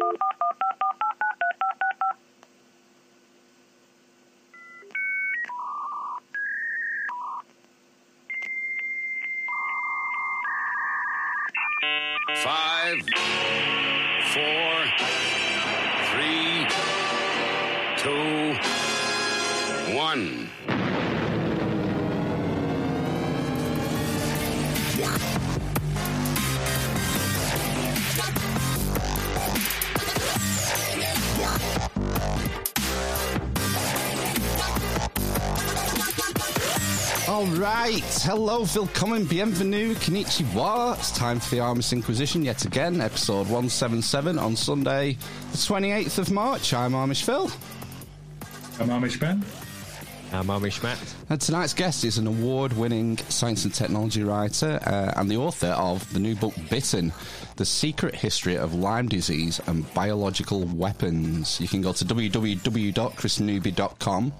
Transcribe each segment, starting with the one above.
Two, one. All right. Hello, willkommen, bienvenue, konnichiwa. It's time for the Amish Inquisition yet again, episode 177 on Sunday, the 28th of March. I'm Amish Phil. I'm Amish Ben. I'm Amish Matt. And tonight's guest is an award winning science and technology writer uh, and the author of the new book Bitten The Secret History of Lyme Disease and Biological Weapons. You can go to www.krisnewby.com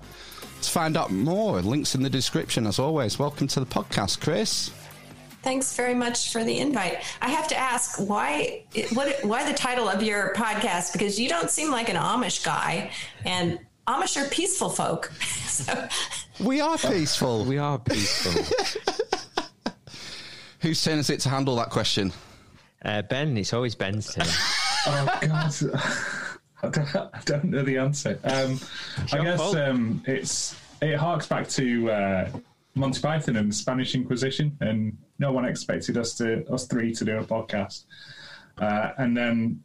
to find out more. Links in the description, as always. Welcome to the podcast, Kris. Thanks very much for the invite. I have to ask why what why the title of your podcast because you don't seem like an Amish guy and Amish are peaceful folk. so We are peaceful. We are peaceful. Whose turn is it to handle that question? uh, ben, it's always Ben's turn. Oh God, I don't, I don't know the answer. Um, I guess um, it's it harks back to uh, Monty Python and the Spanish Inquisition, and no one expected us to us three to do a podcast, uh, and then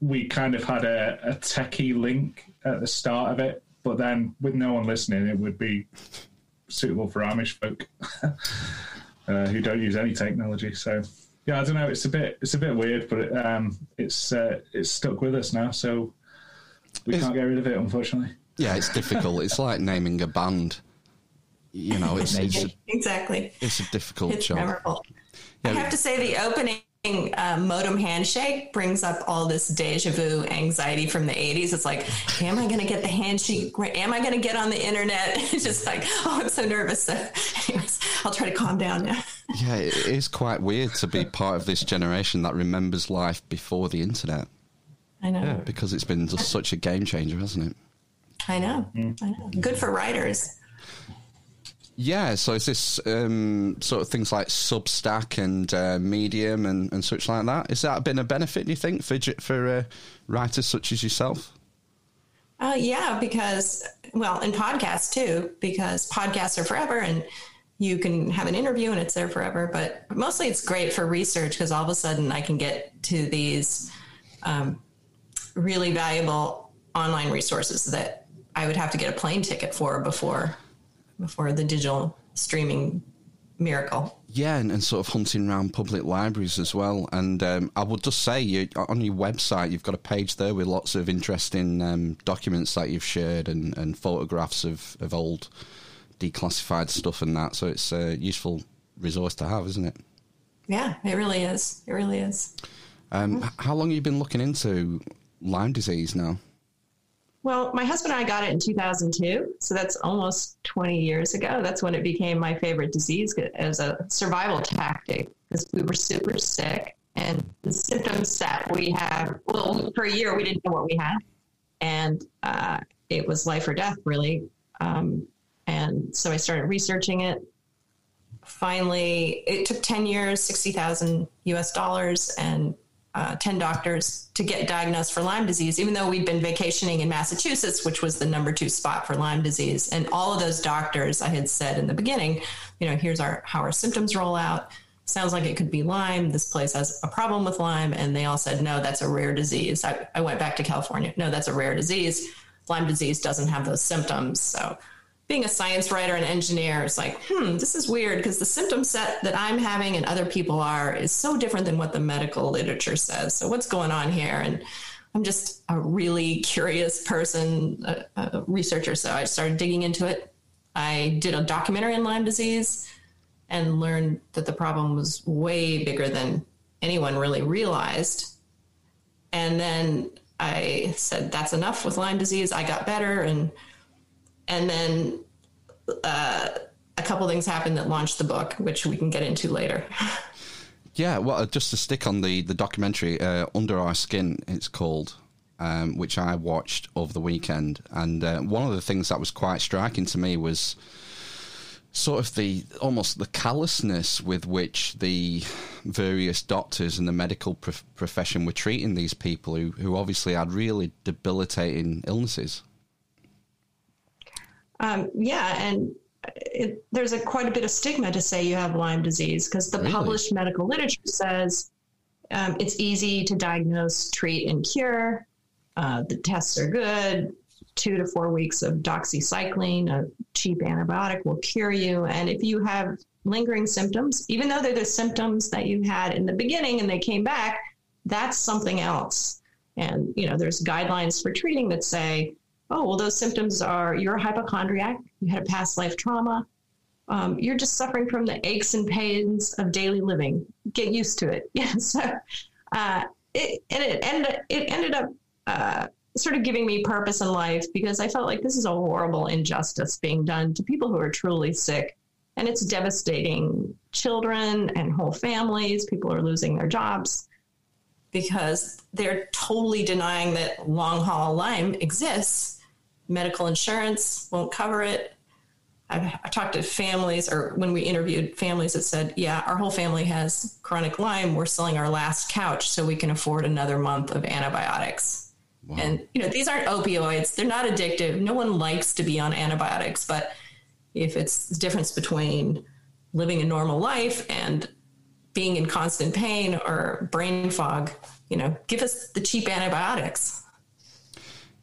we kind of had a, a techie link at the start of it, but then with no one listening, it would be suitable for Amish folk uh, who don't use any technology. So yeah, I don't know. It's a bit it's a bit weird, but it, um, it's uh, it's stuck with us now, so we Is- can't get rid of it, unfortunately. Yeah, it's difficult. it's like naming a band. You know, it's it's a, exactly. it's a difficult It's job. memorable. I have to say the opening uh, modem handshake brings up all this deja vu anxiety from the 80s. It's like, am I going to get the handshake? Am I going to get on the internet? It's just like, oh, I'm so nervous. So, anyways, I'll try to calm down now. Yeah, it is quite weird to be part of this generation that remembers life before the internet I know. because it's been just such a game changer, hasn't it? I know. I know. Good for writers. Yeah, so is this um, sort of things like Substack and uh, Medium and, and such like that? Has that been a benefit, do you think, for, for uh, writers such as yourself? Uh, yeah, because, well, and podcasts too, because podcasts are forever and you can have an interview and it's there forever. But mostly it's great for research because all of a sudden I can get to these um, really valuable online resources that I would have to get a plane ticket for before before the digital streaming miracle. Yeah, and, and sort of hunting around public libraries as well. And um, I would just say, you, on your website, you've got a page there with lots of interesting um, documents that you've shared and, and photographs of, of old declassified stuff and that. So it's a useful resource to have, isn't it? Yeah, it really is. It really is. Um, h- How long have you been looking into Lyme disease now? Well, my husband and I got it in 2002, so that's almost 20 years ago. That's when it became my favorite disease as a survival tactic because we were super sick and the symptoms that we had, well, for a year we didn't know what we had. And uh, it was life or death, really. Um, and so I started researching it. Finally, it took 10 years, 60,000 US dollars, and uh, 10 doctors to get diagnosed for Lyme disease, even though we'd been vacationing in Massachusetts, which was the number two spot for Lyme disease. And all of those doctors, I had said in the beginning, you know, here's our how our symptoms roll out. Sounds like it could be Lyme. This place has a problem with Lyme. And they all said, no, that's a rare disease. I, I went back to California. No, that's a rare disease. Lyme disease doesn't have those symptoms. So being a science writer and engineer, it's like, hmm, this is weird because the symptom set that I'm having and other people are is so different than what the medical literature says. So what's going on here? And I'm just a really curious person, a, a researcher. So I started digging into it. I did a documentary on Lyme disease and learned that the problem was way bigger than anyone really realized. And then I said, that's enough with Lyme disease. I got better and and then uh, a couple things happened that launched the book, which we can get into later. Yeah, well, uh, just to stick on the, the documentary, uh, Under Our Skin, it's called. um, which I watched over the weekend. And uh, one of the things that was quite striking to me was sort of the almost the callousness with which the various doctors and the medical prof- profession were treating these people who, who obviously had really debilitating illnesses. Um, yeah, and it, there's a quite a bit of stigma to say you have Lyme disease because the Really? published medical literature says um, it's easy to diagnose, treat, and cure. Uh, the tests are good. Two to four weeks of doxycycline, a cheap antibiotic, will cure you. And if you have lingering symptoms, even though they're the symptoms that you had in the beginning and they came back, that's something else. And you know, there's guidelines for treating that say, oh, well, those symptoms are you're a hypochondriac, you had a past life trauma, um, you're just suffering from the aches and pains of daily living. Get used to it. Yeah. So, uh, it, and it ended, it ended up uh, sort of giving me purpose in life because I felt like this is a horrible injustice being done to people who are truly sick. And it's devastating children and whole families. People are losing their jobs because they're totally denying that long haul Lyme exists. Medical insurance won't cover it. I've, I talked to families, or when we interviewed families that said, Yeah, our whole family has chronic Lyme. We're selling our last couch so we can afford another month of antibiotics. And, you know, these aren't opioids, they're not addictive. No one likes to be on antibiotics, but if it's the difference between living a normal life and being in constant pain or brain fog, you know, give us the cheap antibiotics.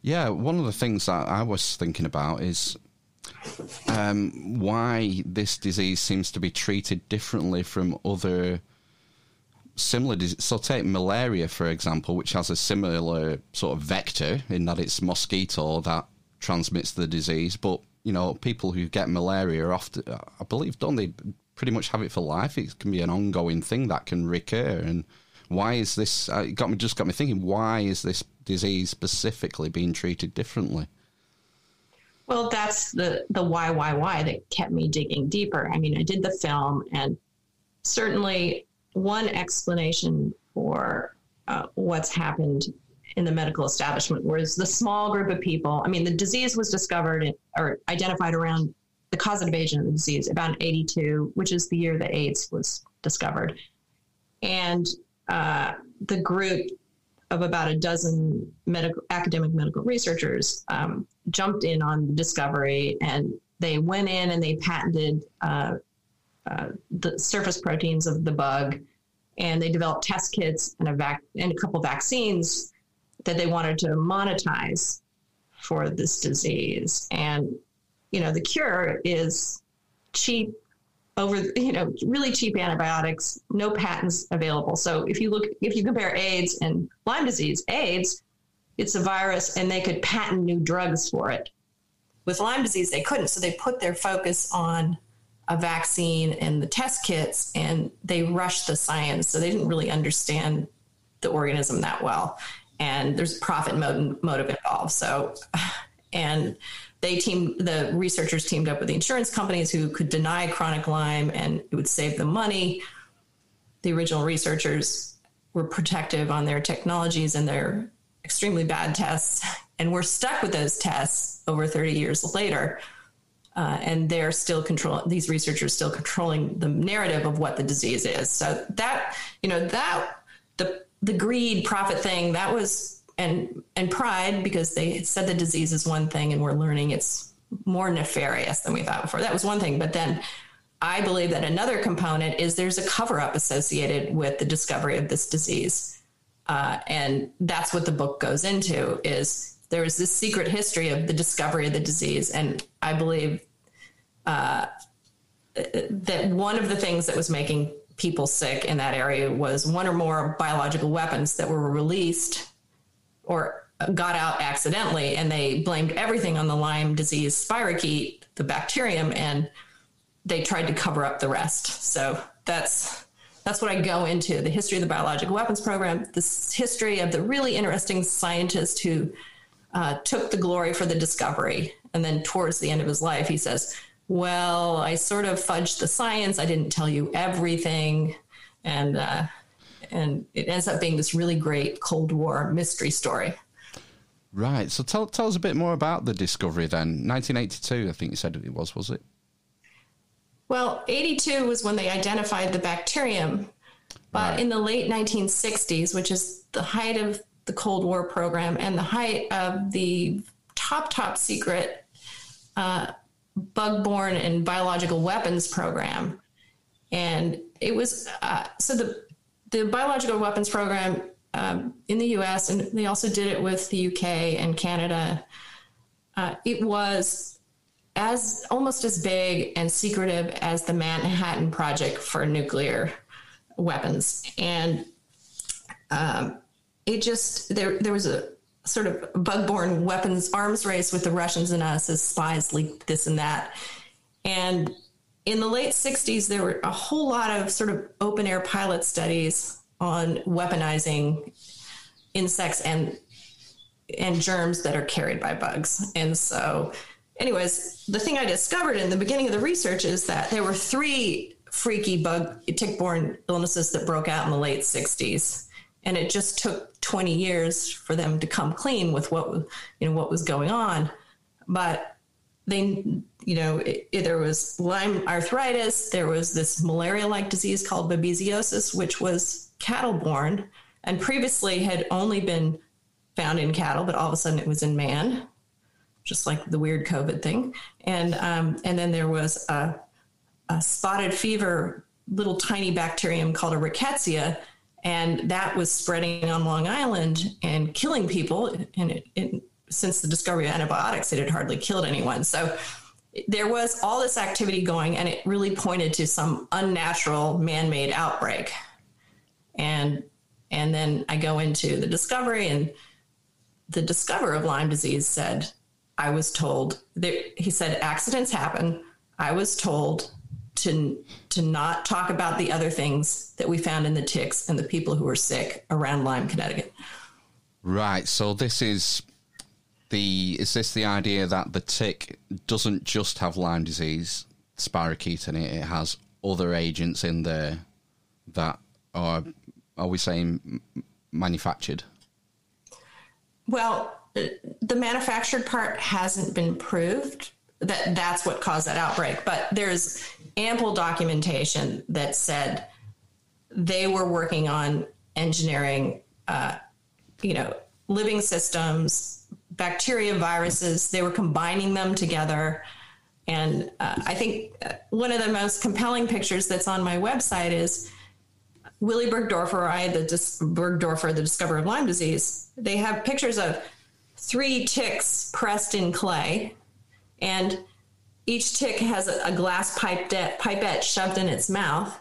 Yeah, one of the things that I was thinking about is um, why this disease seems to be treated differently from other similar diseases. So, take malaria, for example, which has a similar sort of vector in that it's mosquito that transmits the disease. But, you know, people who get malaria often, I believe, don't they pretty much have it for life? It can be an ongoing thing that can recur. And why is this? Uh, it got me just got me thinking. Why is this disease specifically being treated differently? Well, that's the the why why why that kept me digging deeper. I mean, I did the film, and certainly one explanation for uh, what's happened in the medical establishment was the small group of people. I mean, the disease was discovered or identified around the causative agent of the disease about 82, which is the year that AIDS was discovered, and uh, the group of about a dozen medical academic medical researchers um, jumped in on the discovery and they went in and they patented uh, uh, the surface proteins of the bug and they developed test kits and a vac- and a couple vaccines that they wanted to monetize for this disease. And you know the cure is cheap over you know really cheap antibiotics no patents available. So if you look if you compare aids and lyme disease aids it's a virus and they could patent new drugs for it. With lyme disease they couldn't. So they put their focus on a vaccine and the test kits and they rushed the science. So they didn't really understand the organism that well. And there's profit motive, involved. So and they teamed the researchers teamed up with the insurance companies who could deny chronic lyme and it would save them money. The original researchers were protective on their technologies and their extremely bad tests and we're stuck with those tests over 30 years later. Uh, and they're still controlling these researchers still controlling the narrative of what the disease is. So that you know that the the greed profit thing that was and and pride because they said the disease is one thing and we're learning it's more nefarious than we thought before. That was one thing. But then i believe that another component is there's a cover up associated with the discovery of this disease. Uh, and that's what the book goes into is there is this secret history of the discovery of the disease. And i believe uh, that one of the things that was making people sick in that area was one or more biological weapons that were released or got out accidentally and they blamed everything on the lyme disease spirochete the bacterium and they tried to cover up the rest so that's that's what I go into the history of the biological weapons program, the history of the really interesting scientist who uh, took the glory for the discovery. And then towards the end of his life, he says, Well, I sort of fudged the science. I didn't tell you everything. And, uh, and it ends up being this really great Cold War mystery story. Right. So tell tell us a bit more about the discovery then. 1982, I think you said it was, was it? Well, 82 was when they identified the bacterium. But Right. in the late 1960s, which is the height of the Cold War program and the height of the top, top secret uh, bug borne and biological weapons program. And it was uh, so the, the biological weapons program um, in the US, and they also did it with the UK and Canada, uh, it was as almost as big and secretive as the Manhattan Project for nuclear weapons, and um, it just there there was a sort of bug-borne weapons arms race with the Russians and us as spies leaked this and that, and in the late 60s there were a whole lot of sort of open air pilot studies on weaponizing insects and and germs that are carried by bugs. And so, anyways, the thing I discovered in the beginning of the research is that there were three freaky bug tick-borne illnesses that broke out in the late 60s. And it just took 20 years for them to come clean with what you know what was going on. But they, you know, it, it- there was Lyme arthritis. There was this malaria-like disease called babesiosis, which was cattle-borne, and previously had only been found in cattle, but all of a sudden it was in man, just like the weird COVID thing. And um, and then there was a, a spotted fever, little tiny bacterium called a rickettsia, and that was spreading on Long Island and killing people. And it, it, since the discovery of antibiotics, it had hardly killed anyone. So there was all this activity going, and it really pointed to some unnatural man-made outbreak. And and then I go into the discovery and the discoverer of Lyme disease said, I was told that he said accidents happen. I was told to to not talk about the other things that we found in the ticks and the people who were sick around Lyme, Connecticut. Right. So this is the is this the idea that the tick doesn't just have Lyme disease, spirochete in it? It has other agents in there that are are we saying manufactured? Well, the manufactured part hasn't been proved that that's what caused that outbreak, but there's ample documentation that said they were working on engineering, uh, you know, living systems, bacteria, viruses. They were combining them together. And uh, I think uh, one of the most compelling pictures that's on my website is Willy Burgdorfer, I, the dis- Burgdorfer, the discoverer of Lyme disease. They have pictures of three ticks pressed in clay, and each tick has a, a glass pipette, pipette shoved in its mouth,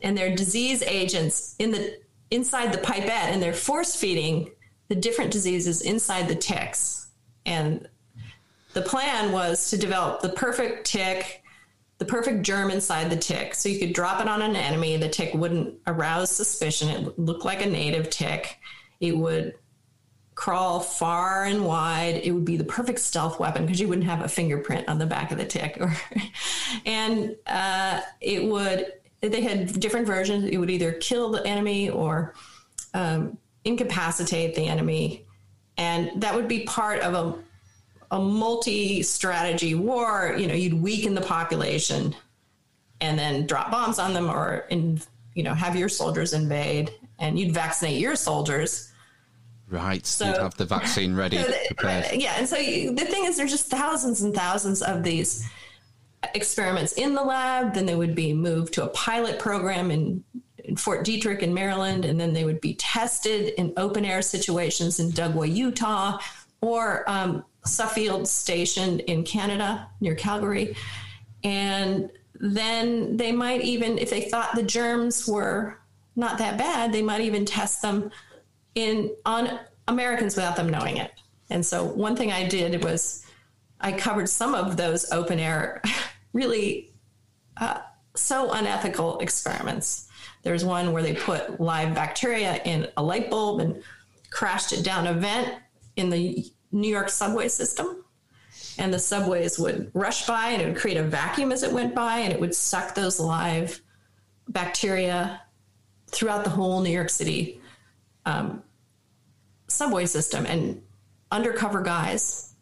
and they're disease agents in the inside the pipette, and they're force feeding the different diseases inside the ticks. And the plan was to develop the perfect tick, the perfect germ inside the tick. So you could drop it on an enemy. The tick wouldn't arouse suspicion. It looked like a native tick. It would crawl far and wide. It would be the perfect stealth weapon because you wouldn't have a fingerprint on the back of the tick. Or, and uh, it would, they had different versions. It would either kill the enemy or um, incapacitate the enemy. And that would be part of a a multi-strategy war, you know, you'd weaken the population and then drop bombs on them or in, you know, have your soldiers invade and you'd vaccinate your soldiers. Right. So- You'd have the vaccine ready, So the- yeah, and so you, the thing is there's just thousands and thousands of these experiments in the lab, then they would be moved to a pilot program in, in Fort Detrick in Maryland, and then they would be tested in open air situations in Dugway, Utah, or um, Suffield Station in Canada near Calgary. And then they might even, if they thought the germs were not that bad, they might even test them in on Americans without them knowing it. And so one thing I did was I covered some of those open air, really uh, so unethical experiments. There's one where they put live bacteria in a light bulb and crashed it down a vent in the New York subway system. And the subways would rush by and it would create a vacuum as it went by and it would suck those live bacteria throughout the whole New York City um, subway system. And undercover guys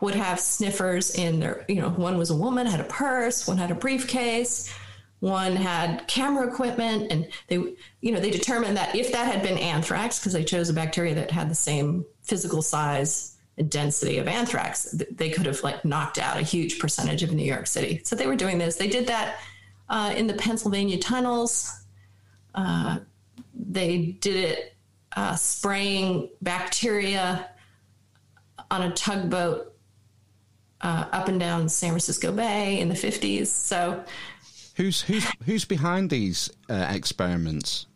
would have sniffers in their, you know, one was a woman, had a purse, one had a briefcase, one had camera equipment, and they, you know, they determined that if that had been anthrax, because they chose a bacteria that had the same physical size and density of anthrax, they could have like knocked out a huge percentage of New York City. So they were doing this. They did that uh, in the Pennsylvania tunnels. Uh, they did it uh, spraying bacteria on a tugboat uh, up and down San Francisco Bay in the 50s. So, who's who's who's behind these uh, experiments?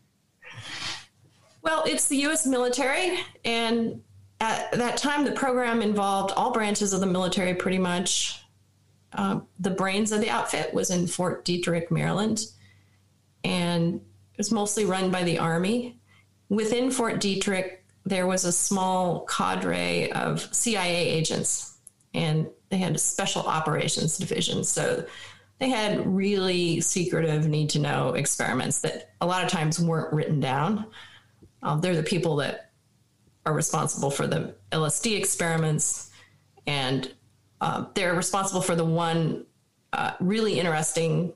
Well, it's the U.S. military, and at that time, the program involved all branches of the military pretty much. Uh, the brains of the outfit was in Fort Detrick, Maryland, and it was mostly run by the Army. Within Fort Detrick, there was a small cadre of CIA agents, and they had a special operations division. So they had really secretive, need to know experiments that a lot of times weren't written down. Um, they're the people that are responsible for the LSD experiments, and uh, they're responsible for the one uh, really interesting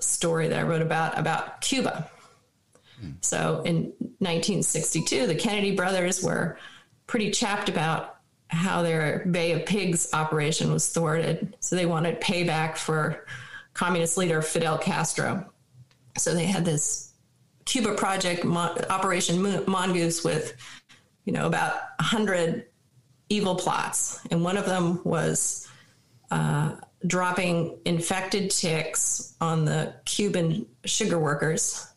story that I wrote about about Cuba. So in 1962, the Kennedy brothers were pretty chapped about how their Bay of Pigs operation was thwarted. So they wanted payback for communist leader Fidel Castro. So they had this Cuba project, Operation Mongoose, with you know about 100 evil plots, and one of them was uh, dropping infected ticks on the Cuban sugar workers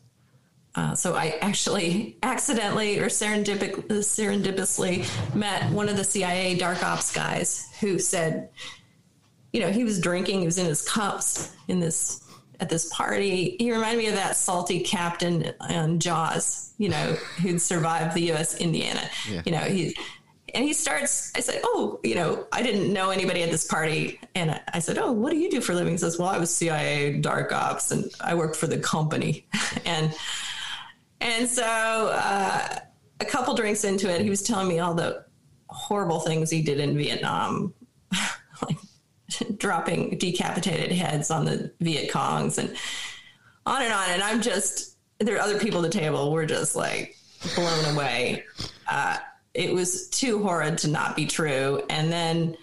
uh, so I actually accidentally or serendip- serendipitously met one of the CIA dark ops guys who said, you know, he was drinking, he was in his cups in this at this party. He reminded me of that salty captain on Jaws, you know, who'd survived the U.S. Indiana. Yeah. You know, he and he starts. I said, "Oh, you know, I didn't know anybody at this party." And I said, "Oh, what do you do for a living?" He says, "Well, I was CIA dark ops, and I worked for the company." and and so uh, a couple drinks into it, he was telling me all the horrible things he did in Vietnam, dropping decapitated heads on the Viet Congs and on and on. And I'm just, there are other people at the table. We're just like blown away. Uh, it was too horrid to not be true. And then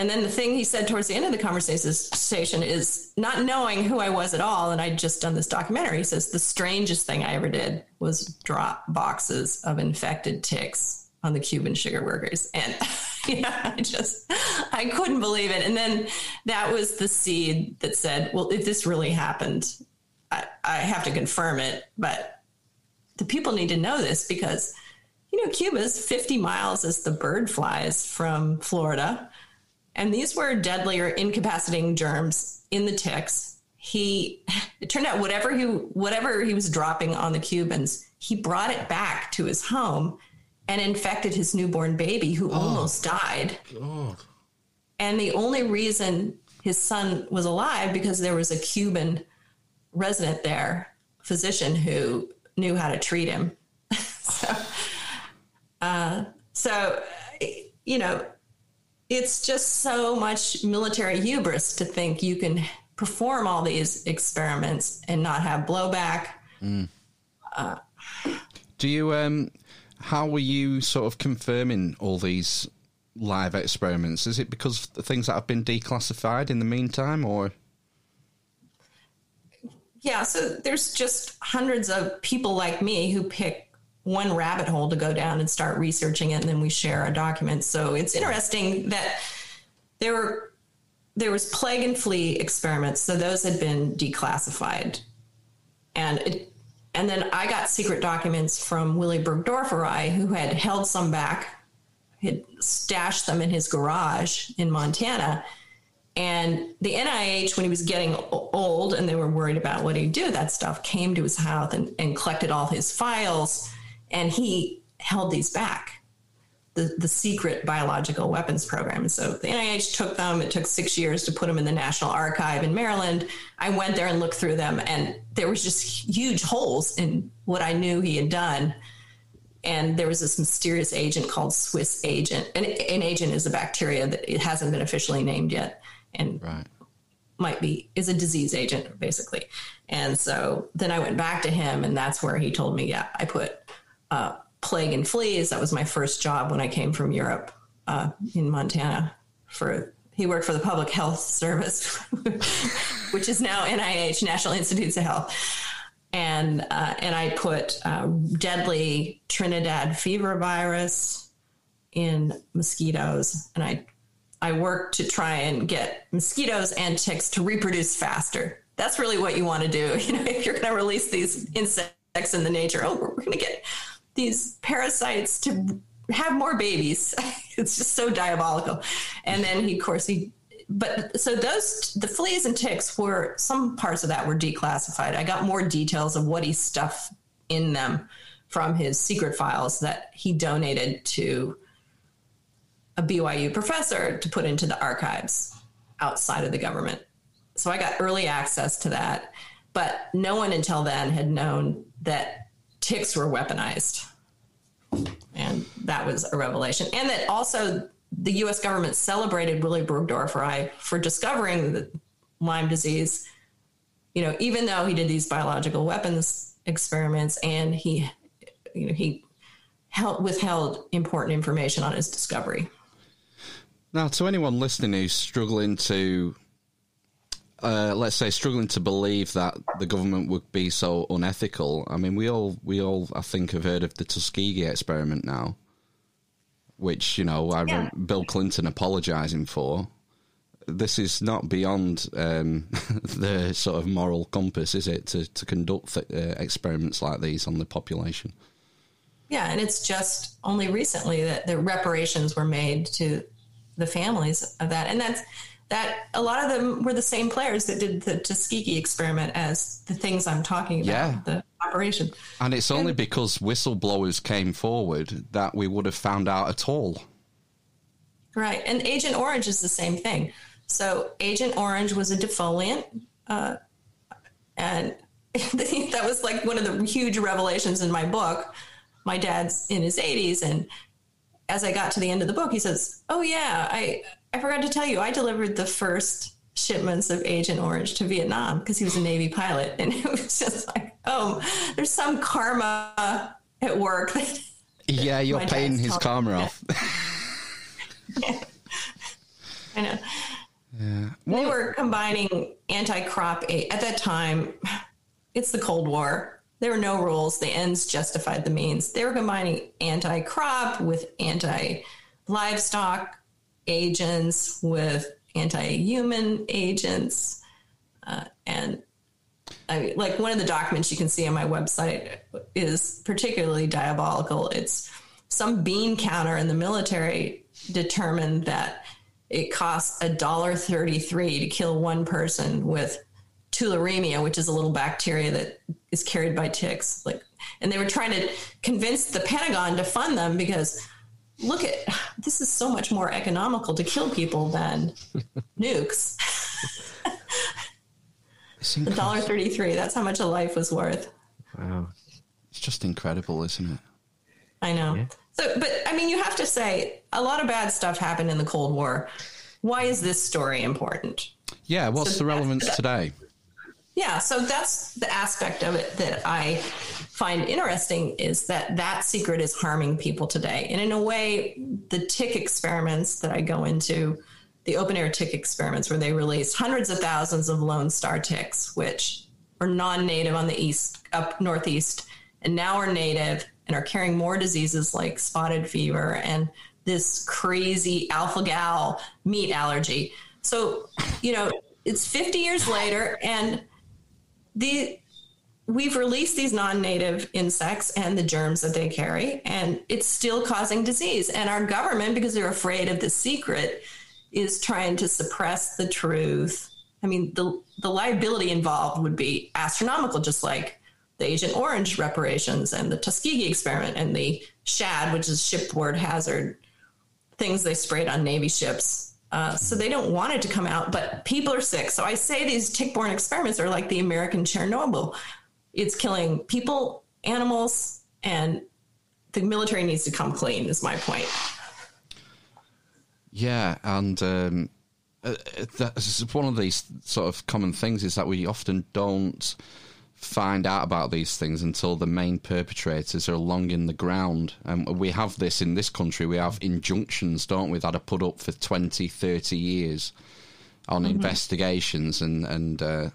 and then the thing he said towards the end of the conversation is not knowing who I was at all. And I'd just done this documentary. He says, the strangest thing I ever did was drop boxes of infected ticks on the Cuban sugar workers. And, know, I just, I couldn't believe it. And then that was the seed that said, well, if this really happened, I, I have to confirm it. But the people need to know this because, you know, Cuba's 50 miles as the bird flies from Florida and these were deadly or incapacitating germs in the ticks. He, it turned out whatever he, whatever he was dropping on the Cubans, he brought it back to his home and infected his newborn baby who oh. almost died. God. And the only reason his son was alive because there was a Cuban resident there, physician who knew how to treat him. so, uh, so, you know, it's just so much military hubris to think you can perform all these experiments and not have blowback. Mm. Uh, Do you? Um, how were you sort of confirming all these live experiments? Is it because of the things that have been declassified in the meantime, or? Yeah, so there's just hundreds of people like me who pick one rabbit hole to go down and start researching it and then we share our documents so it's interesting that there were there was plague and flea experiments so those had been declassified and it, and then i got secret documents from willy burgdorfer who had held some back had stashed them in his garage in montana and the NIH, when he was getting old and they were worried about what he'd do with that stuff, came to his house and, and collected all his files and he held these back. The, the secret biological weapons program. So the NIH took them. It took six years to put them in the National Archive in Maryland. I went there and looked through them, and there was just huge holes in what I knew he had done. and there was this mysterious agent called Swiss agent. And an agent is a bacteria that it hasn't been officially named yet, and Right. might be is a disease agent basically. And so then I went back to him, and that's where he told me, yeah, I put uh, plague and fleas. That was my first job when I came from Europe uh, in Montana. For he worked for the Public Health Service, which is now NIH, National Institutes of Health. And uh, and I put uh, deadly Trinidad fever virus in mosquitoes, and I I worked to try and get mosquitoes and ticks to reproduce faster. That's really what you want to do. You know, if you're going to release these insects in the nature, oh, we're going to get these parasites to have more babies. it's just so diabolical. And then he, of course, he. But so those the fleas and ticks were some parts of that were declassified. I got more details of what he stuffed in them from his secret files that he donated to a BYU professor to put into the archives outside of the government. So I got early access to that, but no one until then had known that ticks were weaponized. And that was a revelation. And that also the US government celebrated Willy Burgdorfer for discovering the Lyme disease, you know, even though he did these biological weapons experiments and he, you know, he held, withheld important information on his discovery. Now, to anyone listening who's struggling to, uh, let's say, struggling to believe that the government would be so unethical, I mean, we all, we all, I think, have heard of the Tuskegee experiment now, which you know, I Yeah. Bill Clinton apologising for. This is not beyond um, the sort of moral compass, is it, to to conduct uh, experiments like these on the population? Yeah, and it's just only recently that the reparations were made to the families of that, and that's that. A lot of them were the same players that did the Tuskegee experiment as the things I'm talking about. Yeah. the operation. And it's only because whistleblowers came forward that we would have found out at all. Right. And Agent Orange is the same thing. So Agent Orange was a defoliant. Uh, and that was like one of the huge revelations in my book. My dad's in his 80s. And as I got to the end of the book, he says, Oh, yeah, I, I forgot to tell you, I delivered the first shipments of Agent Orange to Vietnam because he was a Navy pilot. And it was just like, oh, there's some karma at work. Yeah, you're paying his karma yeah. off. I know. They were combining anti-crop aid at that time. It's the Cold War. There were no rules. The ends justified the means. They were combining anti-crop with anti-livestock agents with anti-human agents, uh, and I like one of the documents you can see on my website is particularly diabolical. It's some bean counter in the military determined that it costs a dollar thirty-three to kill one person with tularemia, which is a little bacteria that is carried by ticks. Like, and they were trying to convince the Pentagon to fund them because look at this is so much more economical to kill people than nukes. It's, A incre- dollar thirty-three. That's how much a life was worth. Wow. it's just incredible, isn't it? I know. Yeah. So, but I mean, you have to say a lot of bad stuff happened in the Cold War. Why is this story important? Yeah, what's So the relevance that's- today? Yeah, so that's the aspect of it that I find interesting is that that secret is harming people today. And in a way, the tick experiments that I go into, the open air tick experiments where they released hundreds of thousands of Lone Star ticks, which are non native on the east, up northeast, and now are native and are carrying more diseases like spotted fever and this crazy alpha gal meat allergy. So, you know, it's 50 years later and the we've released these non-native insects and the germs that they carry and it's still causing disease. And our government because they're afraid of the secret is trying to suppress the truth. I mean the the liability involved would be astronomical just like the agent orange reparations and the tuskegee experiment and the shad which is shipboard hazard things they sprayed on navy ships uh, so they don't want it to come out, but people are sick. So I say these tick-borne experiments are like the American Chernobyl. It's killing people, animals, and the military needs to come clean. Is my point. Yeah, and um, uh, that's one of these sort of common things is that we often don't find out about these things until the main perpetrators are long in the ground. And we have this in this country. We have injunctions, don't we, that are put up for 20, 30 years on mm-hmm. investigations. And, and uh,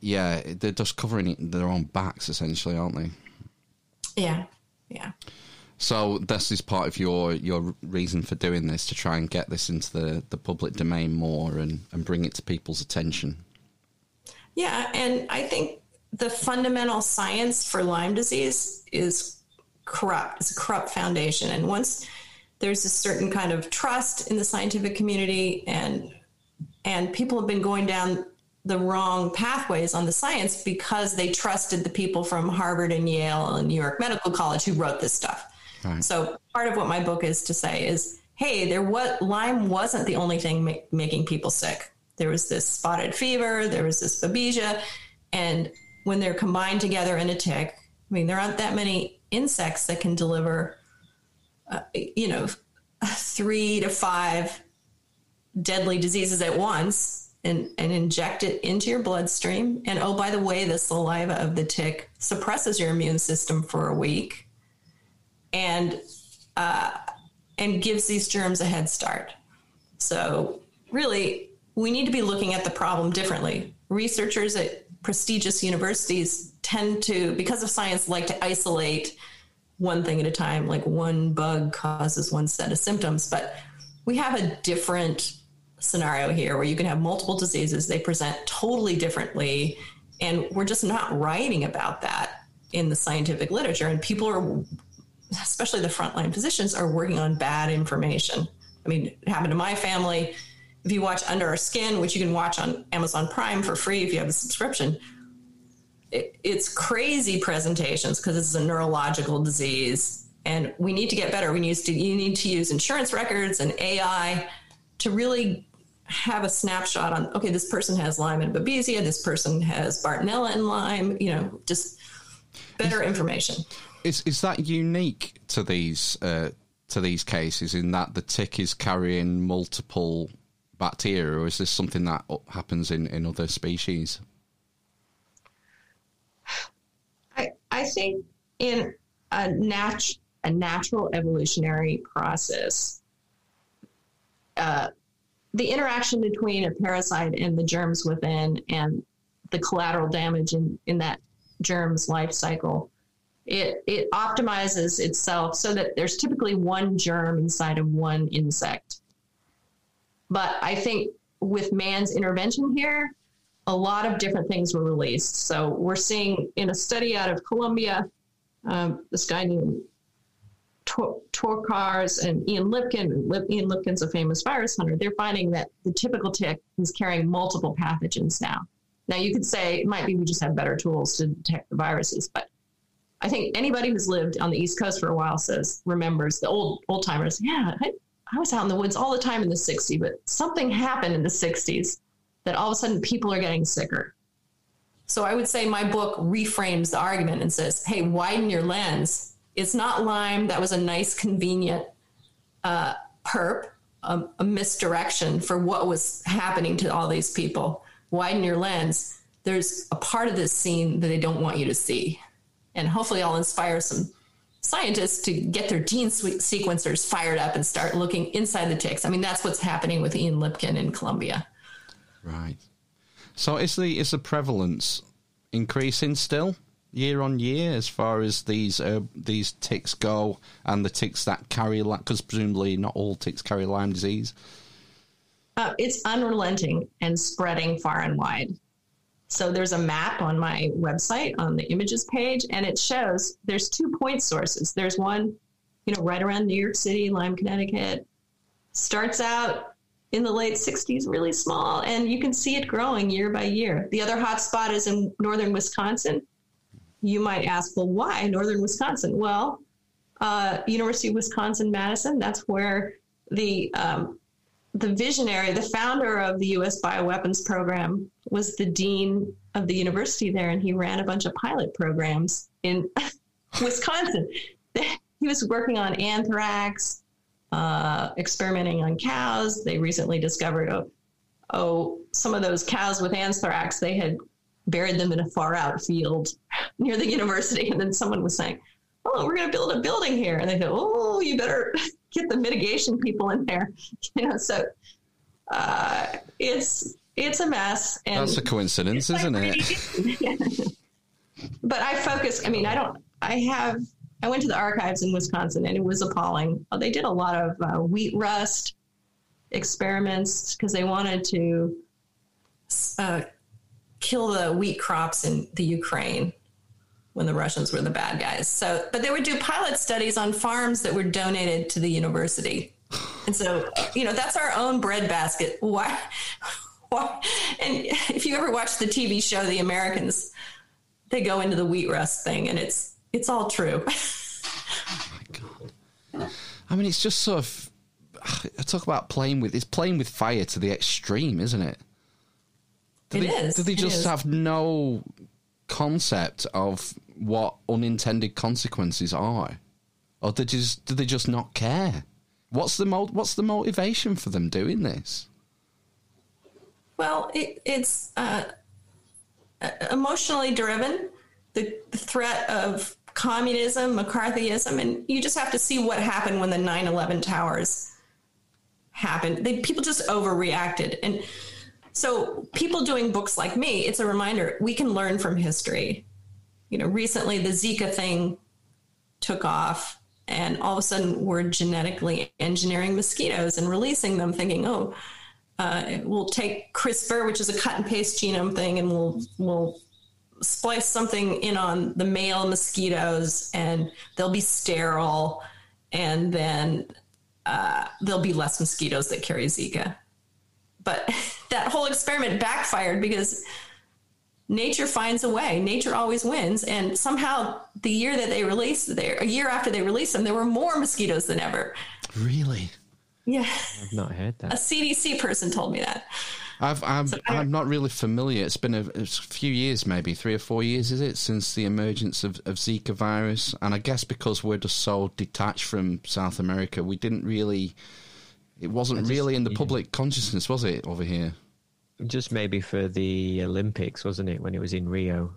yeah, they're just covering it their own backs, essentially, aren't they? Yeah, yeah. So this is part of your your reason for doing this to try and get this into the, the public domain more and, and bring it to people's attention. Yeah, and I think the fundamental science for Lyme disease is corrupt. It's a corrupt foundation. And once there's a certain kind of trust in the scientific community and and people have been going down the wrong pathways on the science because they trusted the people from Harvard and Yale and New York Medical College who wrote this stuff. Right. So part of what my book is to say is, hey, there what Lyme wasn't the only thing ma- making people sick. There was this spotted fever, there was this babesia, and when they're combined together in a tick, I mean, there aren't that many insects that can deliver, uh, you know, three to five deadly diseases at once and, and inject it into your bloodstream. And oh, by the way, the saliva of the tick suppresses your immune system for a week and uh, and gives these germs a head start. So really, we need to be looking at the problem differently. Researchers at prestigious universities tend to, because of science, like to isolate one thing at a time, like one bug causes one set of symptoms. But we have a different scenario here where you can have multiple diseases, they present totally differently. And we're just not writing about that in the scientific literature. And people are, especially the frontline physicians, are working on bad information. I mean, it happened to my family you watch Under Our Skin, which you can watch on Amazon Prime for free if you have a subscription, it, it's crazy presentations because it's a neurological disease, and we need to get better. We need to you need to use insurance records and AI to really have a snapshot on okay, this person has Lyme and Babesia, this person has Bartonella and Lyme. You know, just better information. Is is that unique to these? Uh, to these cases, in that the tick is carrying multiple bacteria, or is this something that happens in, in other species? I, I think in a, nat- a natural evolutionary process, uh, the interaction between a parasite and the germs within and the collateral damage in, in that germ's life cycle it, it optimizes itself so that there's typically one germ inside of one insect but I think with man's intervention here, a lot of different things were released. So we're seeing in a study out of Columbia, um, this guy named Tokarz and Ian Lipkin. Ian Lipkin's a famous virus hunter. They're finding that the typical tick is carrying multiple pathogens now. Now you could say it might be we just have better tools to detect the viruses, but I think anybody who's lived on the East Coast for a while says remembers the old old timers. Yeah, I, I was out in the woods all the time in the 60s, but something happened in the 60s that all of a sudden people are getting sicker. So I would say my book reframes the argument and says, hey, widen your lens. It's not Lyme. That was a nice, convenient uh, perp, a, a misdirection for what was happening to all these people. Widen your lens. There's a part of this scene that they don't want you to see. And hopefully, I'll inspire some scientists to get their gene sequencers fired up and start looking inside the ticks. I mean, that's what's happening with Ian Lipkin in Columbia. Right. So is the is the prevalence increasing still year on year as far as these uh, these ticks go, and the ticks that carry because presumably not all ticks carry Lyme disease. Uh, it's unrelenting and spreading far and wide. So there's a map on my website on the images page, and it shows there's two point sources. There's one, you know, right around New York City, Lyme, Connecticut. Starts out in the late 60s, really small, and you can see it growing year by year. The other hot spot is in northern Wisconsin. You might ask, well, why northern Wisconsin? Well, uh, University of Wisconsin Madison, that's where the um, the visionary, the founder of the U.S. bioweapons program, was the dean of the university there, and he ran a bunch of pilot programs in Wisconsin. he was working on anthrax, uh, experimenting on cows. They recently discovered, oh, oh, some of those cows with anthrax, they had buried them in a far out field near the university. And then someone was saying, oh, we're going to build a building here. And they go, oh, you better get the mitigation people in there. You know, so uh, it's it's a mess. And That's a coincidence, isn't it? but I focus. I mean, I don't. I have. I went to the archives in Wisconsin, and it was appalling. Uh, They did a lot of uh, wheat rust experiments because they wanted to uh, kill the wheat crops in the Ukraine when the Russians were the bad guys. So, but they would do pilot studies on farms that were donated to the university. And so, you know, that's our own breadbasket. Why? Why? And if you ever watch the TV show The Americans, they go into the wheat rust thing, and it's it's all true. Oh my god! I mean, it's just sort of. I talk about playing with. It's playing with fire to the extreme, isn't it? Do It they, is, Do they just have no concept of what unintended consequences are, or do they just do they just not care? What's the mo- What's the motivation for them doing this? Well, it, it's uh, uh, emotionally driven. The, the threat of communism, McCarthyism, and you just have to see what happened when the 9/11 towers happened. They, people just overreacted, and so people doing books like me, it's a reminder we can learn from history. You know, recently the Zika thing took off, and all of a sudden we're genetically engineering mosquitoes and releasing them, thinking, oh uh, we'll take CRISPR, which is a cut and paste genome thing, and we'll we'll splice something in on the male mosquitoes, and they'll be sterile, and then uh, there'll be less mosquitoes that carry Zika. But that whole experiment backfired because nature finds a way. Nature always wins, and somehow the year that they released, there a year after they released them, there were more mosquitoes than ever. Really? Yeah, I've not heard that. a. CDC person told me that. I've, I'm, I- I'm not really familiar. It's been a, a few years, maybe three or four years, is it, since the emergence of, of Zika virus? And I guess because we're just so detached from South America, we didn't really. It wasn't just- really in the yeah. public consciousness, was it, over here? Just maybe for the Olympics, wasn't it, when it was in Rio?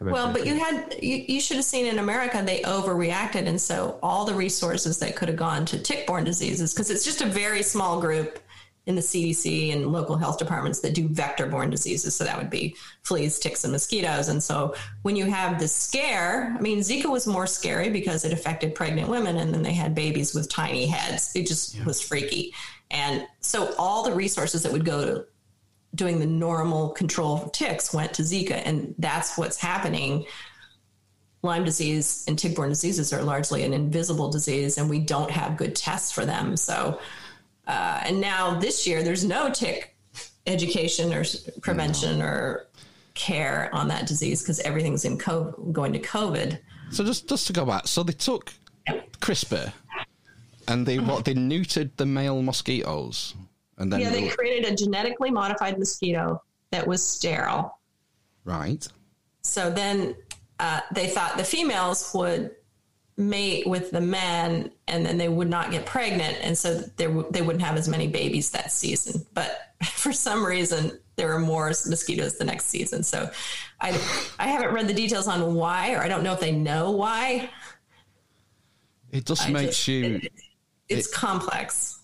Well, but you had you, you should have seen in America they overreacted, and so all the resources that could have gone to tick-borne diseases because it's just a very small group in the CDC and local health departments that do vector-borne diseases. So that would be fleas, ticks, and mosquitoes. And so when you have this scare, I mean, Zika was more scary because it affected pregnant women, and then they had babies with tiny heads. It just was freaky. And so all the resources that would go to doing the normal control of ticks went to Zika, and that's what's happening. Lyme disease and tick-borne diseases are largely an invisible disease, and we don't have good tests for them. So, uh, and now this year, there's no tick education or prevention or care on that disease because everything's in COVID, going to COVID. So just just to go back, so they took CRISPR and they what they neutered the male mosquitoes, and then Yeah, they created a genetically modified mosquito that was sterile. right. So then uh, they thought the females would mate with the men and then they would not get pregnant. And so there w- they wouldn't have as many babies that season. But for some reason, there were more mosquitoes the next season. So I, I haven't read the details on why, or I don't know if they know why. It just I makes just- you. It's complex.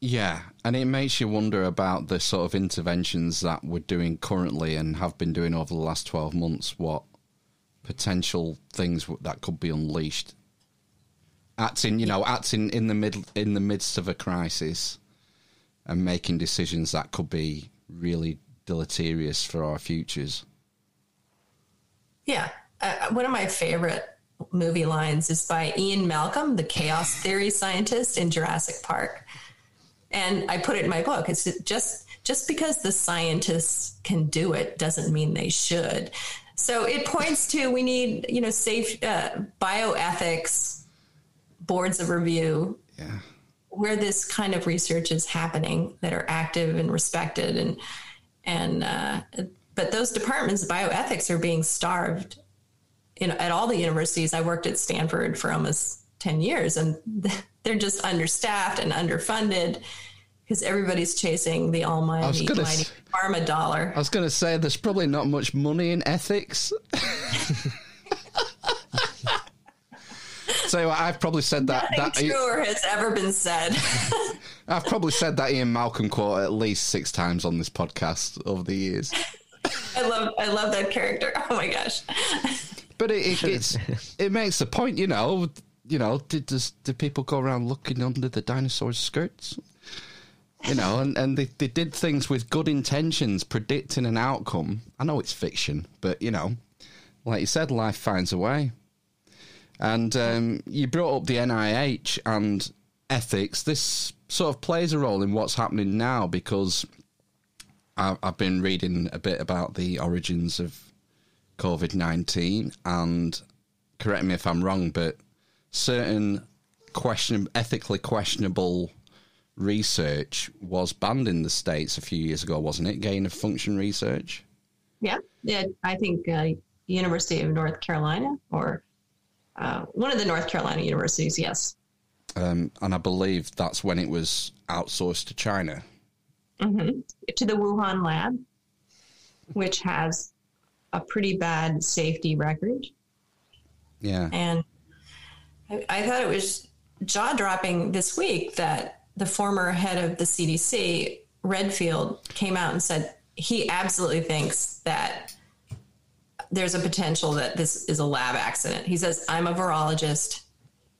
Yeah, and it makes you wonder about the sort of interventions that we're doing currently and have been doing over the last 12 months, what potential things that could be unleashed. Acting, you know, acting in the mid in the midst of a crisis and making decisions that could be really deleterious for our futures. Yeah. Uh, one of my favorite movie lines is by Ian Malcolm, the chaos theory scientist in Jurassic Park. And I put it in my book. It's just just because the scientists can do it doesn't mean they should. So it points to we need, you know, safe uh, bioethics boards of review Yeah. where this kind of research is happening that are active and respected and and uh, but those departments bioethics are being starved in, at all the universities i worked at stanford for almost 10 years and they're just understaffed and underfunded because everybody's chasing the almighty gonna mighty pharma dollar. I was going to say there's probably not much money in ethics. so I've probably said that. Nothing that truer has ever been said. I've probably said that Ian Malcolm quote at least six times on this podcast over the years. I love I love that character. Oh my gosh. But it, it it's it makes the point, you know. You know, did does did people go around looking under the dinosaurs' skirts? You know, and, and they, they did things with good intentions, predicting an outcome. I know it's fiction, but you know, like you said, life finds a way. And um, you brought up the NIH and ethics. This sort of plays a role in what's happening now because I- I've been reading a bit about the origins of COVID 19, and correct me if I'm wrong, but certain question, ethically questionable research was banned in the States a few years ago, wasn't it? Gain of function research. Yeah, yeah. I think uh, University of North Carolina or uh, one of the North Carolina universities. Yes. Um, and I believe that's when it was outsourced to China. to the Wuhan lab, which has a pretty bad safety record. Yeah. And I, thought it was jaw dropping this week that the former head of the CDC, Redfield, came out and said he absolutely thinks that there's a potential that this is a lab accident. He says, I'm a virologist.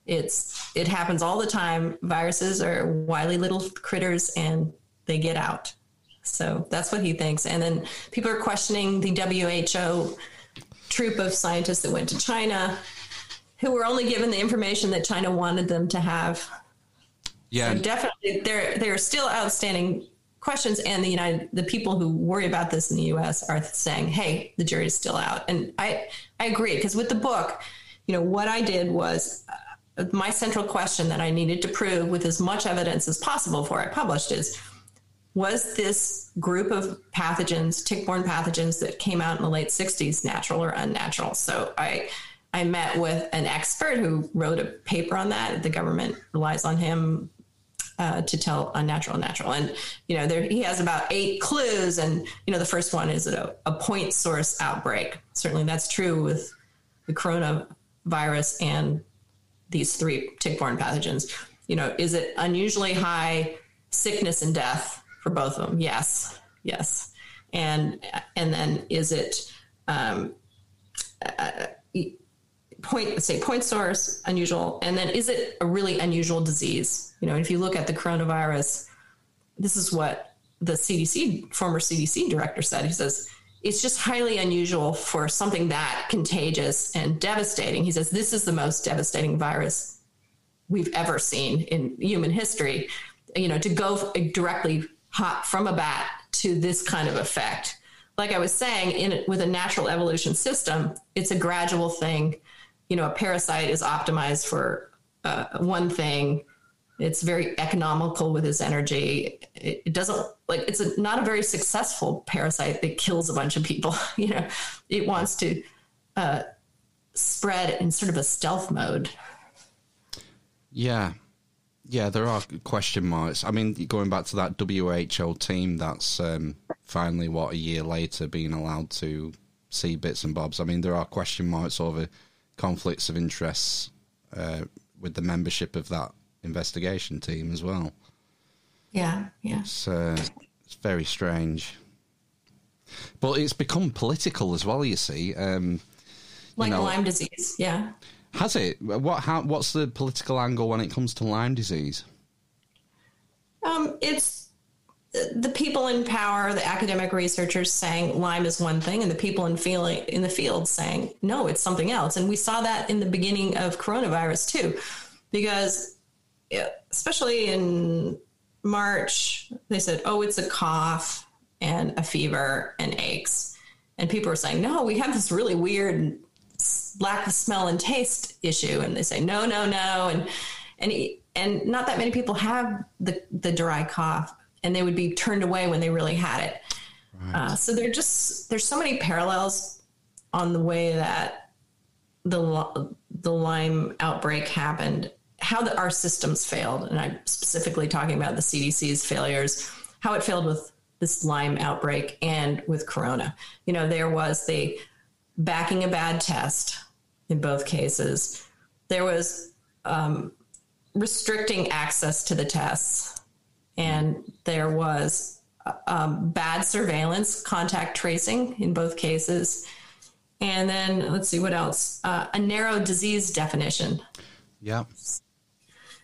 It's it happens all the time. Viruses are wily little critters and they get out. So that's what he thinks. And then people are questioning the WHO troop of scientists that went to China who were only given the information that China wanted them to have. Yeah. So definitely, there there are still outstanding questions, and the United the people who worry about this in the U.S. are saying, "Hey, the jury's still out." And I I agree because with the book, you know, what I did was. Uh, my central question that I needed to prove with as much evidence as possible before I published is was this group of pathogens, tick-borne pathogens that came out in the late 60s natural or unnatural? So I I met with an expert who wrote a paper on that. The government relies on him uh, to tell unnatural and natural. And, you know, there, he has about eight clues. And, you know, the first one is a, a point source outbreak. Certainly that's true with the coronavirus and these three tick-borne pathogens. You know, is it unusually high sickness and death for both of them? Yes, yes. And and then is it um, uh, point say point source unusual, and then is it a really unusual disease? You know, if you look at the coronavirus, this is what the CDC former CDC director said. He says it's just highly unusual for something that contagious and devastating. He says this is the most devastating virus we've ever seen in human history. You know, to go directly hot from a bat to this kind of effect. Like I was saying, in with a natural evolution system, it's a gradual thing. You know, a parasite is optimized for uh, one thing. It's very economical with its energy. It, doesn't like it's a, not a very successful parasite that kills a bunch of people. You know, it wants to uh, spread in sort of a stealth mode. Yeah. Yeah, there are question marks. I mean, going back to that WHO team, that's um, finally, what, a year later being allowed to see bits and bobs. I mean, there are question marks over conflicts of interests uh, with the membership of that investigation team as well. Yeah, yeah. It's, uh, it's very strange. But it's become political as well, you see. Um, Like know- Lyme disease. Yeah. has it? What? How, what's the political angle when it comes to Lyme disease? Um, it's the people in power, the academic researchers saying Lyme is one thing, and the people in feeling in the field saying no, it's something else. And we saw that in the beginning of coronavirus too, because especially in March, they said, "Oh, it's a cough and a fever and aches," and people were saying, "No, we have this really weird lack of smell and taste issue," and they say, "No, no, no," and and and not that many people have the the dry cough, and they would be turned away when they really had it. Uh, so there just there's so many parallels on the way that the the Lyme outbreak happened, how the, our systems failed, and I'm specifically talking about the CDC's failures, how it failed with this Lyme outbreak and with Corona. You know, there was the backing a bad test in both cases. There was um, restricting access to the tests, and there was um, bad surveillance, contact tracing in both cases. And then let's see what else uh, a narrow disease definition. Yeah.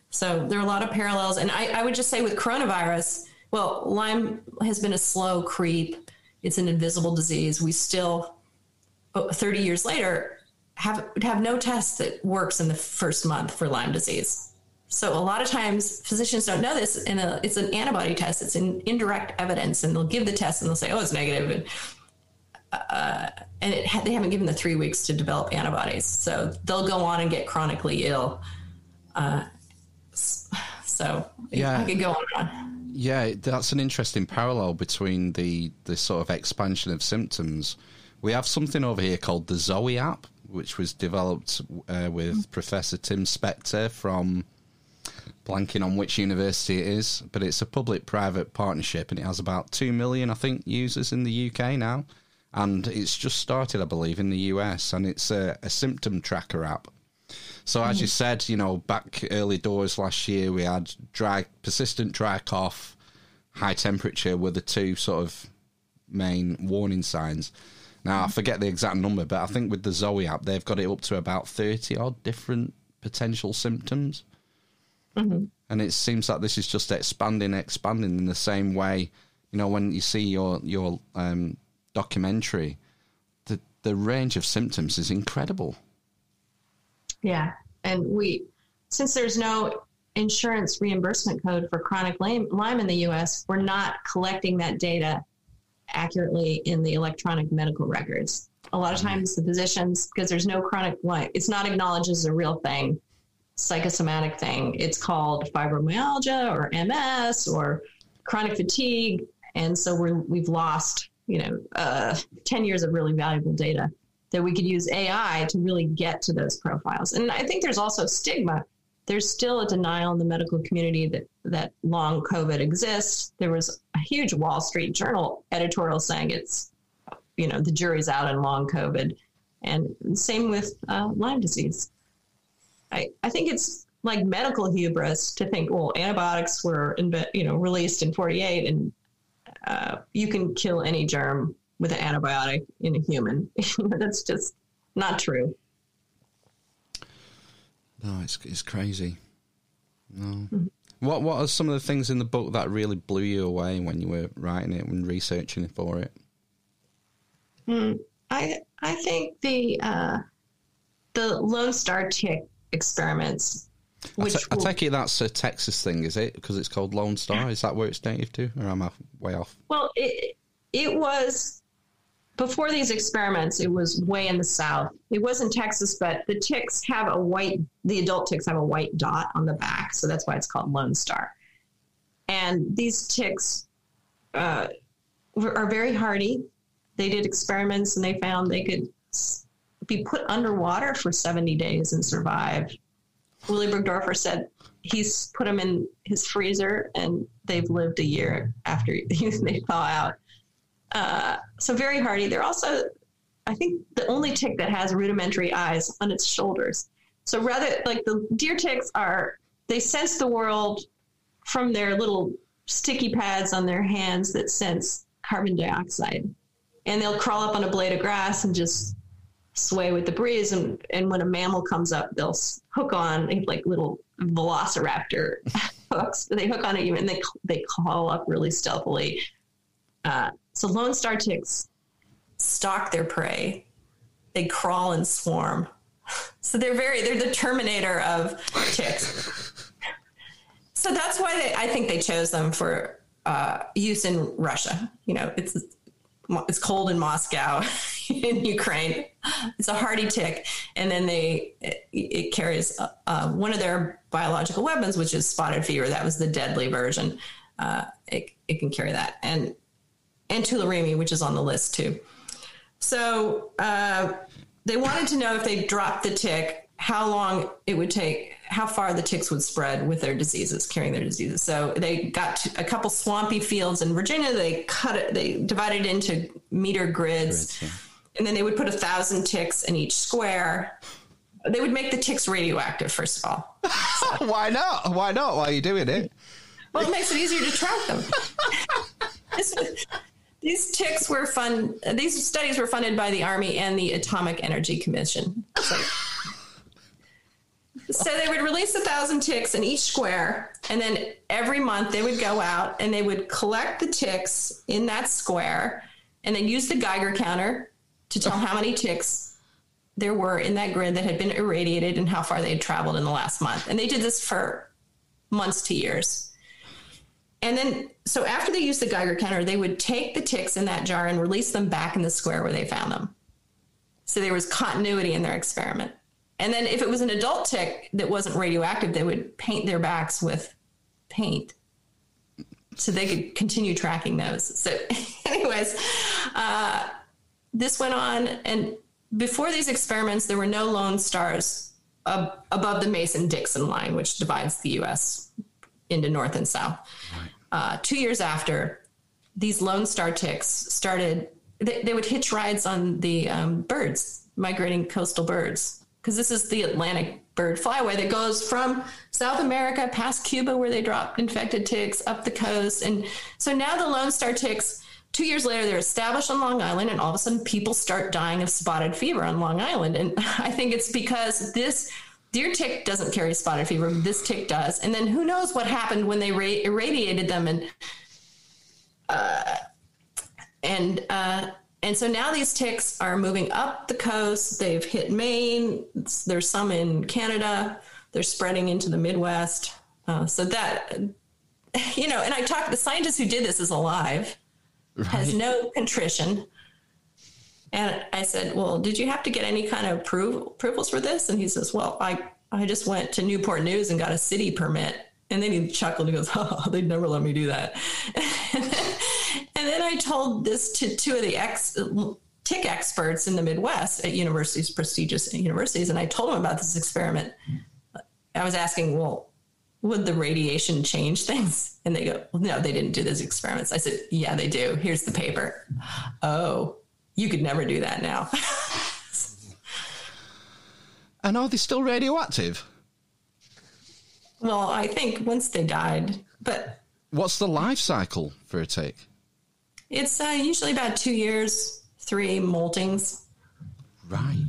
So there are a lot of parallels. And I, I would just say with coronavirus, well, Lyme has been a slow creep. It's an invisible disease. We still, 30 years later, have have no test that works in the first month for Lyme disease. So a lot of times physicians don't know this, and it's an antibody test. It's an indirect evidence, and they'll give the test and they'll say, "Oh, it's negative," and uh, and it, they haven't given the three weeks to develop antibodies. So they'll go on and get chronically ill. Uh, so yeah, I could go on. Yeah, that's an interesting parallel between the the sort of expansion of symptoms. We have something over here called the Zoe app, which was developed uh, with mm. Professor Tim Spector from blanking on which university it is, but it's a public-private partnership, and it has about two million, I think, users in the UK now, and it's just started, I believe, in the US, and it's a, a symptom tracker app. So as you mm. said, you know, back early doors last year, we had dry, persistent dry cough, high temperature were the two sort of main warning signs. Now I forget the exact number, but I think with the Zoe app, they've got it up to about thirty odd different potential symptoms. Mm-hmm. And it seems like this is just expanding, expanding in the same way. You know, when you see your your um, documentary, the the range of symptoms is incredible. Yeah, and we since there's no insurance reimbursement code for chronic Lyme in the U.S., we're not collecting that data accurately in the electronic medical records. A lot of mm-hmm. times, the physicians, because there's no chronic Lyme, it's not acknowledged as a real thing, psychosomatic thing. It's called fibromyalgia or MS or chronic fatigue, and so we're, we've lost, you know, uh, ten years of really valuable data that we could use AI to really get to those profiles. And I think there's also stigma there's still a denial in the medical community that, that long COVID exists. There was a huge Wall Street Journal editorial saying it's, you know, the jury's out on long COVID. And same with uh, Lyme disease. I, I think it's like medical hubris to think, well, antibiotics were, in, you know, released in 48 and uh, you can kill any germ with an antibiotic in a human. That's just not true. No, it's it's crazy. No. Mm-hmm. What what are some of the things in the book that really blew you away when you were writing it and researching for it? Mm, I I think the uh, the Lone Star tick experiments. Which I, t- I take it that's a Texas thing, is it? Because it's called Lone Star. Is that where it's native to, or am I way off? Well, it it was before these experiments, it was way in the south. It was in Texas, but the ticks have a white, the adult ticks have a white dot on the back. So that's why it's called Lone Star. And these ticks uh, are very hardy. They did experiments and they found they could be put underwater for 70 days and survive. Willy Burgdorfer said he's put them in his freezer and they've lived a year after they thaw out. Uh, so very hardy. They're also, I think, the only tick that has rudimentary eyes on its shoulders. So rather, like the deer ticks are, they sense the world from their little sticky pads on their hands that sense carbon dioxide. And they'll crawl up on a blade of grass and just sway with the breeze. And, and when a mammal comes up, they'll hook on like little velociraptor hooks. They hook on it and they, they crawl up really stealthily. Uh, so Lone Star ticks stalk their prey. They crawl and swarm. So they're very they're the terminator of ticks. so that's why they, I think they chose them for uh, use in Russia. You know, it's it's cold in Moscow, in Ukraine. It's a hardy tick, and then they it, it carries uh, uh, one of their biological weapons, which is spotted fever. That was the deadly version. Uh, it it can carry that, and and Tularemia, which is on the list too. So uh, they wanted to know if they dropped the tick, how long it would take, how far the ticks would spread with their diseases, carrying their diseases. So they got to a couple swampy fields in Virginia. They cut it, they divided it into meter grids, and then they would put a thousand ticks in each square. They would make the ticks radioactive, first of all. Why not? Why not? Why are you doing it? Well, it makes it easier to track them. These ticks were fun. These studies were funded by the Army and the Atomic Energy Commission. So, so they would release a thousand ticks in each square, and then every month they would go out and they would collect the ticks in that square, and then use the Geiger counter to tell how many ticks there were in that grid that had been irradiated and how far they had traveled in the last month. And they did this for months to years. And then, so after they used the Geiger counter, they would take the ticks in that jar and release them back in the square where they found them. So there was continuity in their experiment. And then, if it was an adult tick that wasn't radioactive, they would paint their backs with paint so they could continue tracking those. So, anyways, uh, this went on. And before these experiments, there were no lone stars ab- above the Mason Dixon line, which divides the US into North and South. Uh, two years after, these Lone Star ticks started, they, they would hitch rides on the um, birds, migrating coastal birds, because this is the Atlantic bird flyway that goes from South America past Cuba, where they drop infected ticks, up the coast. And so now the Lone Star ticks, two years later, they're established on Long Island, and all of a sudden people start dying of spotted fever on Long Island. And I think it's because this deer tick doesn't carry spotted fever. This tick does. And then who knows what happened when they ra- irradiated them and uh, and uh, and so now these ticks are moving up the coast. They've hit Maine. There's some in Canada. They're spreading into the Midwest. Uh, so that you know, and I talked. The scientist who did this is alive, has no contrition. And I said, "Well, did you have to get any kind of approval, approvals for this?" And he says, "Well, I I just went to Newport News and got a city permit." And then he chuckled and goes, "Oh, they'd never let me do that." and, then, I told this to two of the ex tick experts in the Midwest at universities, prestigious universities, and I told them about this experiment. I was asking, "Well, would the radiation change things?" And they go, well, "No, they didn't do those experiments." I said, "Yeah, they do. Here's the paper." Oh you could never do that now. And are they still radioactive? well, I think once they died, but What's the life cycle for a tick? It's uh, usually about two years, three moltings. Right.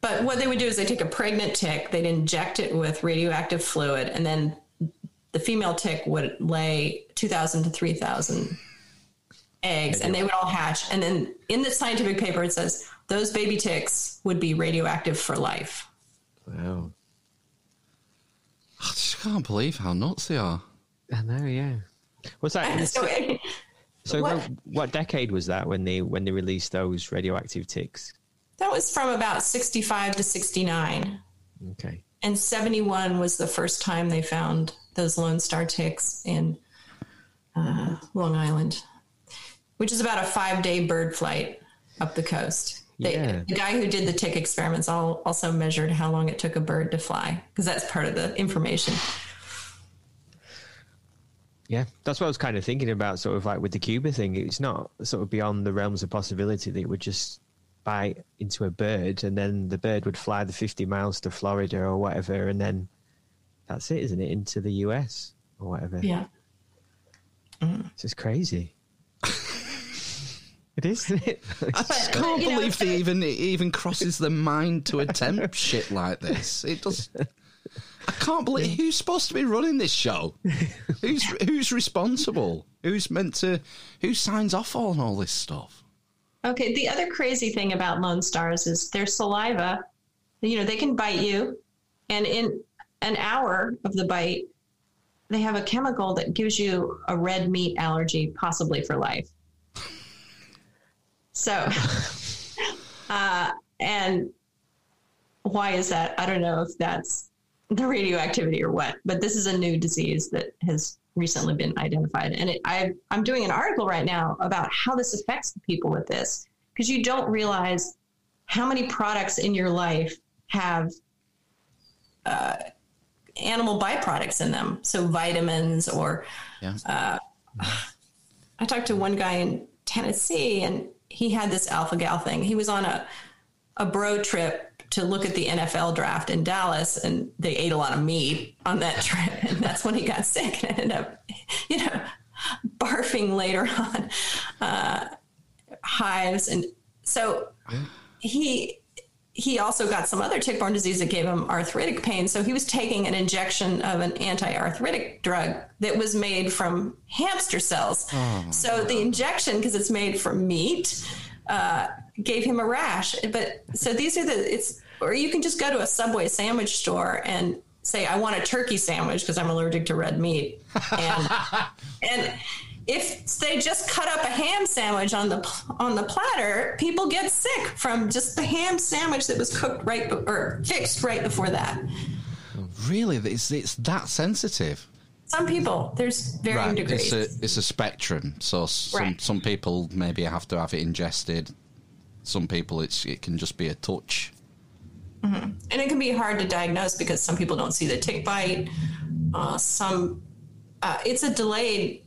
But what they would do is they take a pregnant tick, they'd inject it with radioactive fluid, and then the female tick would lay 2,000 to 3,000 eggs, and they would all hatch. And then in the scientific paper, it says those baby ticks would be radioactive for life. Wow. I just can't believe how nuts they are. I know, yeah. What's that So, so? what- What? decade was that when they when they released those radioactive ticks? that was from about 65 to 69. Okay. and 71 was the first time they found those lone star ticks in uh, long island which is about a five day bird flight up the coast they, Yeah. the guy who did the tick experiments al- also measured how long it took a bird to fly because that's part of the information Yeah, that's what I was kind of thinking about. Sort of like with the Cuba thing, it's not sort of beyond the realms of possibility that it would just bite into a bird and then the bird would fly the 50 miles to Florida or whatever, and then that's it, isn't it? Into the US or whatever. yeah mm. It's just crazy. it is, isn't it? I just can't you know, believe they even it even crosses their mind to attempt shit like this. It does. I can't believe who's supposed to be running this show. Who's who's responsible? Who's meant to? Who signs off on all this stuff? Okay, the other crazy thing about lone stars is their saliva, you know, they can bite you, and in an hour of the bite, they have a chemical that gives you a red meat allergy, possibly for life. So, uh, and why is that? I don't know if that's the radioactivity or what, but this is a new disease that has recently been identified. And it, I, I'm doing an article right now about how this affects the people with this, because you don't realize how many products in your life have uh, animal byproducts in them? So vitamins or Yeah. Uh, I talked to one guy in Tennessee and he had this alpha gal thing. He was on a, a bro trip to look at the NFL draft in Dallas and they ate a lot of meat on that trip. And that's when he got sick and ended up, you know, barfing later on, uh, hives. And so he, he also got some other tick-borne disease that gave him arthritic pain. So he was taking an injection of an anti-arthritic drug that was made from hamster cells. so the injection, because it's made from meat, uh, gave him a rash. But so these are the it's, or you can just go to a Subway sandwich store and say, "I want a turkey sandwich because I'm allergic to red meat," and and if they just cut up a ham sandwich on the on the platter, people get sick from just the ham sandwich that was cooked right or fixed right before that. Really, it's it's that sensitive. Some people, there's varying degrees. It's a it's a spectrum. So some Right. some people maybe have to have it ingested. Some people it's it can just be a touch. and it can be hard to diagnose because some people don't see the tick bite. Uh, some, uh, it's a delayed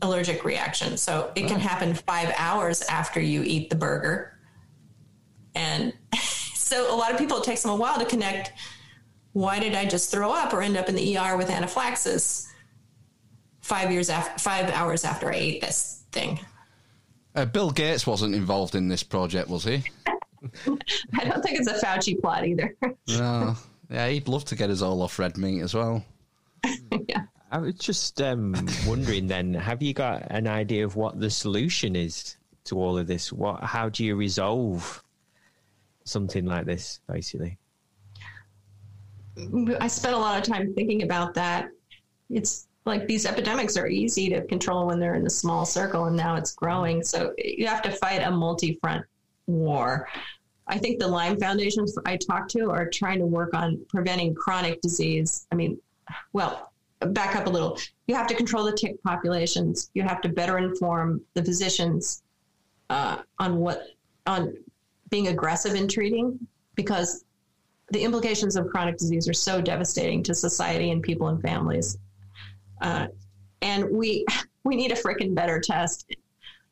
allergic reaction, so it can happen five hours after you eat the burger, and so a lot of people it takes them a while to connect. Why did I just throw up or end up in the ER with anaphylaxis? Five years after, five hours after I ate this thing. Uh, Bill Gates wasn't involved in this project, was he? I don't think it's a Fauci plot either. No. Yeah, he'd love to get us all off red meat as well. yeah. I was just um, wondering then, have you got an idea of what the solution is to all of this? What, how do you resolve something like this, basically? I spent a lot of time thinking about that. It's like these epidemics are easy to control when they're in a small circle, and now it's growing. So you have to fight a multi front war. I think the Lyme foundations I talked to are trying to work on preventing chronic disease. I mean, well, back up a little. You have to control the tick populations. You have to better inform the physicians uh, on what on being aggressive in treating because the implications of chronic disease are so devastating to society and people and families. Uh, and we we need a freaking better test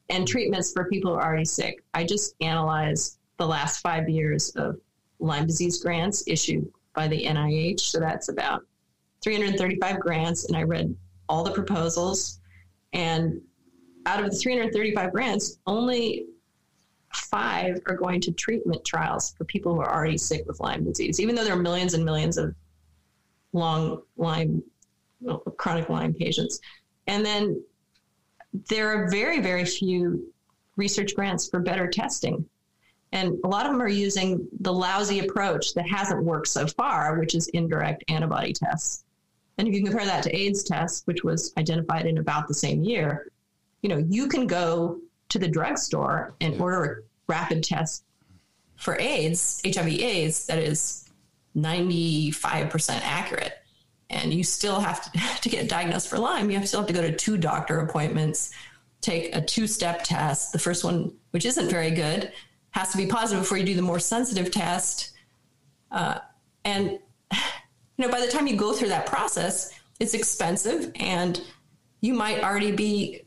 and treatments for people who are already sick. I just analyzed the last five years of Lyme disease grants issued by the NIH. So that's about 335 grants, and I read all the proposals. And out of the 335 grants, only five are going to treatment trials for people who are already sick with Lyme disease, even though there are millions and millions of long Lyme, chronic Lyme patients. And then there are very, very few research grants for better testing. And a lot of them are using the lousy approach that hasn't worked so far, which is indirect antibody tests. And if you compare that to AIDS tests, which was identified in about the same year, you know, you can go to the drugstore and order a rapid test for AIDS, HIV AIDS, that is 95% accurate. And you still have to, to get diagnosed for Lyme, you still have to go to two doctor appointments, take a two step test. The first one, which isn't very good, has to be positive before you do the more sensitive test. Uh, and, you know, by the time you go through that process, it's expensive and you might already be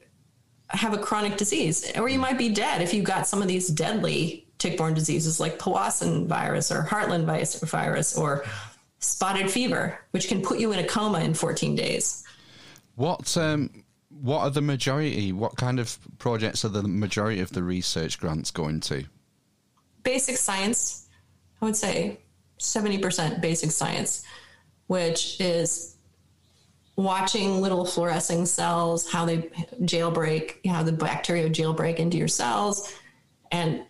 have a chronic disease, or you might be dead if you got some of these deadly tick-borne diseases like Powassan virus or Heartland virus or spotted fever, which can put you in a coma in 14 days. What um, what are the majority? What kind of projects are the majority of the research grants going to? Basic science, I would say 70% basic science, which is watching little fluorescing cells, how they jailbreak, how the bacteria jailbreak into your cells. And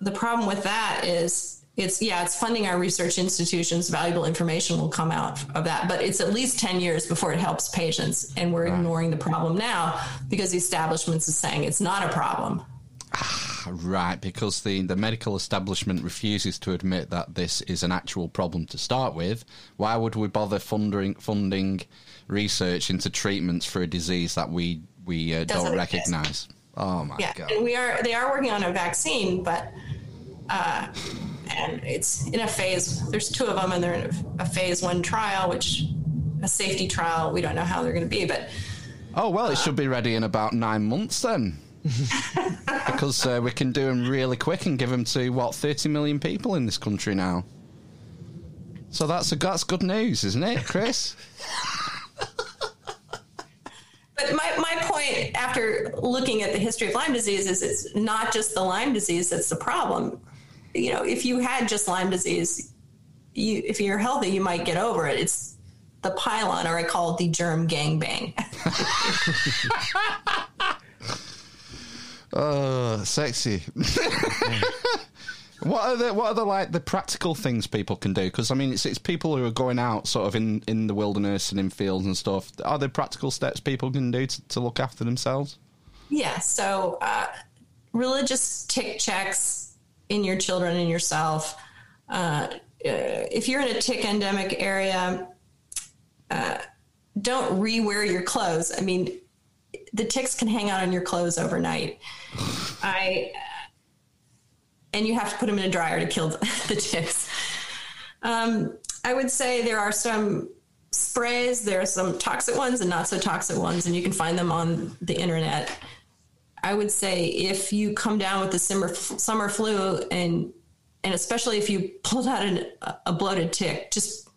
the problem with that is it's, yeah, it's funding our research institutions. Valuable information will come out of that, but it's at least 10 years before it helps patients. And we're ignoring the problem now because the establishment is saying it's not a problem. Right, because the, the medical establishment refuses to admit that this is an actual problem to start with. Why would we bother funding funding research into treatments for a disease that we we uh, don't recognise? Oh my Yeah, god! and we are they are working on a vaccine, but uh, and it's in a phase. There's two of them, and they're in a, a phase one trial, which a safety trial. We don't know how they're going to be, but Oh well, it should be ready in about nine months then. because uh, we can do them really quick and give them to what thirty million people in this country now. So that's a, that's good news, isn't it, Kris? But my, my point after looking at the history of Lyme disease is it's not just the Lyme disease that's the problem. You know, if you had just Lyme disease, you if you're healthy, you might get over it. It's the pylon, or I call it the germ gangbang. Oh, sexy. what are the what are the like the practical things people can do? Because I mean, it's it's people who are going out sort of in in the wilderness and in fields and stuff. Are there practical steps people can do to, to look after themselves? Yeah. So, uh, religious tick checks in your children and yourself. Uh, uh, if you're in a tick endemic area, uh, don't rewear your clothes. I mean, the ticks can hang out on your clothes overnight. I and you have to put them in a dryer to kill the ticks. Um, I would say there are some sprays. There are some toxic ones and not so toxic ones, and you can find them on the internet. I would say if you come down with the summer summer flu and and especially if you pulled out an, a bloated tick, just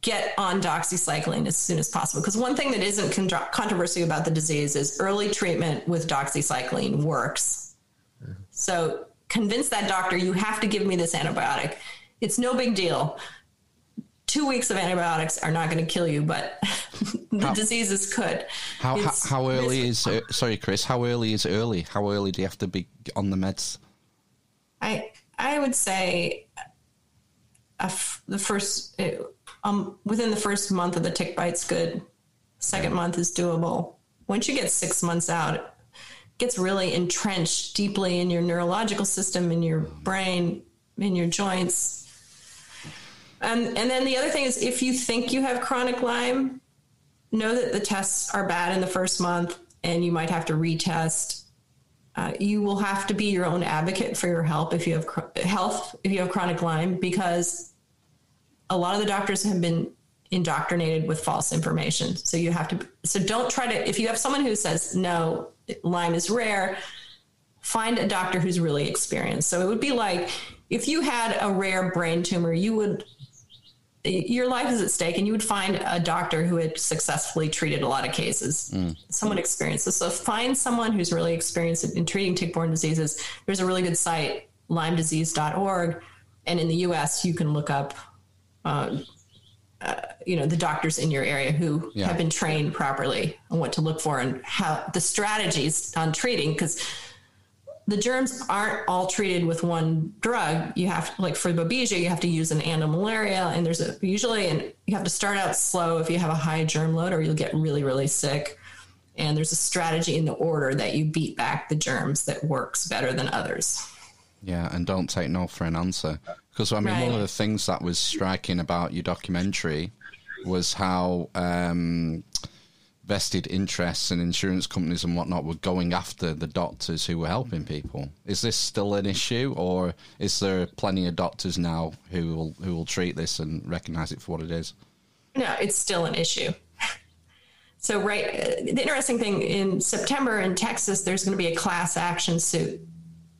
get on doxycycline as soon as possible. Because one thing that isn't con- controversy about the disease is early treatment with doxycycline works. Mm-hmm. So convince that doctor you have to give me this antibiotic. It's no big deal. Two weeks of antibiotics are not going to kill you, but the How- diseases could. How how, early is uh, sorry, Kris? How early is early? How early do you have to be on the meds? I I would say a f- the first uh, um within the first month of the tick bite's good. Second month is doable. Once you get six months out, it gets really entrenched deeply in your neurological system, in your brain, in your joints. And and then the other thing is if you think you have chronic Lyme, know that the tests are bad in the first month and you might have to retest uh, you will have to be your own advocate for your help if you have chr- health if you have chronic Lyme because a lot of the doctors have been indoctrinated with false information. So you have to so don't try to if you have someone who says no Lyme is rare, find a doctor who's really experienced. So it would be like if you had a rare brain tumor, you would your life is at stake and you would find a doctor who had successfully treated a lot of cases. Someone experienced this. So find someone who's really experienced in treating tick-borne diseases. There's a really good site lymedisease.org and in the us you can look up uh, uh, you know the doctors in your area who Yeah. have been trained properly on what to look for and how the strategies on treating because the germs aren't all treated with one drug. You have like for the Babesia, you have to use an anti-malaria, and there's a usually and you have to start out slow if you have a high germ load, or you'll get really really sick. And there's a strategy in the order that you beat back the germs that works better than others. Yeah, and don't take no for an answer. Because I mean, one of the things that was striking about your documentary was how um, vested interests and insurance companies and whatnot were going after the doctors who were helping people. Is this still an issue, or is there plenty of doctors now who will who will treat this and recognise it for what it is? No, it's still an issue. So, right, the interesting thing in September in Texas, there's going to be a class action suit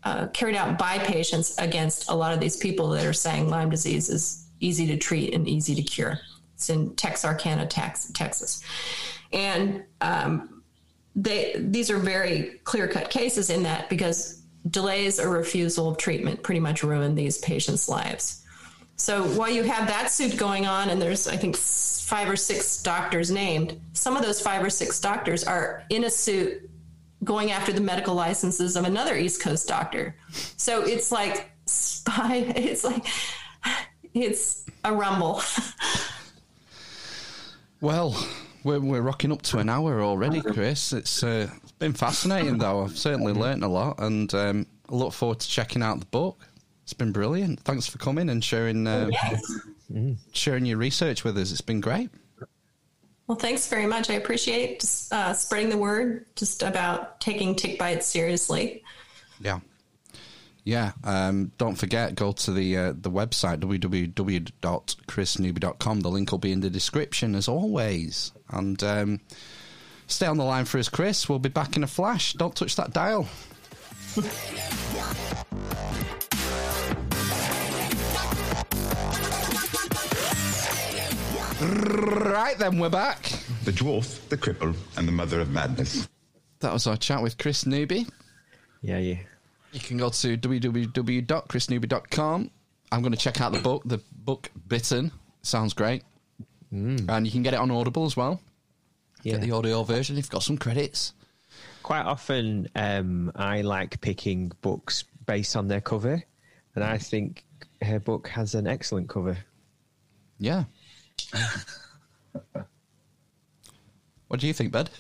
uh, carried out by patients against a lot of these people that are saying Lyme disease is easy to treat and easy to cure. It's in Texarkana, Tex- Texas, and um, they these are very clear cut cases in that because delays or refusal of treatment pretty much ruin these patients' lives. So while you have that suit going on, and there's, I think, five or six doctors named, some of those five or six doctors are in a suit going after the medical licenses of another East Coast doctor. So it's like spy, it's like, it's a rumble. Well, we're, we're rocking up to an hour already, Kris. It's, uh, it's been fascinating, though. I've certainly learnt a lot, and um, I look forward to checking out the book. It's been brilliant. Thanks for coming and sharing uh, sharing your research with us. It's been great. Well, thanks very much. I appreciate uh, spreading the word just about taking tick bites seriously. Yeah. Yeah, um, don't forget, go to the uh, the website www.krisnewby.com. The link will be in the description as always. And um, stay on the line for us, Kris. We'll be back in a flash. Don't touch that dial. right then, we're back. The dwarf, the cripple, and the mother of madness. That was our chat with Kris Newby. Yeah, yeah. You can go to www.krisnewby.com. I'm going to check out the book. The book Bitten sounds great, and you can get it on Audible as well. Yeah. Get the audio version. You've got some credits. Quite often, um, I like picking books based on their cover, and I think her book has an excellent cover. Yeah. what do you think, Bud?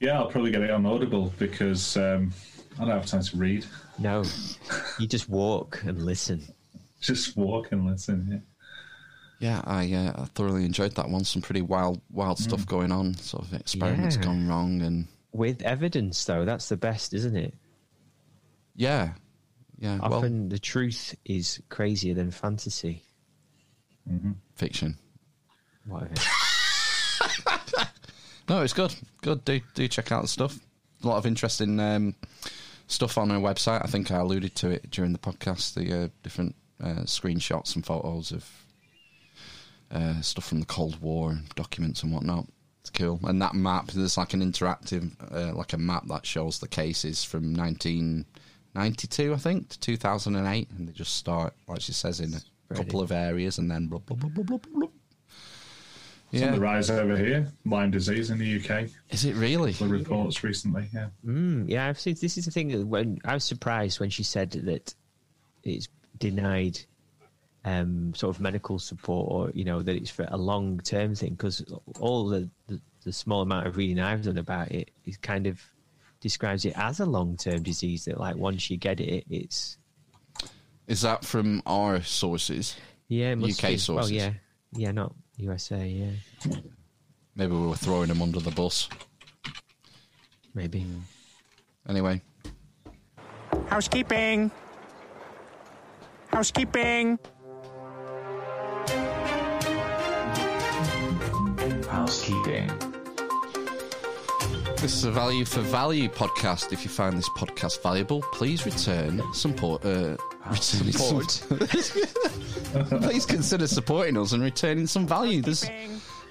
Yeah, I'll probably get it on Audible because um, I don't have time to read. No, you just walk and listen. Just walk and listen. Yeah. Yeah, I, uh, I thoroughly enjoyed that one. Some pretty wild, wild stuff going on. Sort of experiments Yeah. gone wrong, and With evidence, though, that's the best, isn't it? yeah, yeah. Well, Often the truth is crazier than fantasy. fiction. Whatever. No, it's good. Good. Do do check out the stuff. A lot of interesting um, stuff on our website. I think I alluded to it during the podcast. The uh, different uh, screenshots and photos of uh, stuff from the Cold War and documents and whatnot. It's cool. And that map, there's like an interactive, uh, like a map that shows the cases from 1992, I think, to 2008, and they just start, like she says, in a Spreading. couple of areas, and then blah blah blah blah blah blah. blah. It's on Yeah, the rise over here. Lyme disease in the UK. is it really? The reports recently. Yeah. Mm, yeah, I've seen. This is the thing that when I was surprised when she said that it's denied um, sort of medical support, or you know that it's for a long term thing. Because all the, the the small amount of reading I've done about it is kind of describes it as a long term disease. That like once you get it, it's Is that from our sources? yeah, it must UK be. sources. Well, yeah, yeah, not USA. Yeah, Maybe we were throwing them under the bus. maybe. Anyway, Housekeeping. Housekeeping. Housekeeping. this is a value for value podcast. If you find this podcast valuable, please return support. Uh, returning some- please consider supporting us and returning some value. There's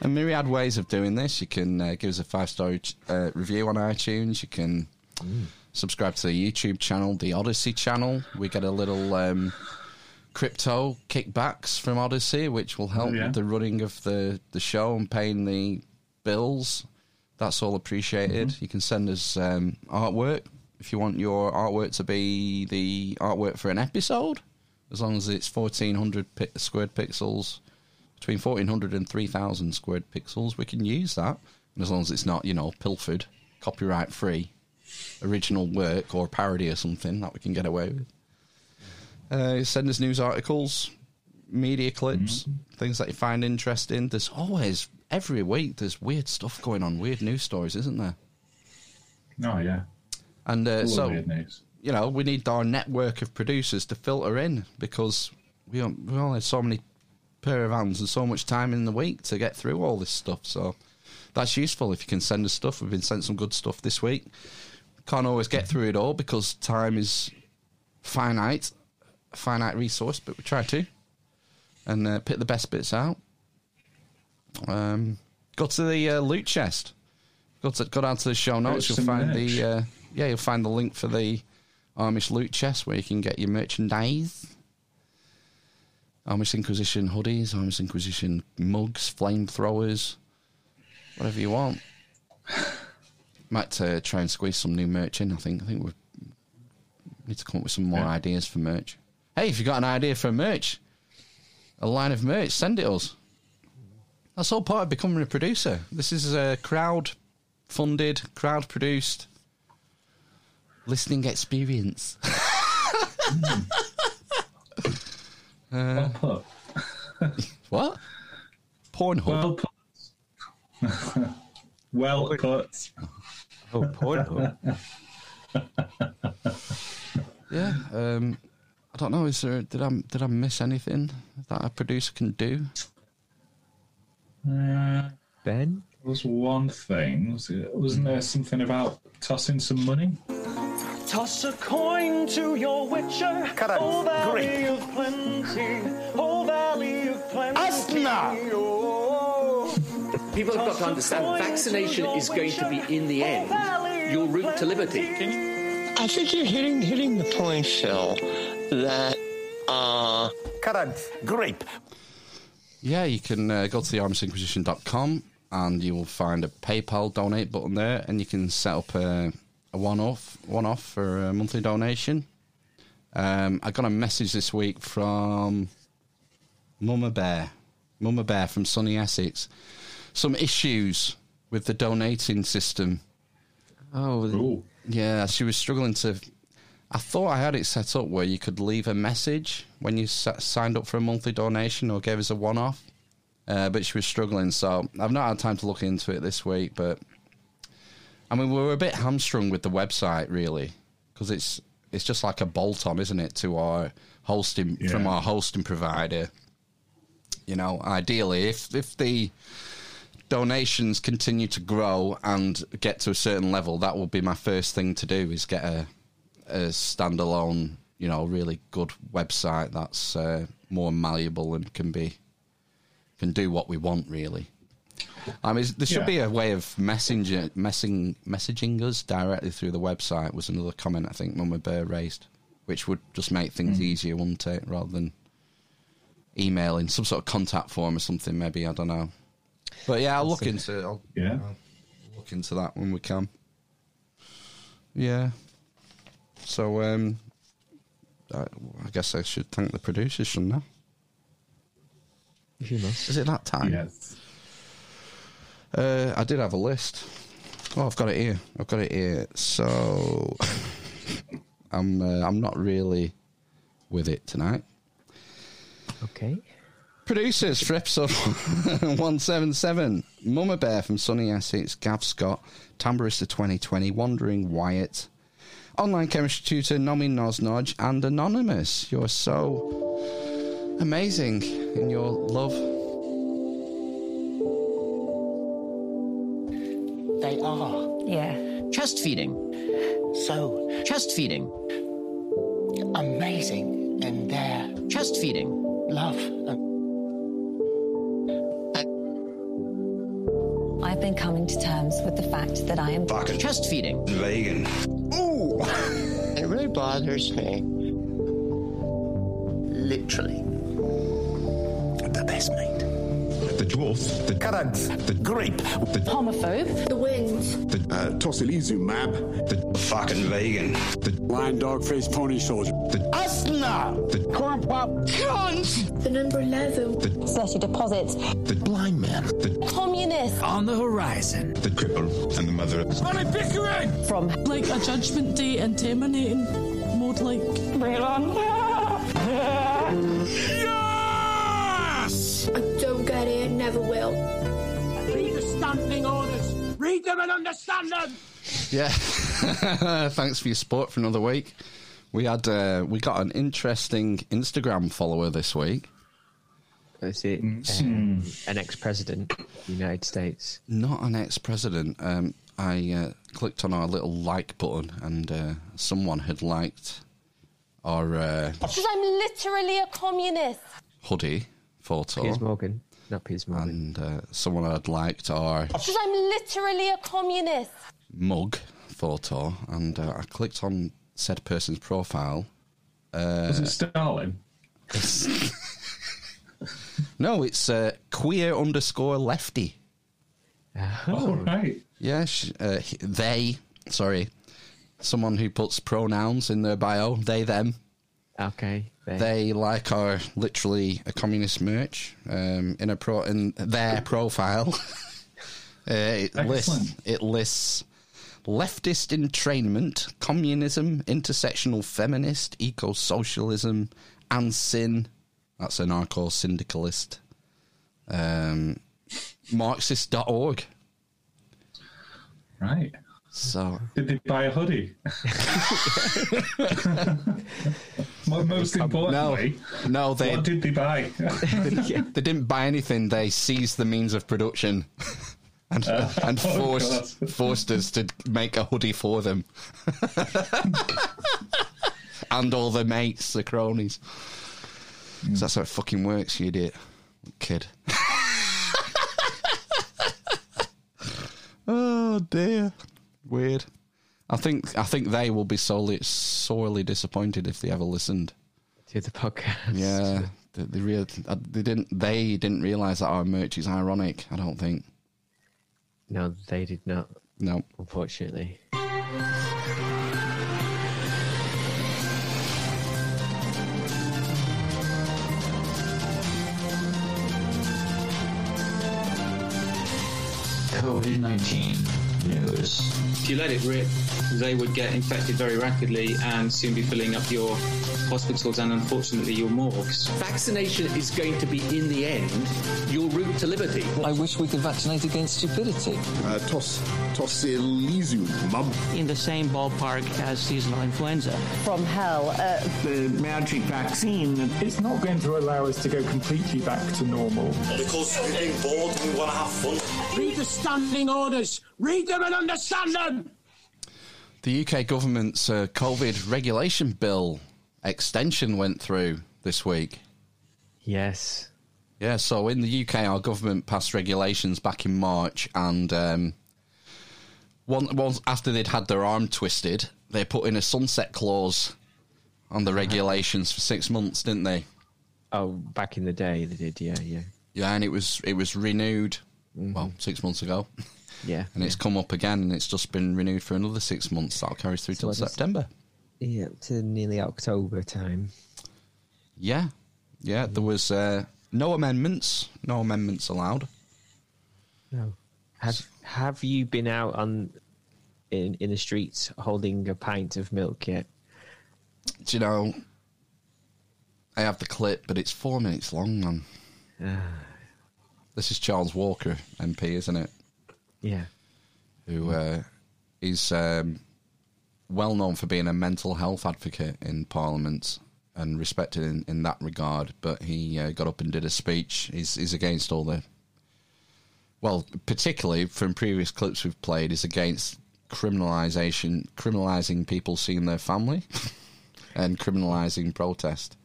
a myriad ways of doing this. You can uh, give us a five star uh, review on iTunes. You can subscribe to the YouTube channel, the Odysee channel. We get a little um, crypto kickbacks from Odysee, which will help Oh, yeah. with the running of the, the show and paying the bills. That's all appreciated. Mm-hmm. You can send us um, artwork if you want your artwork to be the artwork for an episode, as long as it's 1400 pi- squared pixels, between 1400 and 3000 squared pixels, we can use that. And as long as it's not, you know, pilfered, copyright free, original work or parody or something that we can get away with. Uh, send us news articles, media clips, things that you find interesting. There's always, every week, there's weird stuff going on, weird news stories, isn't there? Oh yeah. And uh, so, you know, we need our network of producers to filter in because we we only have so many pair of hands and so much time in the week to get through all this stuff. So that's useful if you can send us stuff. We've been sent some good stuff this week. Can't always get through it all because time is finite, finite resource, but we try to and uh, pick the best bits out. Um, go to the uh, loot chest. Go to go down to the show notes. You'll find merch. the uh, yeah, you'll find the link for the Amish loot chest where you can get your merchandise. Amish Inquisition hoodies, Amish Inquisition mugs, flamethrowers, whatever you want. Might uh, try and squeeze some new merch in. I think. I think we need to come up with some more Yeah. ideas for merch. Hey, if you've got an idea for merch, a line of merch, send it us. That's all part of becoming a producer. This is a crowd funded, crowd produced listening experience. well put. what? Pornhub. Well put. well put. Oh, Pornhub. yeah, um, I don't know. Is there? Did I did I miss anything that a producer can do? Uh, Ben? there was one thing. Was it, wasn't there something about tossing some money? Toss a coin to your witcher. Correct. Oh, valley Great. of plenty. Oh, valley of plenty. Asna. Oh, People have got to understand vaccination is going to be, in the end, your route to liberty. I think you're hitting hitting the point, Phil. That uh, Correct. Grape. Yeah, you can uh, go to the theamishinquisition.com and you will find a PayPal donate button there, and you can set up a, a one-off one-off for a monthly donation. Um, I got a message this week from Mama Bear, Mama Bear from Sunny Essex. Some issues with the donating system. Oh, Ooh. Yeah, she was struggling to. I thought I had it set up where you could leave a message when you s- signed up for a monthly donation or gave us a one off, uh, but she was struggling. So I've not had time to look into it this week. But I mean, we were a bit hamstrung with the website really because it's it's just like a bolt on, isn't it, to our hosting from our hosting provider. You know, ideally, if if the donations continue to grow and get to a certain level, that will be my first thing to do is get a, a standalone, you know, really good website that's uh, more malleable and can be can do what we want really. I mean, there should Yeah. be a way of messenger, messing, messaging us directly through the website. Was another comment I think Mama Bear raised, which would just make things easier, wouldn't it, rather than emailing some sort of contact form or something. Maybe I don't know. But yeah, I'll look into I'll Yeah. look into that when we can. Yeah. So um, I, I guess I should thank the producers, shouldn't I? you must. Is it that time? Yes. Uh, I did have a list. Oh, I've got it here. I've got it here. So I'm uh, I'm not really with it tonight. Okay. Producers for episode 177 Mama Bear from Sunny Essex, Gav Scott, Tamborista 2020, Wandering Wyatt, Online Chemistry Tutor, Nomae NosNoj, and Anonymous. You're so amazing in your love. they are Yeah. chest feeding. So chest feeding, amazing in their chest feeding, love. I've been coming to terms with the fact that I am Fucking chest feeding. vegan. It really bothers me. Literally. The best mate. The dwarf. The Correct. The Grape. The homophobe. The winds. The Uh, Tocilizumab. The fucking vegan. The Lion dog faced pony soldier. The Asna. The Corn pop. Cunt. The number 11. Dirty deposits. The Blind man. The Communist. On the horizon. The cripple and the mother of Johnny Pickering. From Like a judgment day and terminating mode, like. Bring it on. Yes! I don't get it, never will. Read the standing orders. Read them and understand them. Yeah. Thanks for your support for another week. We had uh, we got an interesting Instagram follower this week. Is it um, an ex-president of the United States? Not an ex-president. Um, I uh, clicked on our little like button, and uh, someone had liked our uh, Because I'm literally a communist. hoodie photo, Piers Morgan, not Piers Morgan. and uh, someone had liked our Because I'm literally a communist. mug photo, and uh, I clicked on said person's profile. Was it Stalin? No, it's uh, queer underscore lefty. Oh, right. Yeah, sh- uh, they. Sorry, someone who puts pronouns in their bio. They them. Okay. They, They like are literally a communist merch um, in a pro in their profile. uh, it lists it lists leftist entrainment, communism, intersectional feminist, eco socialism, and sin. That's an anarcho syndicalist. Um, Marxist.org. Right. So Did they buy a hoodie? Mo- Most importantly, no, they what did they buy? they didn't buy anything. They seized the means of production and and oh, forced forced us to make a hoodie for them, and all the mates, the cronies. 'Cause That's how it fucking works, you idiot, kid. oh dear, weird. I think I think they will be sorely sorely disappointed if they ever listened to the podcast. Yeah, they, they, real, uh, they didn't. They didn't realize that our merch is ironic. I don't think. No, they did not. No, unfortunately. COVID 19 news. If you let it rip, they would get infected very rapidly and soon be filling up your hospitals and unfortunately your morgues. Vaccination is going to be, in the end, your route to liberty. I wish we could vaccinate against stupidity. Uh, tos, tocilizumab. Mum. In the same ballpark as seasonal influenza. From hell. Uh, the magic vaccine is not going to allow us to go completely back to normal. Because we're being bored and we want to have fun. Read the standing orders. Read them and understand them. The UK government's uh, COVID regulation bill extension went through this week. Yes. Yeah, so in the UK, our government passed regulations back in March, and um, one, once after they'd had their arm twisted, they put in a sunset clause on the regulations for six months, didn't they? Oh, back in the day, they did. Yeah, yeah, Yeah, and it was it was renewed. Well, six months ago. yeah. and it's come up again, and it's just been renewed for another six months. That'll carry through So till September. Yeah, to nearly October time. Yeah, yeah. There was uh, no amendments. No amendments allowed. No. Have Have you been out on in in the streets holding a pint of milk yet? Do you know? I have the clip, but it's four minutes long, man. This is Charles Walker, MP, isn't it? Yeah. Who uh, is um, well known for being a mental health advocate in Parliament and respected in, in that regard. But he uh, got up and did a speech. He's, he's against all the. Well, particularly from previous clips we've played, is against criminalisation, criminalising people seeing their family, and criminalising protest.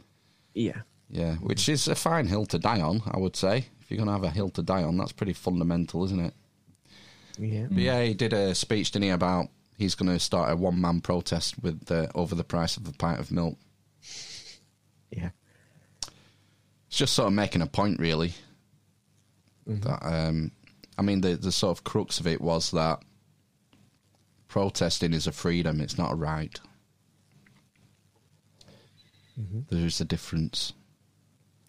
Yeah. Yeah, which is a fine hill to die on, I would say. If you're going to have a hill to die on, that's pretty fundamental, isn't it? Yeah. But yeah, he did a speech, didn't he, about he's going to start a one man protest with the, over the price of a pint of milk. Yeah. It's just sort of making a point, really. That um, I mean, the the sort of crux of it was that protesting is a freedom; it's not a right. There's a difference.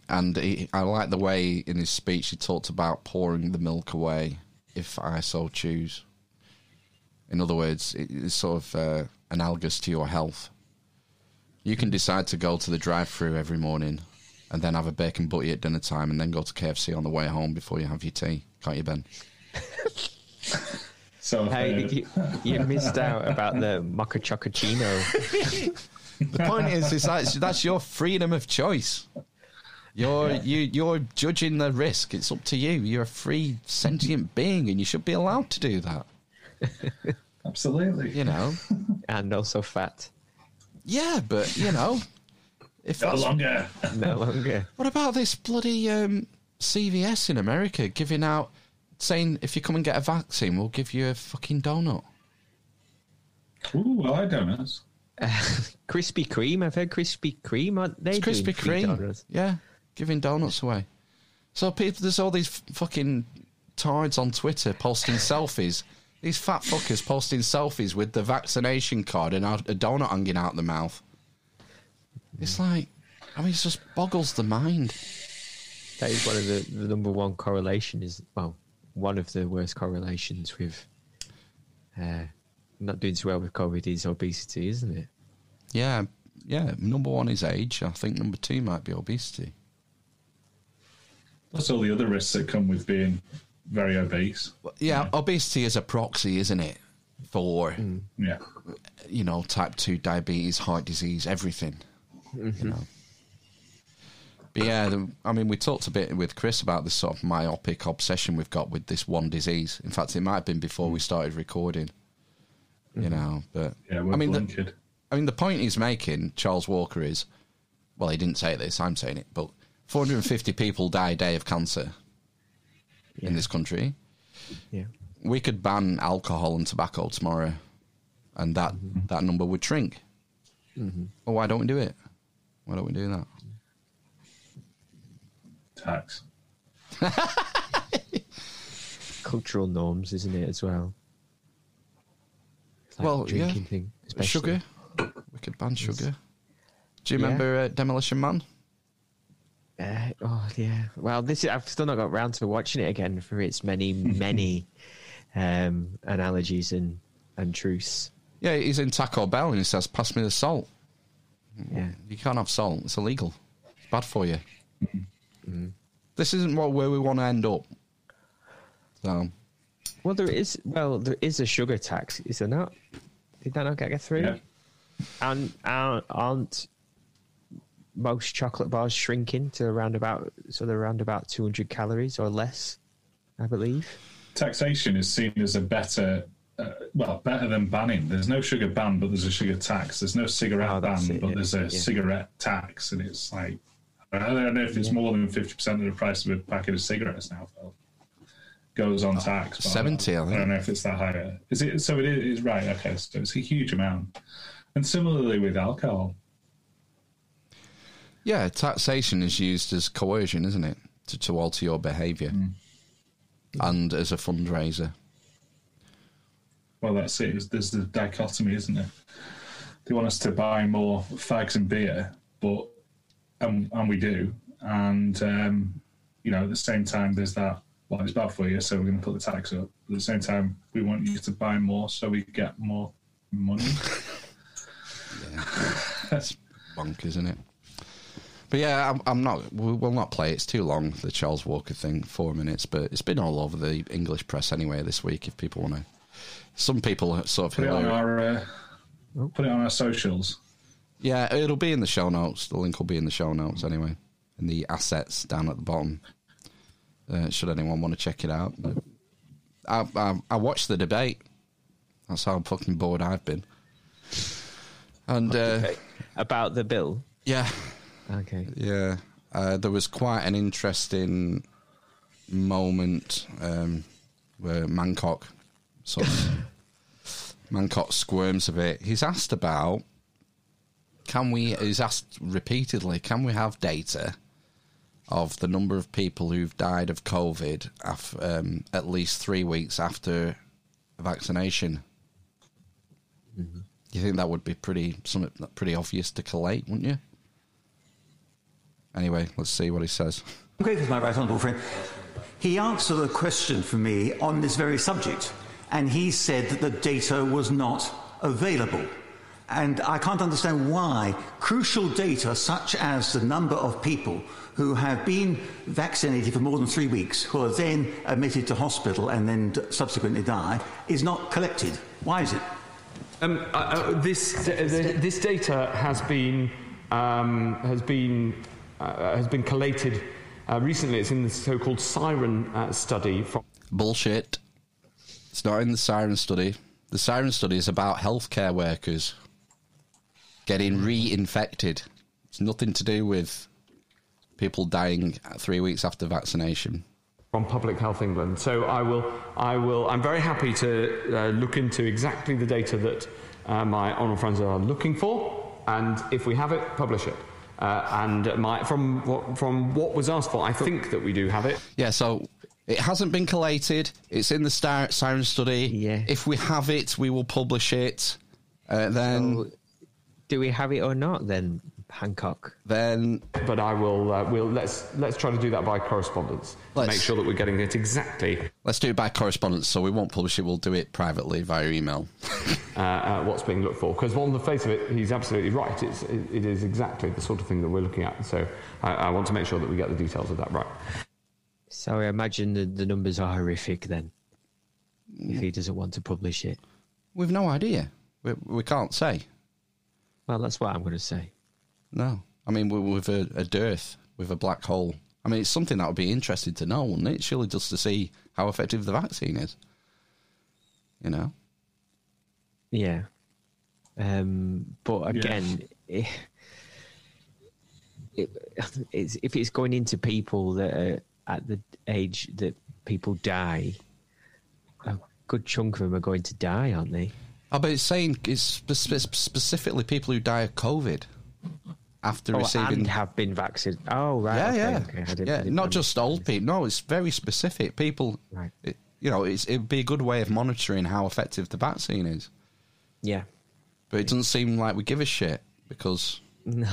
And he, I like the way in his speech he talked about pouring the milk away if I so choose. In other words, it- it's sort of uh, analogous to your health. You can decide to go to the drive through every morning and then have a bacon butty at dinner time and then go to KFC on the way home before you have your tea. Can't you, Ben? So Hey, you, you missed out about the mocha chocochino. The point is, is that's, that's your freedom of choice. You're you you're judging the risk. It's up to you. You're a free sentient being, and you should be allowed to do that. Absolutely. You know. and also fat. Yeah, but you know, if No longer. No longer. What about this bloody um, CVS in America giving out saying if you come and get a vaccine, we'll give you a fucking donut. Ooh, I like donuts. Krispy Kreme. I've heard Krispy Kreme. Aren't they It's Krispy Kreme. donuts? Yeah, giving donuts away. So people, there's all these fucking tards on Twitter posting selfies. These fat fuckers posting selfies with the vaccination card and a donut hanging out the mouth. It's like, I mean, it just boggles the mind. That is one of the, the number one correlation. Is well, one of the worst correlations with uh, not doing so well with COVID is obesity, isn't it? Yeah, yeah. Number one is age. I think number two might be obesity. Plus all the other risks that come with being very obese. Yeah, obesity is a proxy, isn't it? for mm. yeah. you know type two diabetes, heart disease, everything. Mm-hmm. You know. But yeah, the, I mean, we talked a bit with Kris about this sort of myopic obsession we've got with this one disease. In fact, it might have been before we mm. started recording. You mm-hmm. know, but Yeah, I mean, the. I mean, the point he's making, Charles Walker, is well, he didn't say this. I'm saying it, but 450 people die a day of cancer in this country. Yeah. We could ban alcohol and tobacco tomorrow, and that that number would shrink. Mm-hmm. Well, why don't we do it? Why don't we do that? Tax. Cultural norms, isn't it, as well? Like well, drinking yeah. thing, especially. Sugar. We could ban sugar. Do you Yeah. remember uh, Demolition Man? Uh, oh yeah. Well, this is, I've still not got round to watching it again for its many, many um, analogies and and truths. Yeah, he's in Taco Bell and he says, "Pass me the salt." Yeah. You can't have salt; it's illegal. It's bad for you. Mm-hmm. This isn't what where we want to end up. So, Well, there is. Well, there is a sugar tax, is there not? Did that not get through? Yeah. And aren't, aren't most chocolate bars shrinking to around about so they're around about two hundred calories or less, I believe. Taxation is seen as a better, uh, well, better than banning. There's no sugar ban, but there's a sugar tax. There's no cigarette Oh, ban, it, but yeah, there's a yeah. cigarette tax, and it's like I don't know if it's more than fifty percent of the price of a packet of cigarettes now. Phil. Goes on tax. but I don't- 70, I think. I don't know if it's that higher. Is it? So it is right. Okay, so it's a huge amount. And similarly with alcohol, yeah, taxation is used as coercion, isn't it, to, to alter your behaviour, and as a fundraiser. Well, that's it. There's- the dichotomy, isn't there? They want us to buy more fags and beer, but and, and we do, and um, you know, at the same time, there's that. Well, it's bad for you, so we're going to put the tax up. At the same time, we want you to buy more, so we get more money. That's bonkers, isn't it? But yeah, I'm, I'm not. We will not play. It's too long. The Charles Walker thing, four minutes. But it's been all over the English press anyway this week. If people want to, some people are sort of Put it on our uh, put it on our socials. Yeah, it'll be in the show notes. The link will be in the show notes anyway, in the assets down at the bottom. Uh, should anyone want to check it out? I, I, I watched the debate. That's how fucking bored I've been. And uh, About the bill. yeah, Okay. yeah, uh, there was quite an interesting moment um, where Mancock sort of Mancock squirms a bit. He's asked about can we? He's asked repeatedly, can we have data of the number of people who've died of COVID af, um, at least three weeks after vaccination? You think that would be pretty something pretty obvious to collate, wouldn't you? Anyway, let's see what he says. I'm grateful to my right honourable friend. He answered a question for me on this very subject, and he said that the data was not available. And I can't understand why crucial data, such as the number of people who have been vaccinated for more than three weeks, who are then admitted to hospital and then subsequently die, is not collected. Why is it? Um, uh, uh, this this data has been um, has been uh, has been collated uh, recently. It's in the so-called Siren uh, study from. Bullshit. It's not in the Siren study. The Siren study is about healthcare workers getting reinfected. It's nothing to do with people dying three weeks after vaccination. from Public Health England. So I will, I will, I'm very happy to uh, look into exactly the data that uh, my honourable friends are looking for, and if we have it, publish it. Uh, and my, from what, from what was asked for, I think that we do have it. Yeah, so it hasn't been collated. It's in the Star- Siren study. Yeah. If we have it, we will publish it. Uh, then, So, do we have it or not then, Hancock? then But I will, uh, we'll let's let's try to do that by correspondence. to Let's- make sure that we're getting it exactly let's do it by correspondence. So we won't publish it. We'll do it privately via email. uh, uh, what's being looked for. Because on the face of it, he's absolutely right. It's, it, it is exactly the sort of thing that we're looking at. So I, I want to make sure that we get the details of that right. So I imagine the, the numbers are horrific then. If he doesn't want to publish it. We've no idea. We, we can't say. Well, that's what I'm going to say. No. I mean, with a, a dearth, with a black hole. I mean, it's something that would be interesting to know, wouldn't it? Surely just to see how effective the vaccine is. You know? Yeah. Um, but again, eh, it, it's, if it's going into people that are at the age that people die, a good chunk of them are going to die, aren't they? Oh, but it's saying it's spe- spe- specifically people who die of COVID after Oh, receiving. and have been vaccinated. Oh, right. yeah, okay, yeah, okay. I didn't- yeah. Didn't Not just old people. No, it's very specific. People, Right. it, you know, it's, it'd be a good way of monitoring how effective the vaccine is. Yeah. But it doesn't seem like we give a shit because No,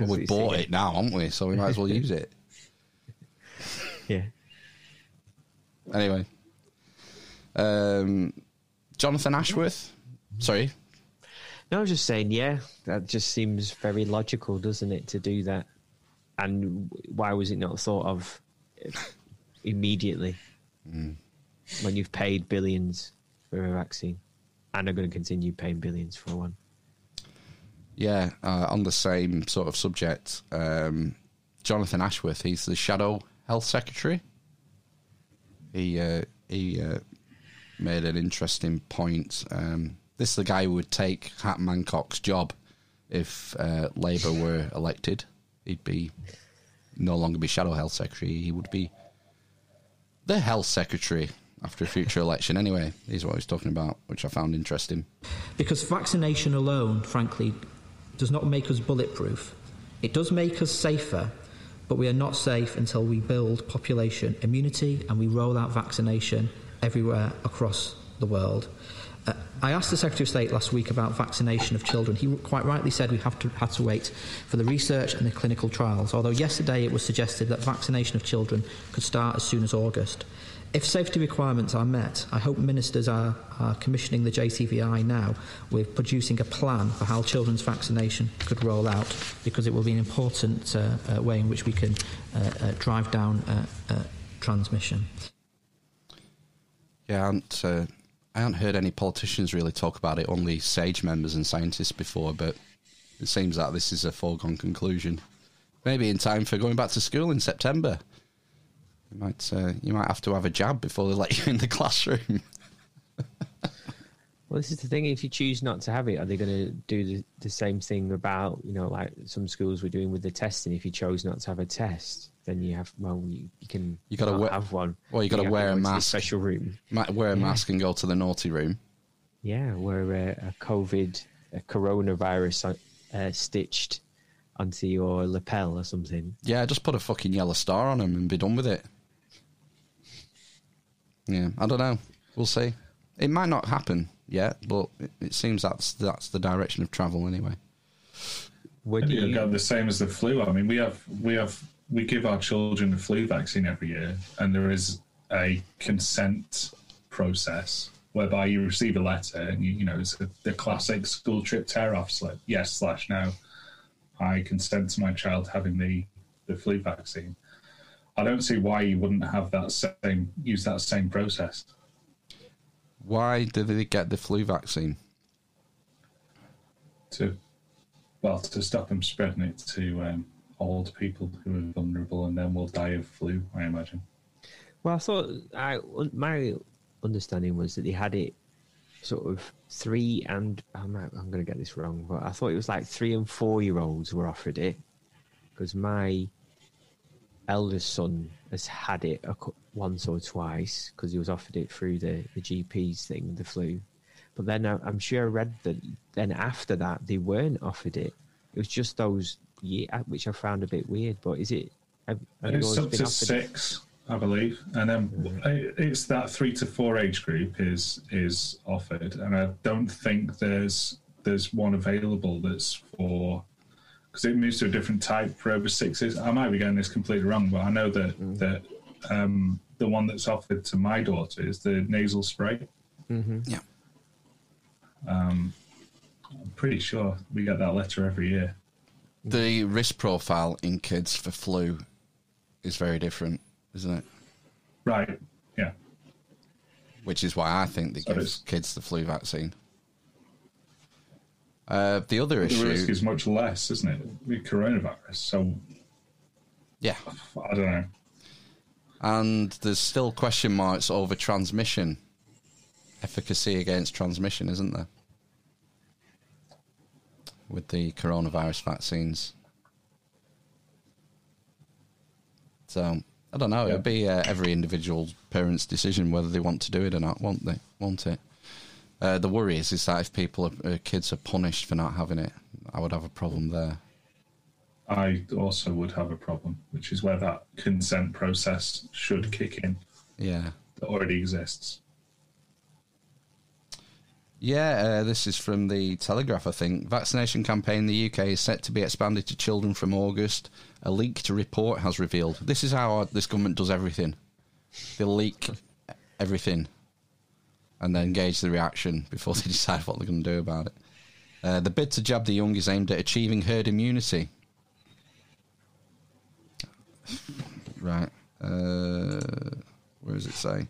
well, we bought yeah. it now, haven't we? So we might as well use it. Yeah. Anyway, um, Jonathan Ashworth. Sorry, No, I was just saying, yeah, that just seems very logical, doesn't it, to do that? And why was it not thought of immediately Mm. when you've paid billions for a vaccine and are going to continue paying billions for one? Yeah, uh, on the same sort of subject, um, Jonathan Ashworth. He's the shadow health secretary. He uh, he uh, made an interesting point. Um, this is the guy who would take Hat Mancock's job if uh, Labour were elected. He'd be no longer be shadow health secretary. He would be the health secretary after a future election. Anyway, is what he's talking about, which I found interesting. Because vaccination alone, frankly, does not make us bulletproof. It does make us safer, but we are not safe until we build population immunity and we roll out vaccination everywhere across the world. I asked the Secretary of State last week about vaccination of children. He quite rightly said we have to had to wait for the research and the clinical trials. Although yesterday it was suggested that vaccination of children could start as soon as August. If safety requirements are met, I hope ministers are, are commissioning the JCVI now with producing a plan for how children's vaccination could roll out, because it will be an important uh, uh, way in which we can uh, uh, drive down uh, uh, transmission. Yeah, uh, I haven't heard any politicians really talk about it, only SAGE members and scientists before, but it seems that this is a foregone conclusion. Maybe in time for going back to school in September. You might, uh, you might have to have a jab before they let you in the classroom. Well, this is the thing. If you choose not to have it, are they going to do the, the same thing about, you know, like some schools were doing with the testing? If you chose not to have a test, then you have, well, you, you can You got to not wear, have one. Well, you got to wear a go into the mask. special room. Might wear a Yeah. mask and go to the naughty room. Yeah, wear uh, a COVID, a coronavirus uh, stitched onto your lapel or something. Yeah, just put a fucking yellow star on them and be done with it. Yeah, I don't know. We'll see. It might not happen yet, but it, it seems that's that's the direction of travel anyway. Would Maybe it'll go the same as the flu. I mean, we have we have we give our children the flu vaccine every year, and there is a consent process whereby you receive a letter, and you, you know it's a, the classic school trip tear off slip. Yes slash no. I consent to my child having the the flu vaccine. I don't see why you wouldn't have that same use that same process. Why did they get the flu vaccine? to well to stop them spreading it to um, old people who are vulnerable and then will die of flu. I imagine. Well, I thought I my understanding was that they had it sort of three and I'm I'm going to get this wrong, but I thought it was like three and four year olds were offered it because my eldest son has had it a, once or twice because he was offered it through the the GP's thing, the flu. But then I, I'm sure I read that then after that they weren't offered it. It was just those year, which I found a bit weird. But is it? Have, have It's up to offered it? six, I believe, and then it- it's that three to four age group is is offered, and I don't think there's there's one available that's for because it moves to a different type for over sixes. I might be getting this completely wrong, but I know that Mm. that um, the one that's offered to my daughter is the nasal spray. Mm-hmm. Yeah. Um, I'm pretty sure we get that letter every year. The risk profile in kids for flu is very different, isn't it? Right. Yeah. Which is why I think they give kids the flu vaccine. Uh, the other the issue, risk is much less, isn't it? With coronavirus. So yeah, I don't know. and there's still question marks over transmission, efficacy against transmission, isn't there? With the coronavirus vaccines. So I don't know. It'll be uh, every individual parent's decision whether they want to do it or not, won't they? Won't it? Uh, the worry is, is that if people, are, uh, kids, are punished for not having it, I would have a problem there. I also would have a problem, which is where that consent process should kick in Yeah. that already exists. Yeah, uh, this is from the Telegraph, I think. Vaccination campaign in the UK is set to be expanded to children from August. A leaked report has revealed. This is how this government does everything. They leak everything and then gauge the reaction before they decide what they're going to do about it. Uh, the bid to jab the young is aimed at achieving herd immunity. Right. Uh, where does it say?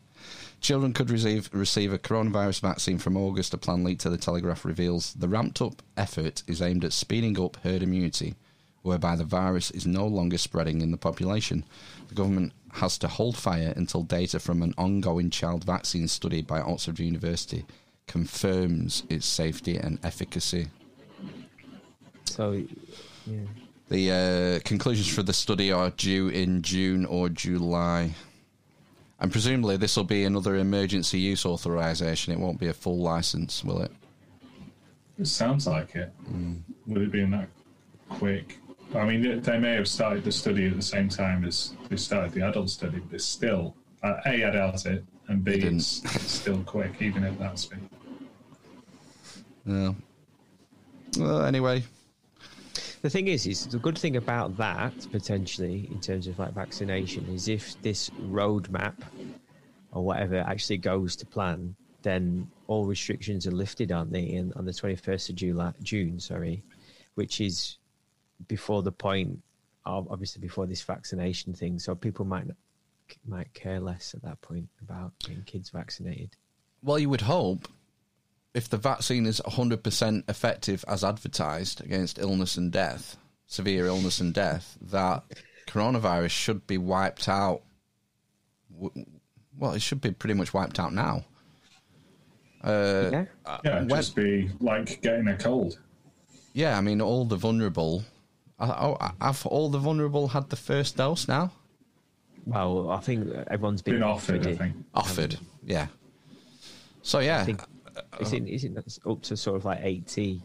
Children could receive receive a coronavirus vaccine from August. A plan leaked to the Telegraph reveals the ramped up effort is aimed at speeding up herd immunity, whereby the virus is no longer spreading in the population. The government has to hold fire until data from an ongoing child vaccine study by Oxford University confirms its safety and efficacy. So, yeah. The uh, conclusions for the study are due in June or July. And presumably, this will be another emergency use authorization. It won't be a full license, will it? It sounds like it. Would it be that quick? I mean, they- they may have started the study at the same time as they started the adult study, but it's still uh, a I doubt it, and b it's, it's still quick, even at that speed. No. Well, anyway, The thing is, is the good thing about that potentially in terms of like vaccination is if this roadmap or whatever actually goes to plan, then all restrictions are lifted, aren't they? In, on the twenty first of July, June, sorry, which is before the point of obviously before this vaccination thing. So people might might care less at that point about getting kids vaccinated. well, you would hope if the vaccine is 100% effective as advertised against illness and death, severe illness and death, that coronavirus should be wiped out. Well, it should be pretty much wiped out now. Uh, yeah, Yeah, it'd when- just be like getting a cold. yeah, I mean, all the vulnerable. Oh, have all the vulnerable had the first dose now? Well, I think everyone's been, Been offered, I think. Offered, yeah. So yeah, I think is it, is it up to sort of like 80,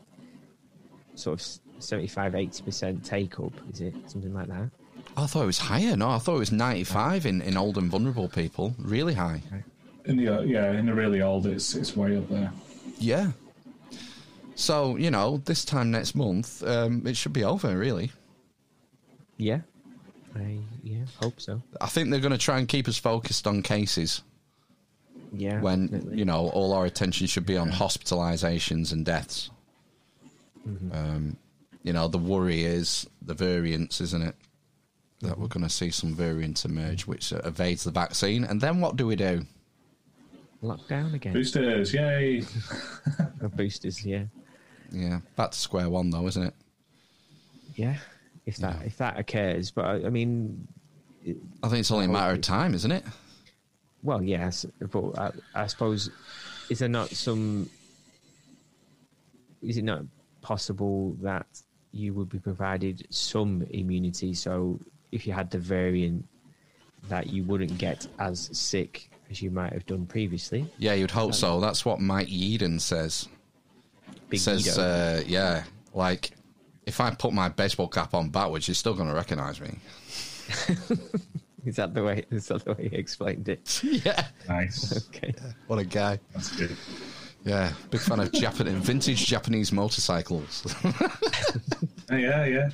sort of 75, 80% take up? Is it something like that? I thought it was higher. No, I thought it was ninety-five in, in old and vulnerable people. Really high. In the uh, yeah, in the really old, it's it's way up there. Yeah. So you know, this time next month, um, it should be over. Really, Yeah. I yeah, hope so. I think they're going to try and keep us focused on cases Yeah. when definitely. you know all our attention should be on hospitalizations and deaths. Mm-hmm. Um, you know, the worry is the variants, isn't it? That Mm-hmm. we're going to see some variants emerge, which uh, evades the vaccine, and then what do we do? Lockdown again. Boosters, yay! Boosters, yeah. Yeah, back to square one, though, isn't it? Yeah. If that if that occurs, but I, I mean, I think it's only a matter of time, isn't it? Well, yes, but I, I suppose is there not some? Is it not possible that you would be provided some immunity? So if you had the variant, that you wouldn't get as sick as you might have done previously. Yeah, you'd hope so. That's what Mike Eden says. Big says, uh, yeah, like if I put my baseball cap on backwards, you're still going to recognise me. Is that the way? Is that the way he explained it? yeah. Nice. Okay. What a guy. That's good. Yeah, big fan of Japan- vintage Japanese motorcycles. Yeah, yeah.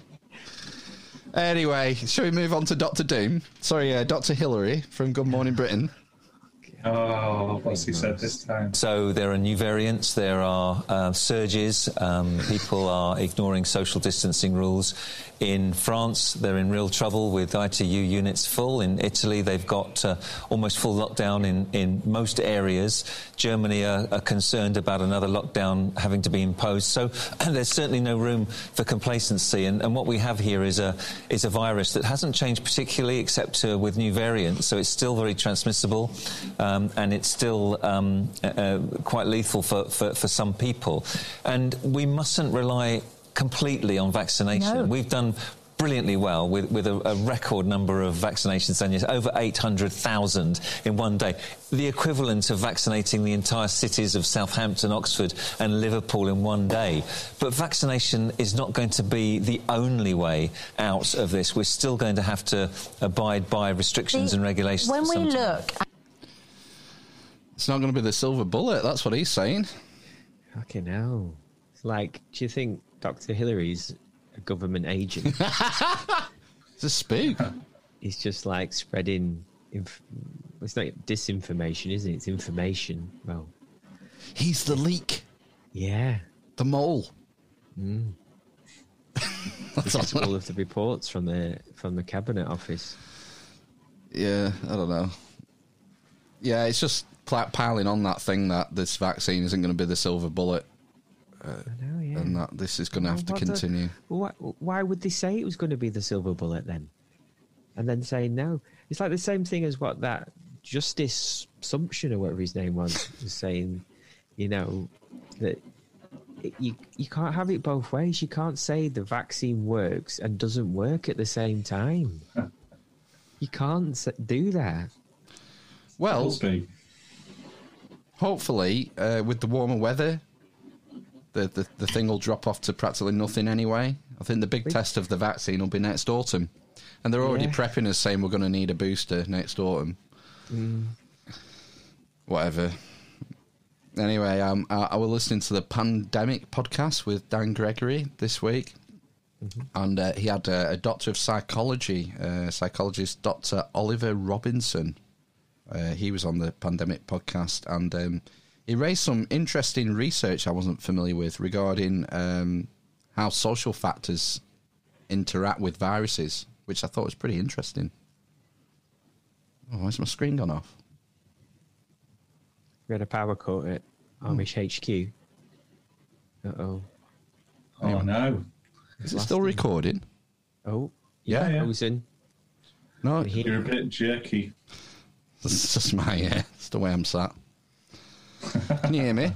anyway, shall we move on to Doctor Doom? Sorry, uh, Doctor Hilary from Good Morning Britain. Oh, what's he said this time? So there are new variants, there are uh, surges, um, people are ignoring social distancing rules. In France, they're in real trouble with ITU units full. In Italy, they've got uh, almost full lockdown in, in most areas. Germany are, are concerned about another lockdown having to be imposed. So there's certainly no room for complacency. And, and what we have here is a, is a virus that hasn't changed particularly except uh, with new variants. So it's still very transmissible um, and it's still um, uh, quite lethal for, for, for some people. And we mustn't rely completely on vaccination. No. We've done brilliantly well with, with a, a record number of vaccinations done, over 800,000 in one day. The equivalent of vaccinating the entire cities of Southampton, Oxford and Liverpool in one day. But vaccination is not going to be the only way out of this. We're still going to have to abide by restrictions and regulations. When we look It's not going to be the silver bullet. That's what he's saying. Fucking hell. It's like, do you think Dr. Hilary's a government agent? it's a spook. He's just like spreading. Inf- it's not disinformation, is it? It's information. Well, he's the leak. Yeah. The mole. Mm. this is all of the reports from the from the cabinet office. Yeah, I don't know. Yeah, it's just piling on that thing that this vaccine isn't going to be the silver bullet. Uh, know, yeah. And that this is going to have to What the- continue. Why, why would they say it was going to be the silver bullet then? And then say no. It's like the same thing as what that Justice Sumption or whatever his name was was saying. You know that it, you you can't have it both ways. You can't say the vaccine works and doesn't work at the same time. you can't do that. Well, hopefully, uh, with the warmer weather, the, the the thing will drop off to practically nothing anyway. I think the big test of the vaccine will be next autumn, and they're already Yeah. prepping us saying we're going to need a booster next autumn. Mm. Whatever. Anyway, um, I, I was listening to the pandemic podcast with Dan Gregory this week, and uh, he had a, a doctor of psychology, uh, psychologist Dr. Oliver Robinson. Uh, he was on the pandemic podcast, and um, he raised some interesting research I wasn't familiar with regarding um, how social factors interact with viruses, which I thought was pretty interesting. Oh, why's my screen gone off? We had a power cut at Amish HQ. Uh oh. Oh no! Is it still recording? Oh, Yeah, yeah. Frozen. No, You're a bit jerky. It's just my, uh, it's the way I'm sat. Can you hear me?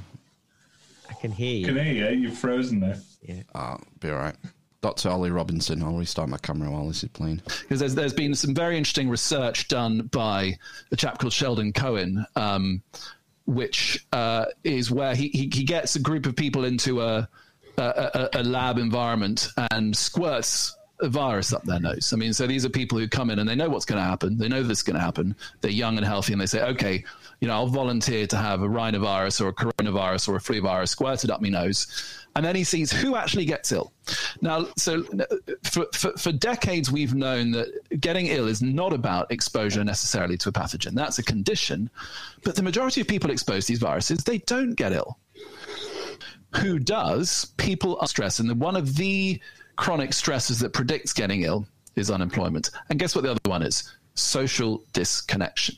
I can hear you. Can hear you. You've frozen there. Yeah. Ah, be all right. Dr. Ollie Robinson. I'll restart my camera while this is playing. because there's there's been some very interesting research done by a chap called Sheldon Cohen, um, which uh, is where he, he he gets a group of people into a a, a, a lab environment and squirts a virus up their nose. I mean, so these are people who come in and they know what's going to happen. They know this is going to happen. They're young and healthy, and they say, okay, you know, I'll volunteer to have a rhinovirus or a coronavirus or a flu virus squirted up my nose. And then he sees who actually gets ill. Now, so for, for, for decades, we've known that getting ill is not about exposure necessarily to a pathogen. That's a condition. But the majority of people exposed to these viruses, they don't get ill. Who does? People are stressed. And one of the chronic stresses that predicts getting ill is unemployment. And guess what the other one is? Social disconnection.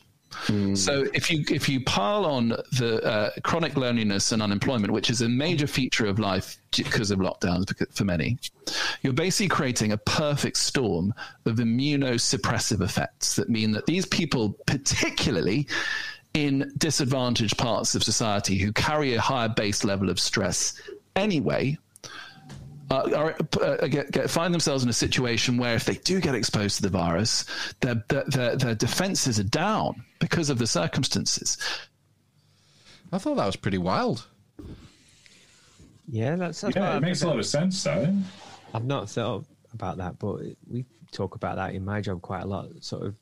So if you if you pile on the uh, chronic loneliness and unemployment, which is a major feature of life because of lockdowns for many, you're basically creating a perfect storm of immunosuppressive effects that mean that these people, particularly in disadvantaged parts of society who carry a higher base level of stress anyway, are, uh, get, get, find themselves in a situation where if they do get exposed to the virus, their, their, their, their defenses are down because of the circumstances. I thought that was pretty wild. Yeah, that's, that's Yeah, it makes a lot of sense, though. I've not thought about that, but we talk about that in my job quite a lot. Sort of,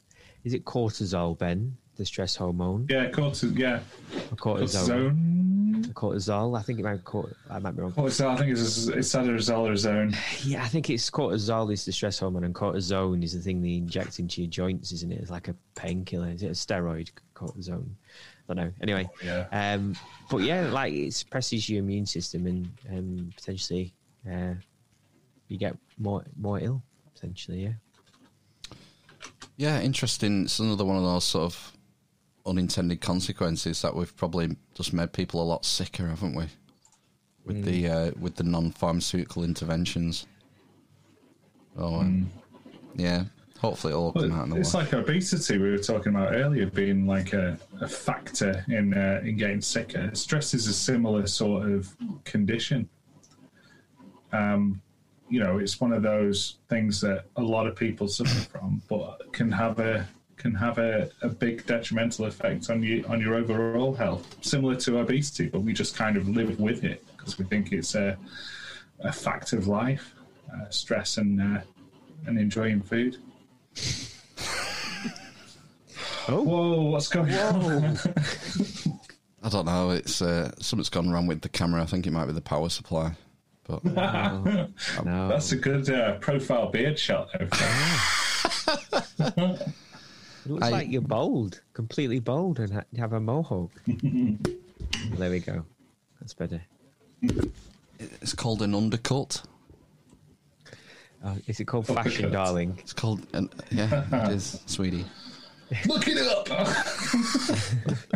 is it cortisol, Ben, the stress hormone? Yeah, cortisol. Yeah, Or cortisol. Cortisone. Cortisol. I think it might be cort- I might be wrong. Cortisol. I think it's it's either or zone. Yeah, I think it's cortisol is the stress hormone, and cortisone is the thing they inject into your joints, isn't it? It's like a painkiller. Is it a steroid? Cortisone. I don't know. Anyway, Yeah. um, but yeah, like it suppresses your immune system and um, potentially uh, you get more more ill. Potentially, yeah. Yeah, interesting. It's another one of those sort of unintended consequences that we've probably just made people a lot sicker, haven't we? With the uh, with the non-pharmaceutical interventions. Oh, um, yeah. Hopefully, it'll all come out in the It's like obesity we were talking about earlier being like a, a factor in uh, in getting sicker. Stress is a similar sort of condition. Um, you know, it's one of those things that a lot of people suffer from, but can have a can have a, a big detrimental effect on you on your overall health, similar to obesity. But we just kind of live with it because we think it's a a fact of life, uh, stress and uh, and enjoying food. Oh, whoa! What's going on? I don't know. It's uh, something's gone wrong with the camera. I think it might be the power supply. But That's a good uh, profile beard shot. There. It looks I- like you're bald, completely bald, and ha- have a mohawk. there we go. That's better. it's called an undercut. Uh, is it called fashion, darling? It's called, an, yeah, it is, sweetie. Looking it up.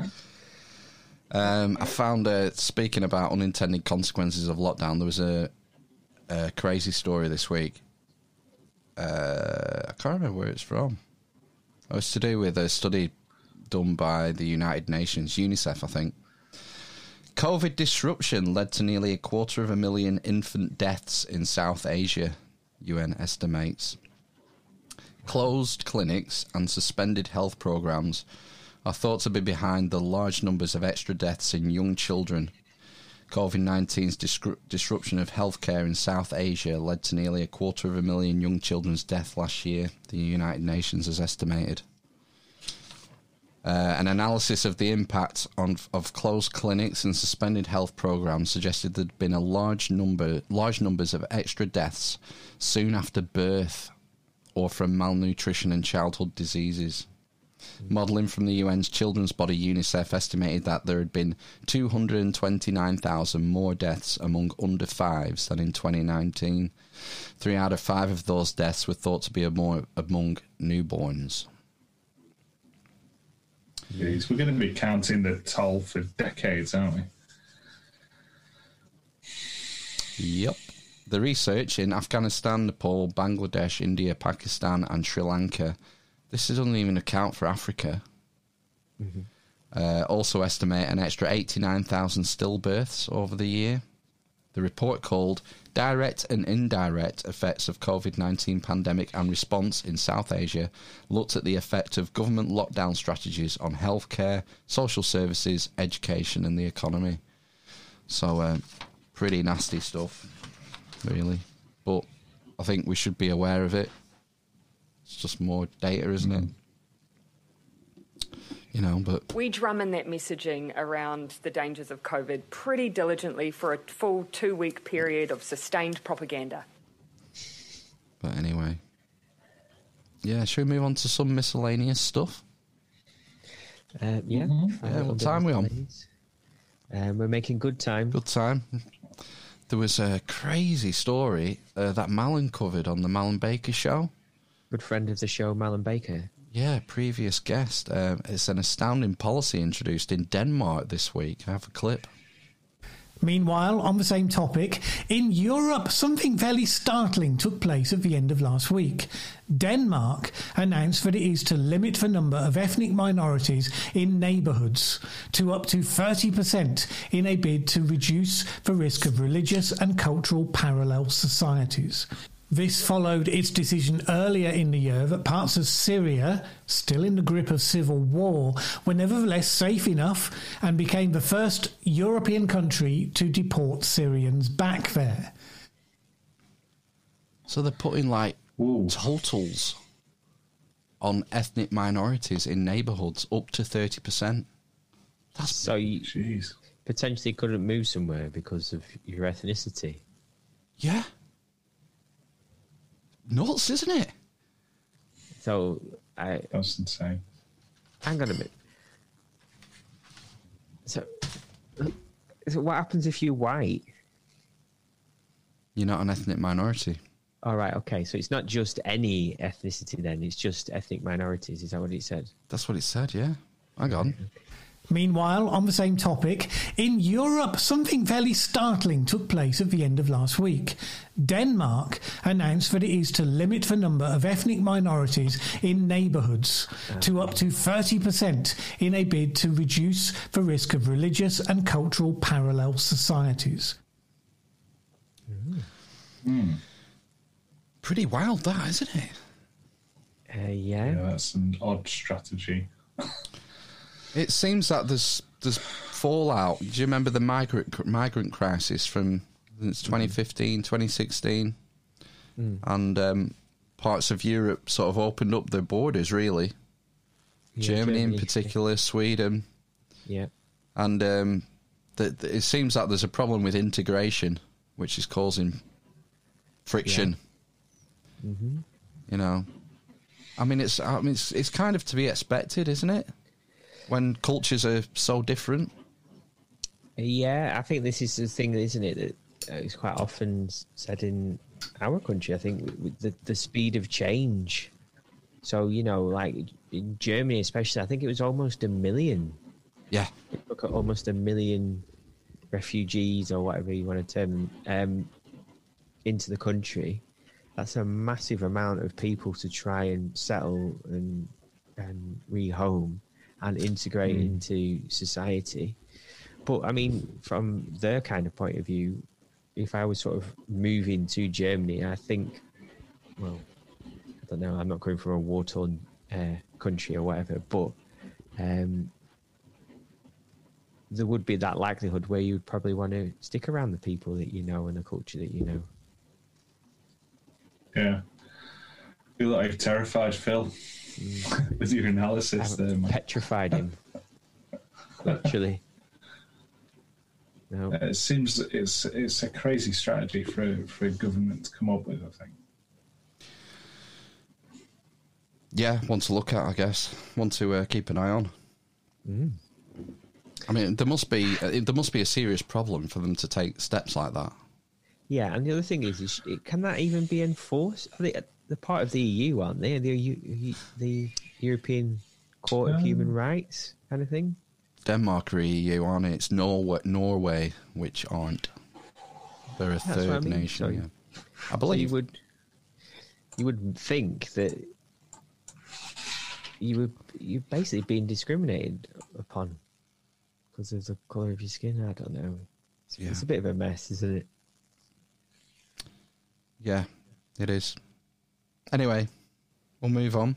Um, I found, uh, speaking about unintended consequences of lockdown, there was a, a crazy story this week. Uh, I can't remember where it's from. It was to do with a study done by the United Nations, UNICEF, I think. COVID disruption led to nearly a quarter of a million infant deaths in South Asia, UN estimates. Closed clinics and suspended health programs are thought to be behind the large numbers of extra deaths in young children. COVID 19's disru- disruption of healthcare in South Asia led to nearly a quarter of a million young children's death last year, the United Nations has estimated. Uh, an analysis of the impact on, of closed clinics and suspended health programs suggested there'd been a large number, large numbers of extra deaths soon after birth or from malnutrition and childhood diseases. Modelling from the UN's children's body, UNICEF estimated that there had been 229,000 more deaths among under fives than in 2019. Three out of five of those deaths were thought to be among, among newborns. Jeez, we're going to be counting the toll for decades, aren't we? Yep. The research in Afghanistan, Nepal, Bangladesh, India, Pakistan, and Sri Lanka. This doesn't even account for Africa. Uh, also estimate an extra 89,000 stillbirths over the year. The report called Direct and Indirect Effects of COVID-19 Pandemic and Response in South Asia looked at the effect of government lockdown strategies on healthcare, social services, education and the economy. So, uh, pretty nasty stuff, really. But I think we should be aware of it. It's just more data, isn't it? You know, but We drum in that messaging around the dangers of COVID pretty diligently for a full two week period of sustained propaganda. but anyway. Yeah, should we move on to some miscellaneous stuff? Uh, yeah. Yeah, what time we on? Um, we're making good time. Good time. There was a crazy story uh, that Malin covered on the Malin Baker show. Good friend of the show, Malin Baker. Yeah, previous guest. Um, it's an astounding policy introduced in Denmark this week. I have a clip. Meanwhile, on the same topic, in Europe, something fairly startling took place at the end of last week. Denmark announced that it is to limit the number of ethnic minorities in neighbourhoods to up to 30% in a bid to reduce the risk of religious and cultural parallel societies. This followed its decision earlier in the year that parts of Syria, still in the grip of civil war, were nevertheless safe enough and became the first European country to deport Syrians back there. So they're putting like totals on ethnic minorities in neighbourhoods up to 30%. That's so you potentially couldn't move somewhere because of your ethnicity. Yeah. Nuts, isn't it? So I That's insane. hang on a minute. So, so what happens if you're white? You're not an ethnic minority. All right, okay. So it's not just any ethnicity then; it's just ethnic minorities. Is that what it said? That's what it said. Yeah. Hang on. Meanwhile, on the same topic, in Europe, something fairly startling took place at the end of last week. Denmark announced that it is to limit the number of ethnic minorities in neighbourhoods to up to 30% in a bid to reduce the risk of religious and cultural parallel societies. Pretty wild, that isn't it? Uh, yeah. Yeah, that's an odd strategy. It seems that there's there's fallout. Do you remember the migrant migrant crisis from it's 2015, 2016, Mm. and um, parts of Europe sort of opened up their borders. Really, Yeah, Germany, in Germany. particular, Sweden, Yeah. and um, th th- it seems that there's a problem with integration, which is causing friction. hmm You know, I mean, it's I mean, it's it's kind of to be expected, isn't it? When cultures are so different. Yeah, I think this is the thing, isn't it? That uh, quite often said in our country. I think the the speed of change. So you know, like in Germany, especially, I think it was almost a million. Yeah. Look at almost a million refugees or whatever you want to term them um, into the country. That's a massive amount of people to try and settle and and rehome and integrate Mm. into society. But I mean, from their kind of point of view, if I was sort of moving to Germany, I think, well, I don't know, I'm not going from a war torn uh, country or whatever, but um, there would be that likelihood where you would probably want to stick around the people that you know and the culture that you know. Yeah. feel like you've terrified Phil with your analysis there, man. Petrified him. Literally. No. It seems it's it's a crazy strategy for for a government to come up with. I think. Yeah, one to look at, I guess. One to uh, keep an eye on. Mm. I mean, there must be uh, there must be a serious problem for them to take steps like that. Yeah, and the other thing is, is can that even be enforced? Are they, they're part of the EU, aren't they? The, EU, the European Court of Human um, Rights kind of thing? Denmark are EU, aren't it? It's Norway, Norway which aren't. They're a That's third I mean. nation. So- yeah. I So believe. you would you would think that you would you're basically being discriminated upon because of the colour of your skin. I don't know. It's, it's a bit of a mess, isn't it? Yeah, it is. Anyway, we'll move on.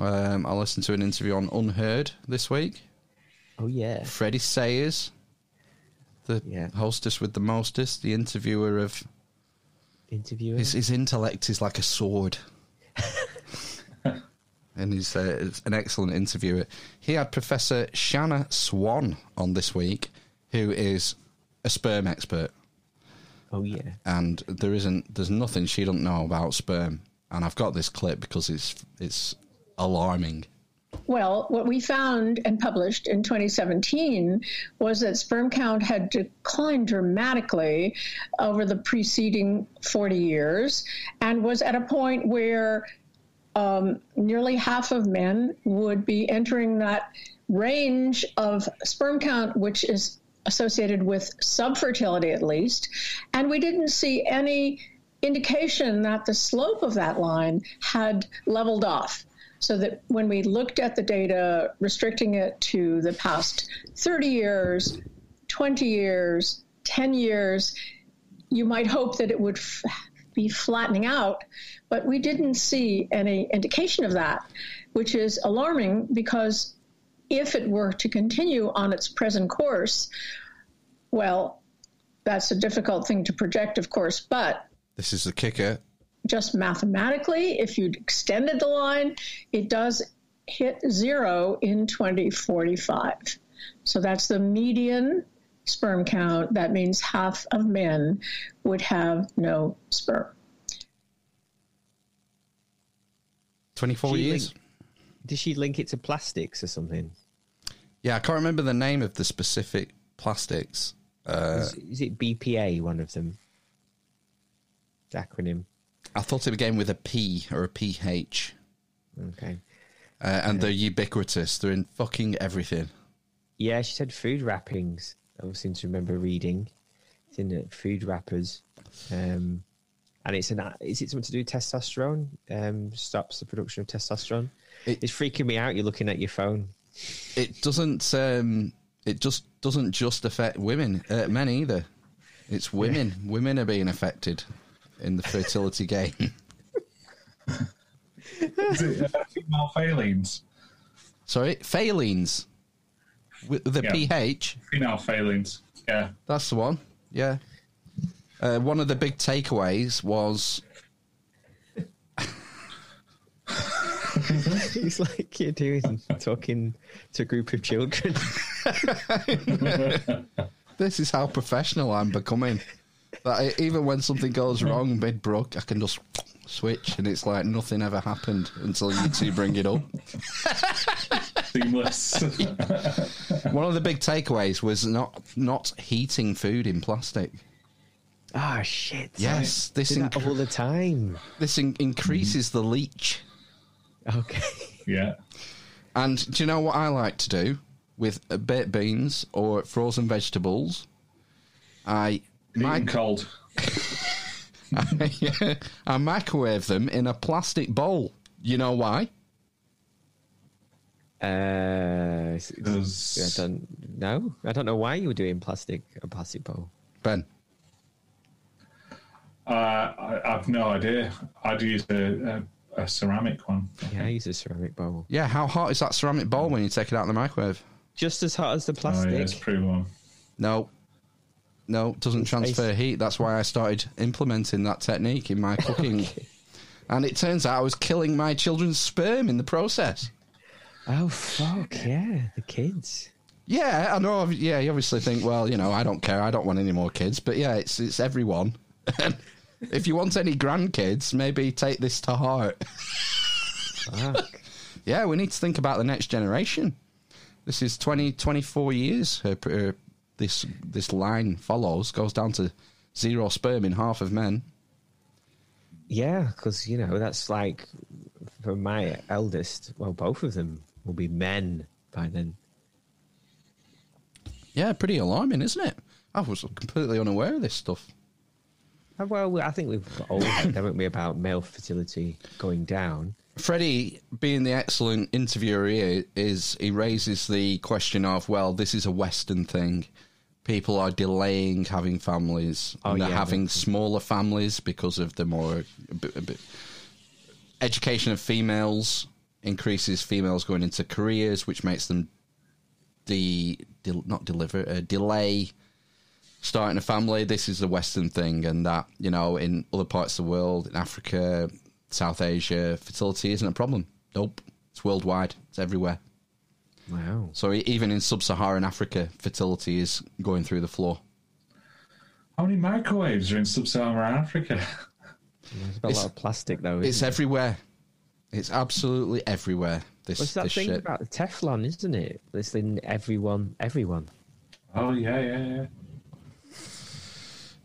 Um, I listened to an interview on UnHerd this week. Oh yeah, Freddie Sayers, the hostess with the mostest, the interviewer of. Interviewer. His, his intellect is like a sword. and he's uh, an excellent interviewer. He had Professor Shanna Swan on this week, who is a sperm expert. Oh yeah. And there isn't, there's nothing she doesn't know about sperm. And I've got this clip because it's it's alarming. Well, what we found and published in 2017 was that sperm count had declined dramatically over the preceding 40 years and was at a point where um, nearly half of men would be entering that range of sperm count, which is associated with subfertility at least. And we didn't see any indication that the slope of that line had leveled off. So that when we looked at the data, restricting it to the past 30 years, 20 years, 10 years, you might hope that it would f- be flattening out, but we didn't see any indication of that, which is alarming because if it were to continue on its present course, well, that's a difficult thing to project, of course, but This is the kicker. just mathematically, if you'd extended the line, it does hit zero in 2045. So that's the median sperm count. That means half of men would have no sperm. 24 She years. Did she link it to plastics or something? Yeah, I can't remember the name of the specific plastics. Uh, is, is it BPA? One of them. The acronym. I thought it began with a P or a PH. Okay. Uh, and they're ubiquitous. They're in fucking everything. Yeah, she said food wrappings. I seem to remember reading. It's in the food wrappers. Um, and it's an is it something to do with testosterone? Um, stops the production of testosterone. It, it's freaking me out. You're looking at your phone. It doesn't. Um, it just doesn't just affect women, uh, men either. It's women. Yeah. Women are being affected in the fertility game. is it uh, female phalines? Sorry, phalines with the yeah. ph. Female phalines. Yeah, that's the one. Yeah. Uh, one of the big takeaways was. it's like you're doing talking to a group of children. this is how professional I'm becoming. That even when something goes wrong mid brook, I can just switch, and it's like nothing ever happened until you two bring it up. Seamless. One of the big takeaways was not not heating food in plastic. Ah, oh, shit. Yes, this Do inc- all the time. This in- increases mm-hmm. the leach. Okay. Yeah. And do you know what I like to do with uh, baked beans or frozen vegetables? I mic- cold. I, I microwave them in a plastic bowl. You know why? Uh, I don't know. I don't know why you were doing plastic a plastic bowl. Ben. Uh, I, I've no idea. I'd use a, a, a, ceramic one. Yeah, I use a ceramic bowl. Yeah, how hot is that ceramic bowl when you take it out of the microwave? Just as hot as the plastic. Oh, yeah, it's pretty warm. No, no, it doesn't It's transfer ice. heat. That's why I started implementing that technique in my cooking. And it turns out I was killing my children's sperm in the process. Oh fuck yeah, the kids. Yeah, I know. Yeah, you obviously think, well, you know, I don't care. I don't want any more kids. But yeah, it's it's everyone. if you want any grandkids, maybe take this to heart. Yeah, we need to think about the next generation. This is 20, 24 years. Her, her, this this line follows goes down to zero sperm in half of men. Yeah, because you know that's like for my eldest. Well, both of them will be men by then. Yeah, pretty alarming, isn't it? I was completely unaware of this stuff. Uh, Well, I think we've all heard, haven't we, about male fertility going down. Freddie, being the excellent interviewer he is, he raises the question of, well, this is a Western thing. People are delaying having families. Oh, and they're yeah, having smaller families because of the more a bit, a bit, education of females increases females going into careers, which makes them de, de not deliver uh, delay starting a family. This is a Western thing, and that you know in other parts of the world, in Africa, South Asia, fertility isn't a problem. Nope, it's worldwide. It's everywhere. Wow. So e- even in sub-Saharan Africa, fertility is going through the floor. How many microwaves are in sub-Saharan Africa? There's a lot of plastic though. It's isn't it? everywhere. It's absolutely everywhere. This, What's that this thing shit. about the Teflon, isn't it? It's in everyone, everyone. Oh yeah, yeah, yeah.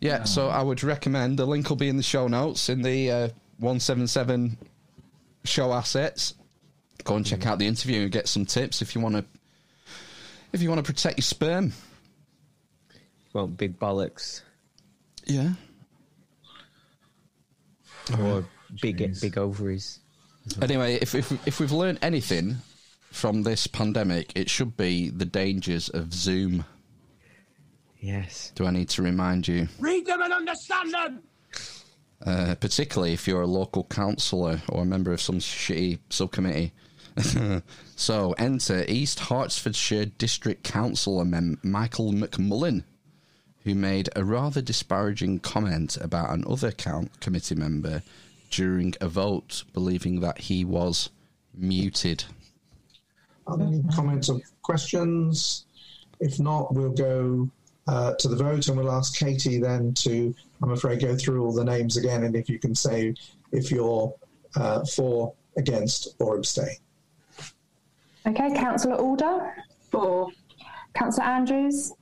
Yeah, so I would recommend the link will be in the show notes in the uh, 177 show assets. Go and check out the interview and get some tips if you want to. If you want to protect your sperm, Want big bollocks yeah. or big big ovaries? Anyway, if if if we've learned anything from this pandemic, it should be the dangers of Zoom. Yes. Do I need to remind you? Read them and understand them. uh, particularly if you're a local councillor or a member of some shitty subcommittee. so enter East Hertfordshire District Councillor Mem- Michael McMullen, who made a rather disparaging comment about another count committee member during a vote, believing that he was muted. Are there any comments or questions? If not, we'll go uh, to the vote and we'll ask Katie then to, I'm afraid, go through all the names again and if you can say if you're uh, for, against, or abstain. Okay, Councillor Alder, For. Councillor Andrews?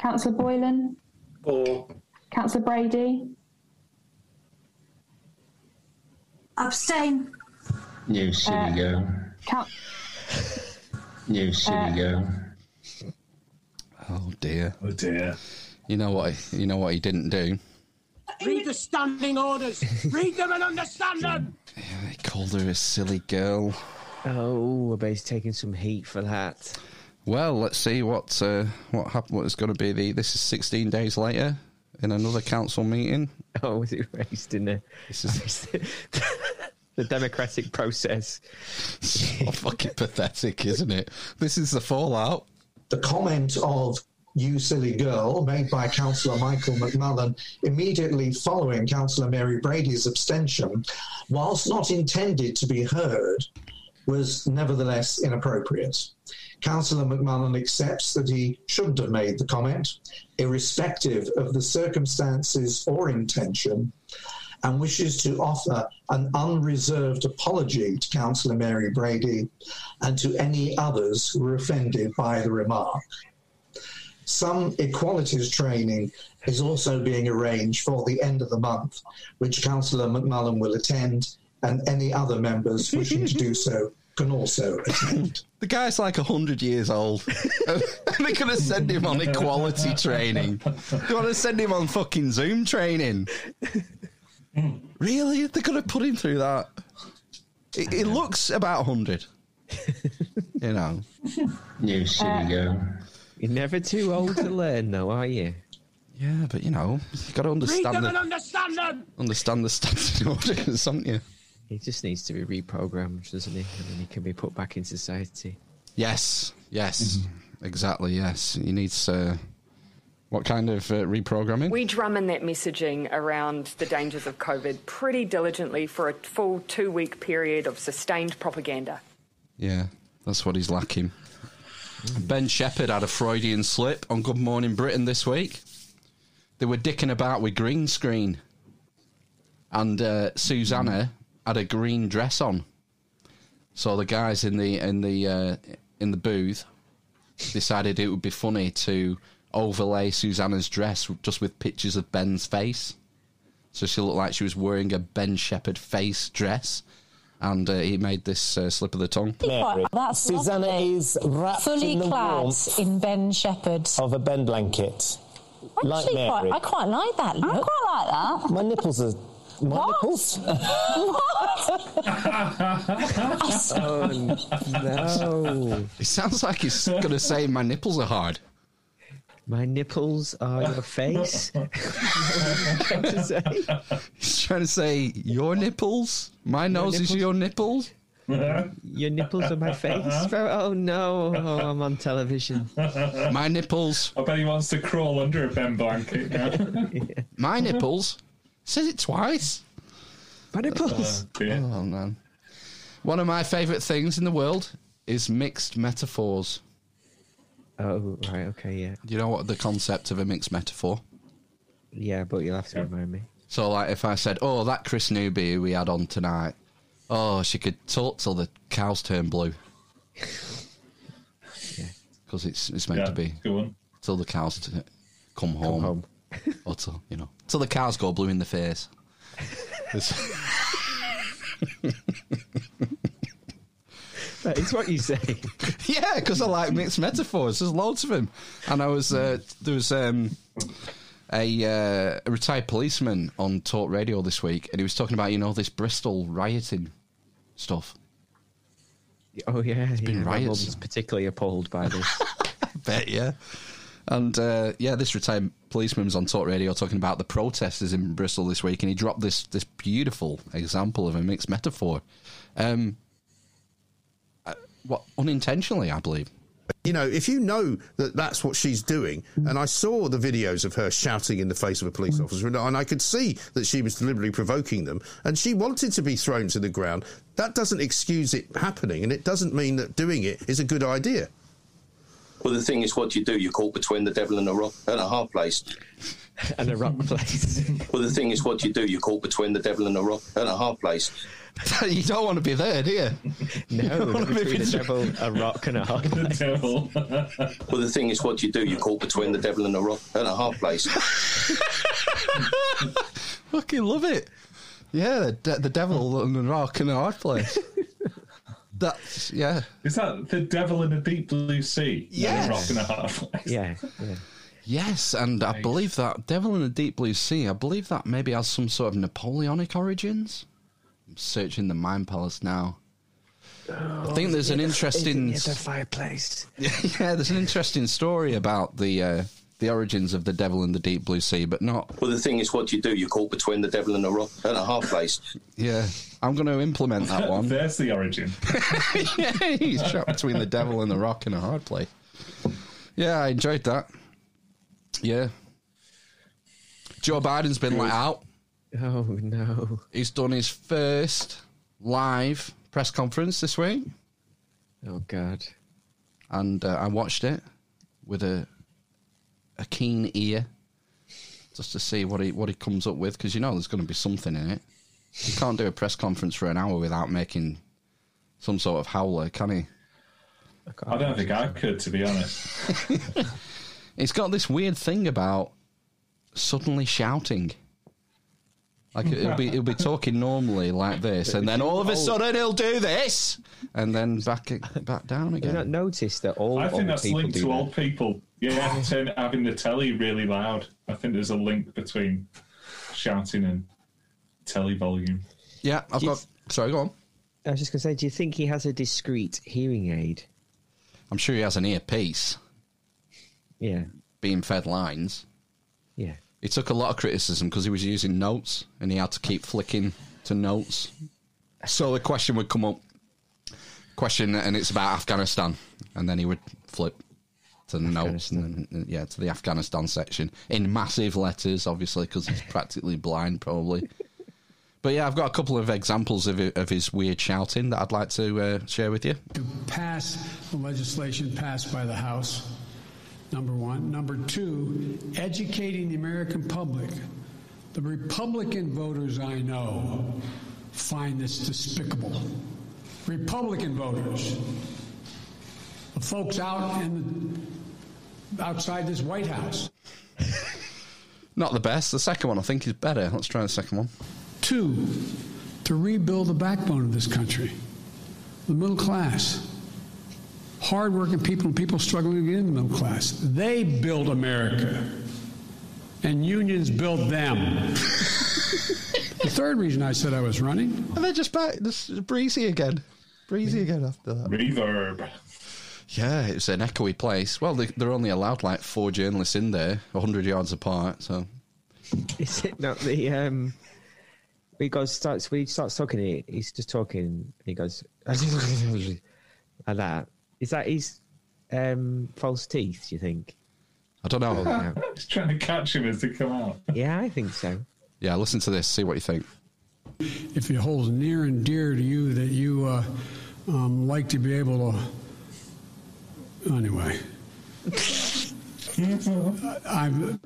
Councillor Boylan? For. Councillor Brady? Abstain. You silly Uh, girl. Count- You silly uh, girl. Oh dear. Oh dear. You know what? He, you know what he didn't do. Read the standing orders. Read them and understand them. He called her a silly girl. Oh, I bet he's taking some heat for that. Well, let's see what uh, what happened. What is going to be the? This is 16 days later in another council meeting. Oh, was it raised in a, This is the democratic process? so fucking pathetic, isn't it? This is the fallout. The comment of you silly girl made by councillor michael mcmullen immediately following councillor mary brady's abstention whilst not intended to be heard was nevertheless inappropriate. Councillor mcmullen accepts that he shouldn't have made the comment irrespective of the circumstances or intention and wishes to offer an unreserved apology to Councillor Mary Brady and to any others who were offended by the remark. Some equalities training is also being arranged for the end of the month, which Councillor McMullen will attend, and any other members wishing to do so can also attend. The guy's like 100 years old. they're going to send him on equality training. They want to send him on fucking Zoom training. Really? They're going to put him through that? It, it looks about 100. you know. You silly Uh, girl. You're never too old to learn, though, are you? Yeah, but you know, you've got to Read understand them the, understand them. understand the standing orders, haven't you? He just needs to be reprogrammed, doesn't he? And then he can be put back in society. Yes, yes, exactly. Yes, he needs uh, what kind of uh, reprogramming? We drum in that messaging around the dangers of COVID pretty diligently for a full two week period of sustained propaganda. Yeah, that's what he's lacking. Ben Shepherd had a Freudian slip on Good Morning Britain this week. They were dicking about with green screen, and uh, Susanna had a green dress on. So the guys in the in the uh, in the booth decided it would be funny to overlay Susanna's dress just with pictures of Ben's face, so she looked like she was wearing a Ben Shepherd face dress. And uh, he made this uh, slip of the tongue. Mary, That's Susanna lovely. is wrapped Fully in the clad warmth in Ben Shepherd. of a Ben blanket. like Mary. quite, I quite like that. Look. I quite like that. My nipples are. My What? nipples? Oh, no. It sounds like he's going to say my nipples are hard. My nipples are your face. trying to say? He's trying to say your nipples. My nose is nipples? your nipples. Your nipples are my face. Oh no! Oh, I'm on television. My nipples. I bet he wants to crawl under a Ben blanket now. My nipples. Says it twice. My nipples. Uh, dear. Oh man. One of my favourite things in the world is mixed metaphors. Oh right, okay, yeah, Do you know what the concept of a mixed metaphor? yeah. But you'll have to remind me. So, like, if I said, "Oh, that Kris Newby who we had on tonight, oh, she could talk till the cows turn blue," yeah. because it's it's meant Yeah, to be go on. till the cows t- come home, home. or till you know, till the cows go blue in the face. It's- what you say. yeah, because I like mixed metaphors. There's loads of them, and I was uh, there was um, a, uh, a retired policeman on Talk Radio this week, and he was talking about you know this Bristol rioting stuff. Oh yeah, it's been yeah. My riots. mum's particularly appalled by this. bet, yeah. And uh, yeah, this retired policeman was on Talk Radio talking about the protesters in Bristol this week, and he dropped this this beautiful example of a mixed metaphor. Um, what unintentionally, I believe. You know, if you know that that's what she's doing, and I saw the videos of her shouting in the face of a police officer, and I could see that she was deliberately provoking them, and she wanted to be thrown to the ground, that doesn't excuse it happening, and it doesn't mean that doing it is a good idea. Well, the thing is, what do you do? You're caught between the devil and a rock and a hard place. and a rock place. well, the thing is, what do you do? You're caught between the devil and a rock and a hard place. you don't want to be there, do you? No, don't wanna be between the devil, a rock, and a hard place. devil. Well, the thing is, what do you do? You're caught between the devil and a rock and a hard place. Fucking love it. Yeah, the, de- the devil and the rock in a hard place. That's yeah. Is that the devil in a deep blue sea? Yes. Rock and a half. Yeah, yeah. Yes, and I believe that Devil in the Deep Blue Sea. I believe that maybe has some sort of Napoleonic origins. I'm searching the Mind Palace now. I think there's an interesting Near the fireplace. yeah, there's an interesting story about the uh, the origins of the Devil in the Deep Blue Sea, but not Well, the thing is, what do you do? You're caught between the devil and a rock and a hard place. yeah. I'm going to implement that one. There's the origin. yeah, he's trapped between the devil and the rock in a hard place. Yeah, I enjoyed that. Yeah. Joe Biden's been let out. Oh no. He's done his first live press conference this week. Oh god. And uh, I watched it with a a keen ear just to see what he what he comes up with because you know there's going to be something in it. You can't do a press conference for an hour without making some sort of howler, can he? I don't think I could, to be honest. It's got this weird thing about suddenly shouting. Like it'll be it'll be talking normally like this, and then all of a oh. sudden he'll do this, and then back back down again. you not again. noticed that all I think old that's people linked to that? old people. Yeah, turn, having the telly really loud. I think there's a link between shouting and telly volume. Yeah, I've got. Sorry, go on. I was just going to say, do you think he has a discreet hearing aid? I'm sure he has an earpiece. Yeah. Being fed lines. Yeah. He took a lot of criticism because he was using notes and he had to keep flicking to notes. So the question would come up, question, and it's about Afghanistan, and then he would flip to the notes and then yeah to the Afghanistan section in massive letters, obviously because he's practically blind, probably. But yeah, I've got a couple of examples of of his weird shouting that I'd like to uh, share with you. To pass the legislation passed by the House, number one. Number two, educating the American public. The Republican voters I know find this despicable. Republican voters, the folks out in the, outside this White House. Not the best. The second one I think is better. Let's try the second one. Two, to rebuild the backbone of this country, the middle class. Hardworking people and people struggling to get in the middle class. They built America, and unions built them. the third reason I said I was running. And they're just back. This is breezy again. Breezy again after that. Reverb. Yeah, it's an echoey place. Well, they, they're only allowed like four journalists in there, 100 yards apart. So Is it not the um? He goes starts. When he starts talking, he, he's just talking. He goes like that. Is that his um false teeth? Do you think? I don't know. No. Just trying to catch him as they come out. Yeah, I think so. Yeah, listen to this. See what you think. If it holds near and dear to you that you uh, um, like to be able to. Anyway. I'm.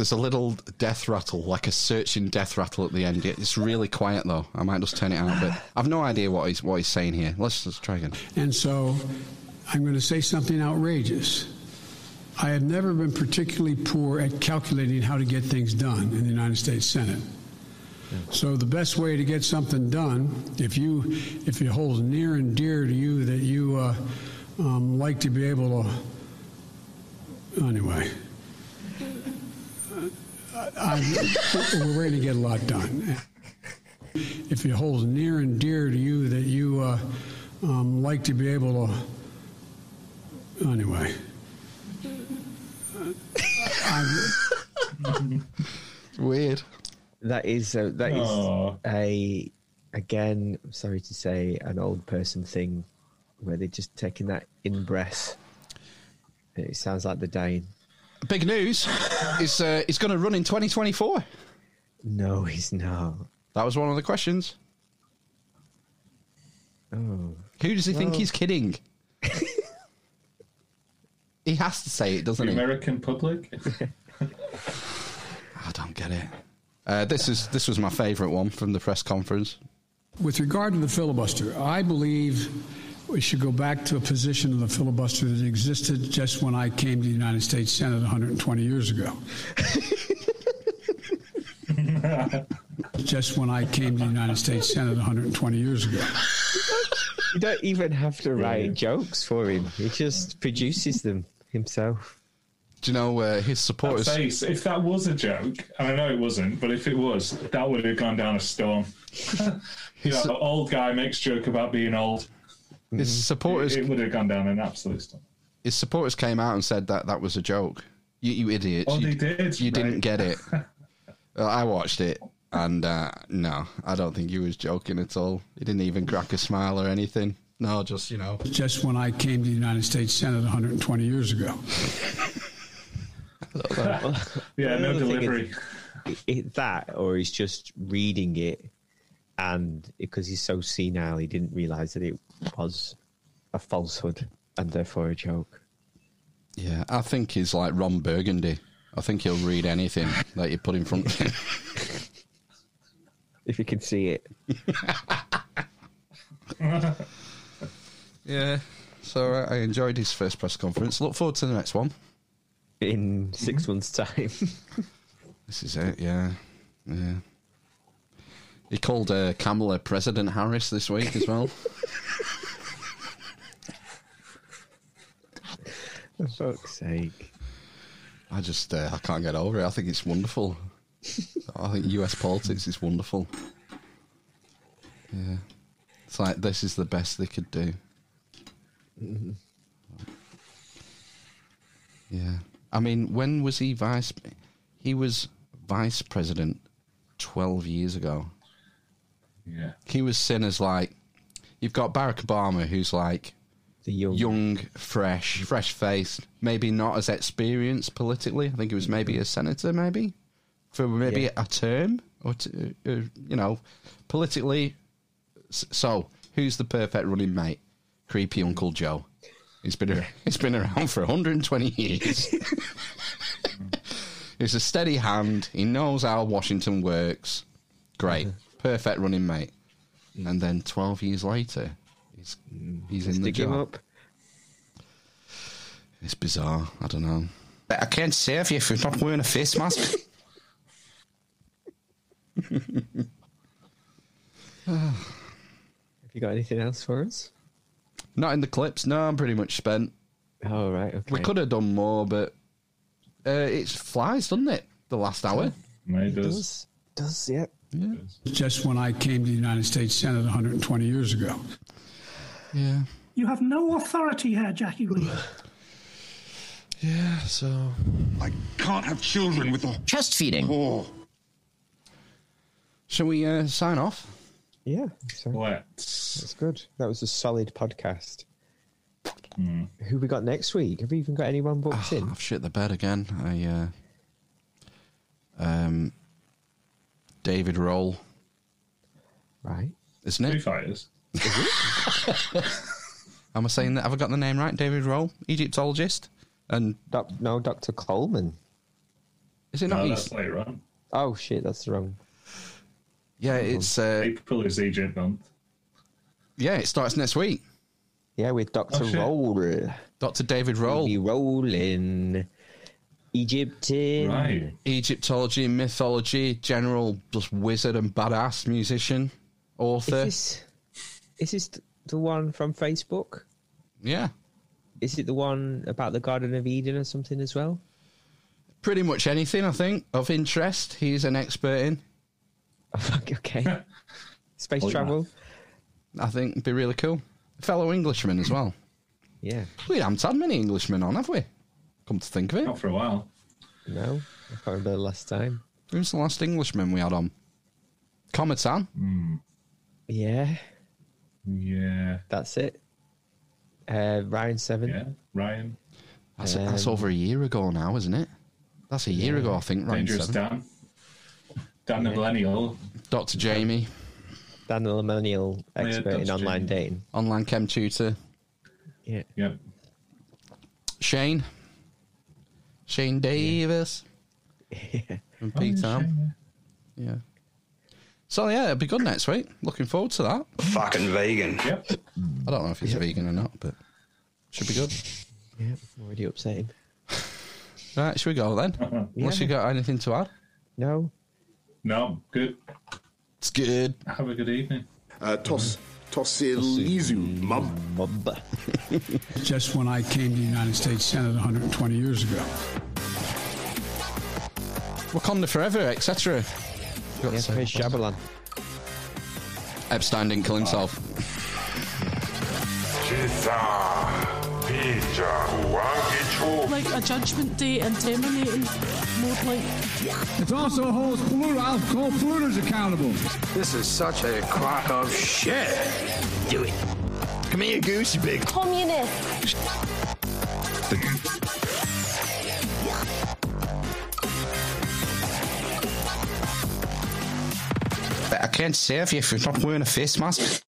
There's a little death rattle, like a searching death rattle at the end. It's really quiet though. I might just turn it out, but I've no idea what he's what he's saying here. Let's just try again. And so I'm going to say something outrageous. I have never been particularly poor at calculating how to get things done in the United States Senate. So the best way to get something done, if you if it holds near and dear to you that you uh, um, like to be able to, anyway, I, we're going to get a lot done. If it holds near and dear to you that you uh, um, like to be able to, anyway. I'm, Weird. That is uh, that is Aw. a again. I'm sorry to say, an old person thing where they're just taking that in breath. It sounds like they're dying. Big news is uh, he's going to run in 2024. No, he's not. That was one of the questions. Oh, Who does he think he's kidding? he has to say it, doesn't The he? American public. I don't get it. Uh, this is this was my favourite one from the press conference. With regard to the filibuster, I believe we should go back to a position of the filibuster that existed just when I came to the United States Senate 120 years ago. just when I came to the United States Senate 120 years ago. You don't even have to write jokes for him. He just produces them himself. Do you know uh, his That supporters? face, if that was a joke, and I know it wasn't, but if it was, that would have gone down a storm. you know, old guy makes joke about being old. His supporters. It, it would have gone down an absolute storm. His supporters came out and said that that was a joke. You, you idiots! Oh, you, they did, You right. didn't get it. Well, I watched it, and uh, no, I don't think he was joking at all. He didn't even crack a smile or anything. No, just you know. Just when I came to the United States Senate 120 years ago. Yeah, no The thing is, delivery. it- it- that, or he's just reading it, and because he's so senile, he didn't realize that it was a falsehood and therefore a joke. Yeah, I think he's like Ron Burgundy. I think he'll read anything that you put in front of him. If you can see it. yeah. So I enjoyed his first press conference. Look forward to the next one. In 6 months' time. This is it. Yeah, yeah. He called uh, Kamala President Harris this week as well. For fuck's sake. I just uh, I can't get over it. I think it's wonderful. I think US politics is wonderful. Yeah, it's like this is the best they could do. Yeah, I mean, when was he vice? He was vice president twelve years ago. Yeah. He was seen as like you've got Barack Obama, who's like the young, fresh, fresh faced, maybe not as experienced politically. I think he was mm-hmm. maybe a senator, maybe for maybe Yeah. a term or t- uh, uh you know, politically. So, who's the perfect running mate? Creepy Uncle Joe. He's been ar- he's been around for 120 years. He's a steady hand. He knows how Washington works. Great, mm-hmm. Perfect running mate. And then 12 years later, he's he's in the job. up. It's bizarre. I don't know. I can't save you if you're not wearing a face mask. Have you got anything else for us? not in the clips. No, I'm pretty much spent. Oh, right. Okay. We could have done more, but uh, it flies, doesn't it? The last hour. it does. Does, yeah. Yeah. Just when I came to the United States Senate 120 years ago. Yeah. You have no authority here, Jackie Williams. Yeah, so. I can't have children with a chest feeding. Oh. Shall we uh, sign off? Yeah. So Let's. That's good. That was a solid podcast. Who we got next week? Have we even got anyone booked in? I've shit the bed again. I uh, um, David Rohl. Right. Isn't it? Foo Fighters. Am I saying that? Have I got the name right? David Rohl, Egyptologist, and Doc, no, Doctor Coleman. Is it not? No, East? that's later on. Oh shit, that's wrong. Yeah, it's uh, April is Egypt month. yeah. It starts next week. Yeah, with Doctor Oh. Rohl. Doctor David Rohl. Be rolling. Egypt in. Right. Egyptology, mythology, general just wizard and badass musician, Is author. this, is this the one from Facebook? Yeah, Is it the one about the Garden of Eden or something as well? pretty much anything I think of interest. He's an expert in. okay. Space Oh, yeah. travel? I think it'd be really cool. Fellow Englishman as well. Yeah. We haven't had many Englishmen on, have we? Come to think of it. Not for a while. No, I can't remember the last time. Who's the last Englishman we had on? Cometan. Yeah, Yeah. that's it. Uh, Ryan Seven. Yeah. Ryan. That's, that's Um, over a year ago now, isn't it? That's a year Yeah. ago, I think. Ryan Dangerous Seven. Dan. Dan the Millennial. Dr. Jamie, Daniel the Millennial yeah, expert in Dr. online Jamie. dating. online chem tutor. Yeah. Yep. Shane, Shane Davis. And Pete Oh, Tam. Shane, Yeah. So yeah, it'll be good next week. Looking forward to that. Fucking vegan. Yep. I don't know if he's a vegan or not, but should be good. Yeah, already upsetting. Right, should we go then? Unless you got anything to add? No. No, good. It's good. Have a good evening. Uh, toss, toss Elysium, mum. Just when I came to the United States Senate 120 years ago. Wakanda forever, etc. Yeah, Chris Jabalon. Epstein didn't kill himself. Like a judgment day and terminating more like. It also holds plural. I'll hold polluters accountable. This is such a crock of shit. Do it. Come here, goose, you big. Communist. But I can't save you if you're not wearing a face mask.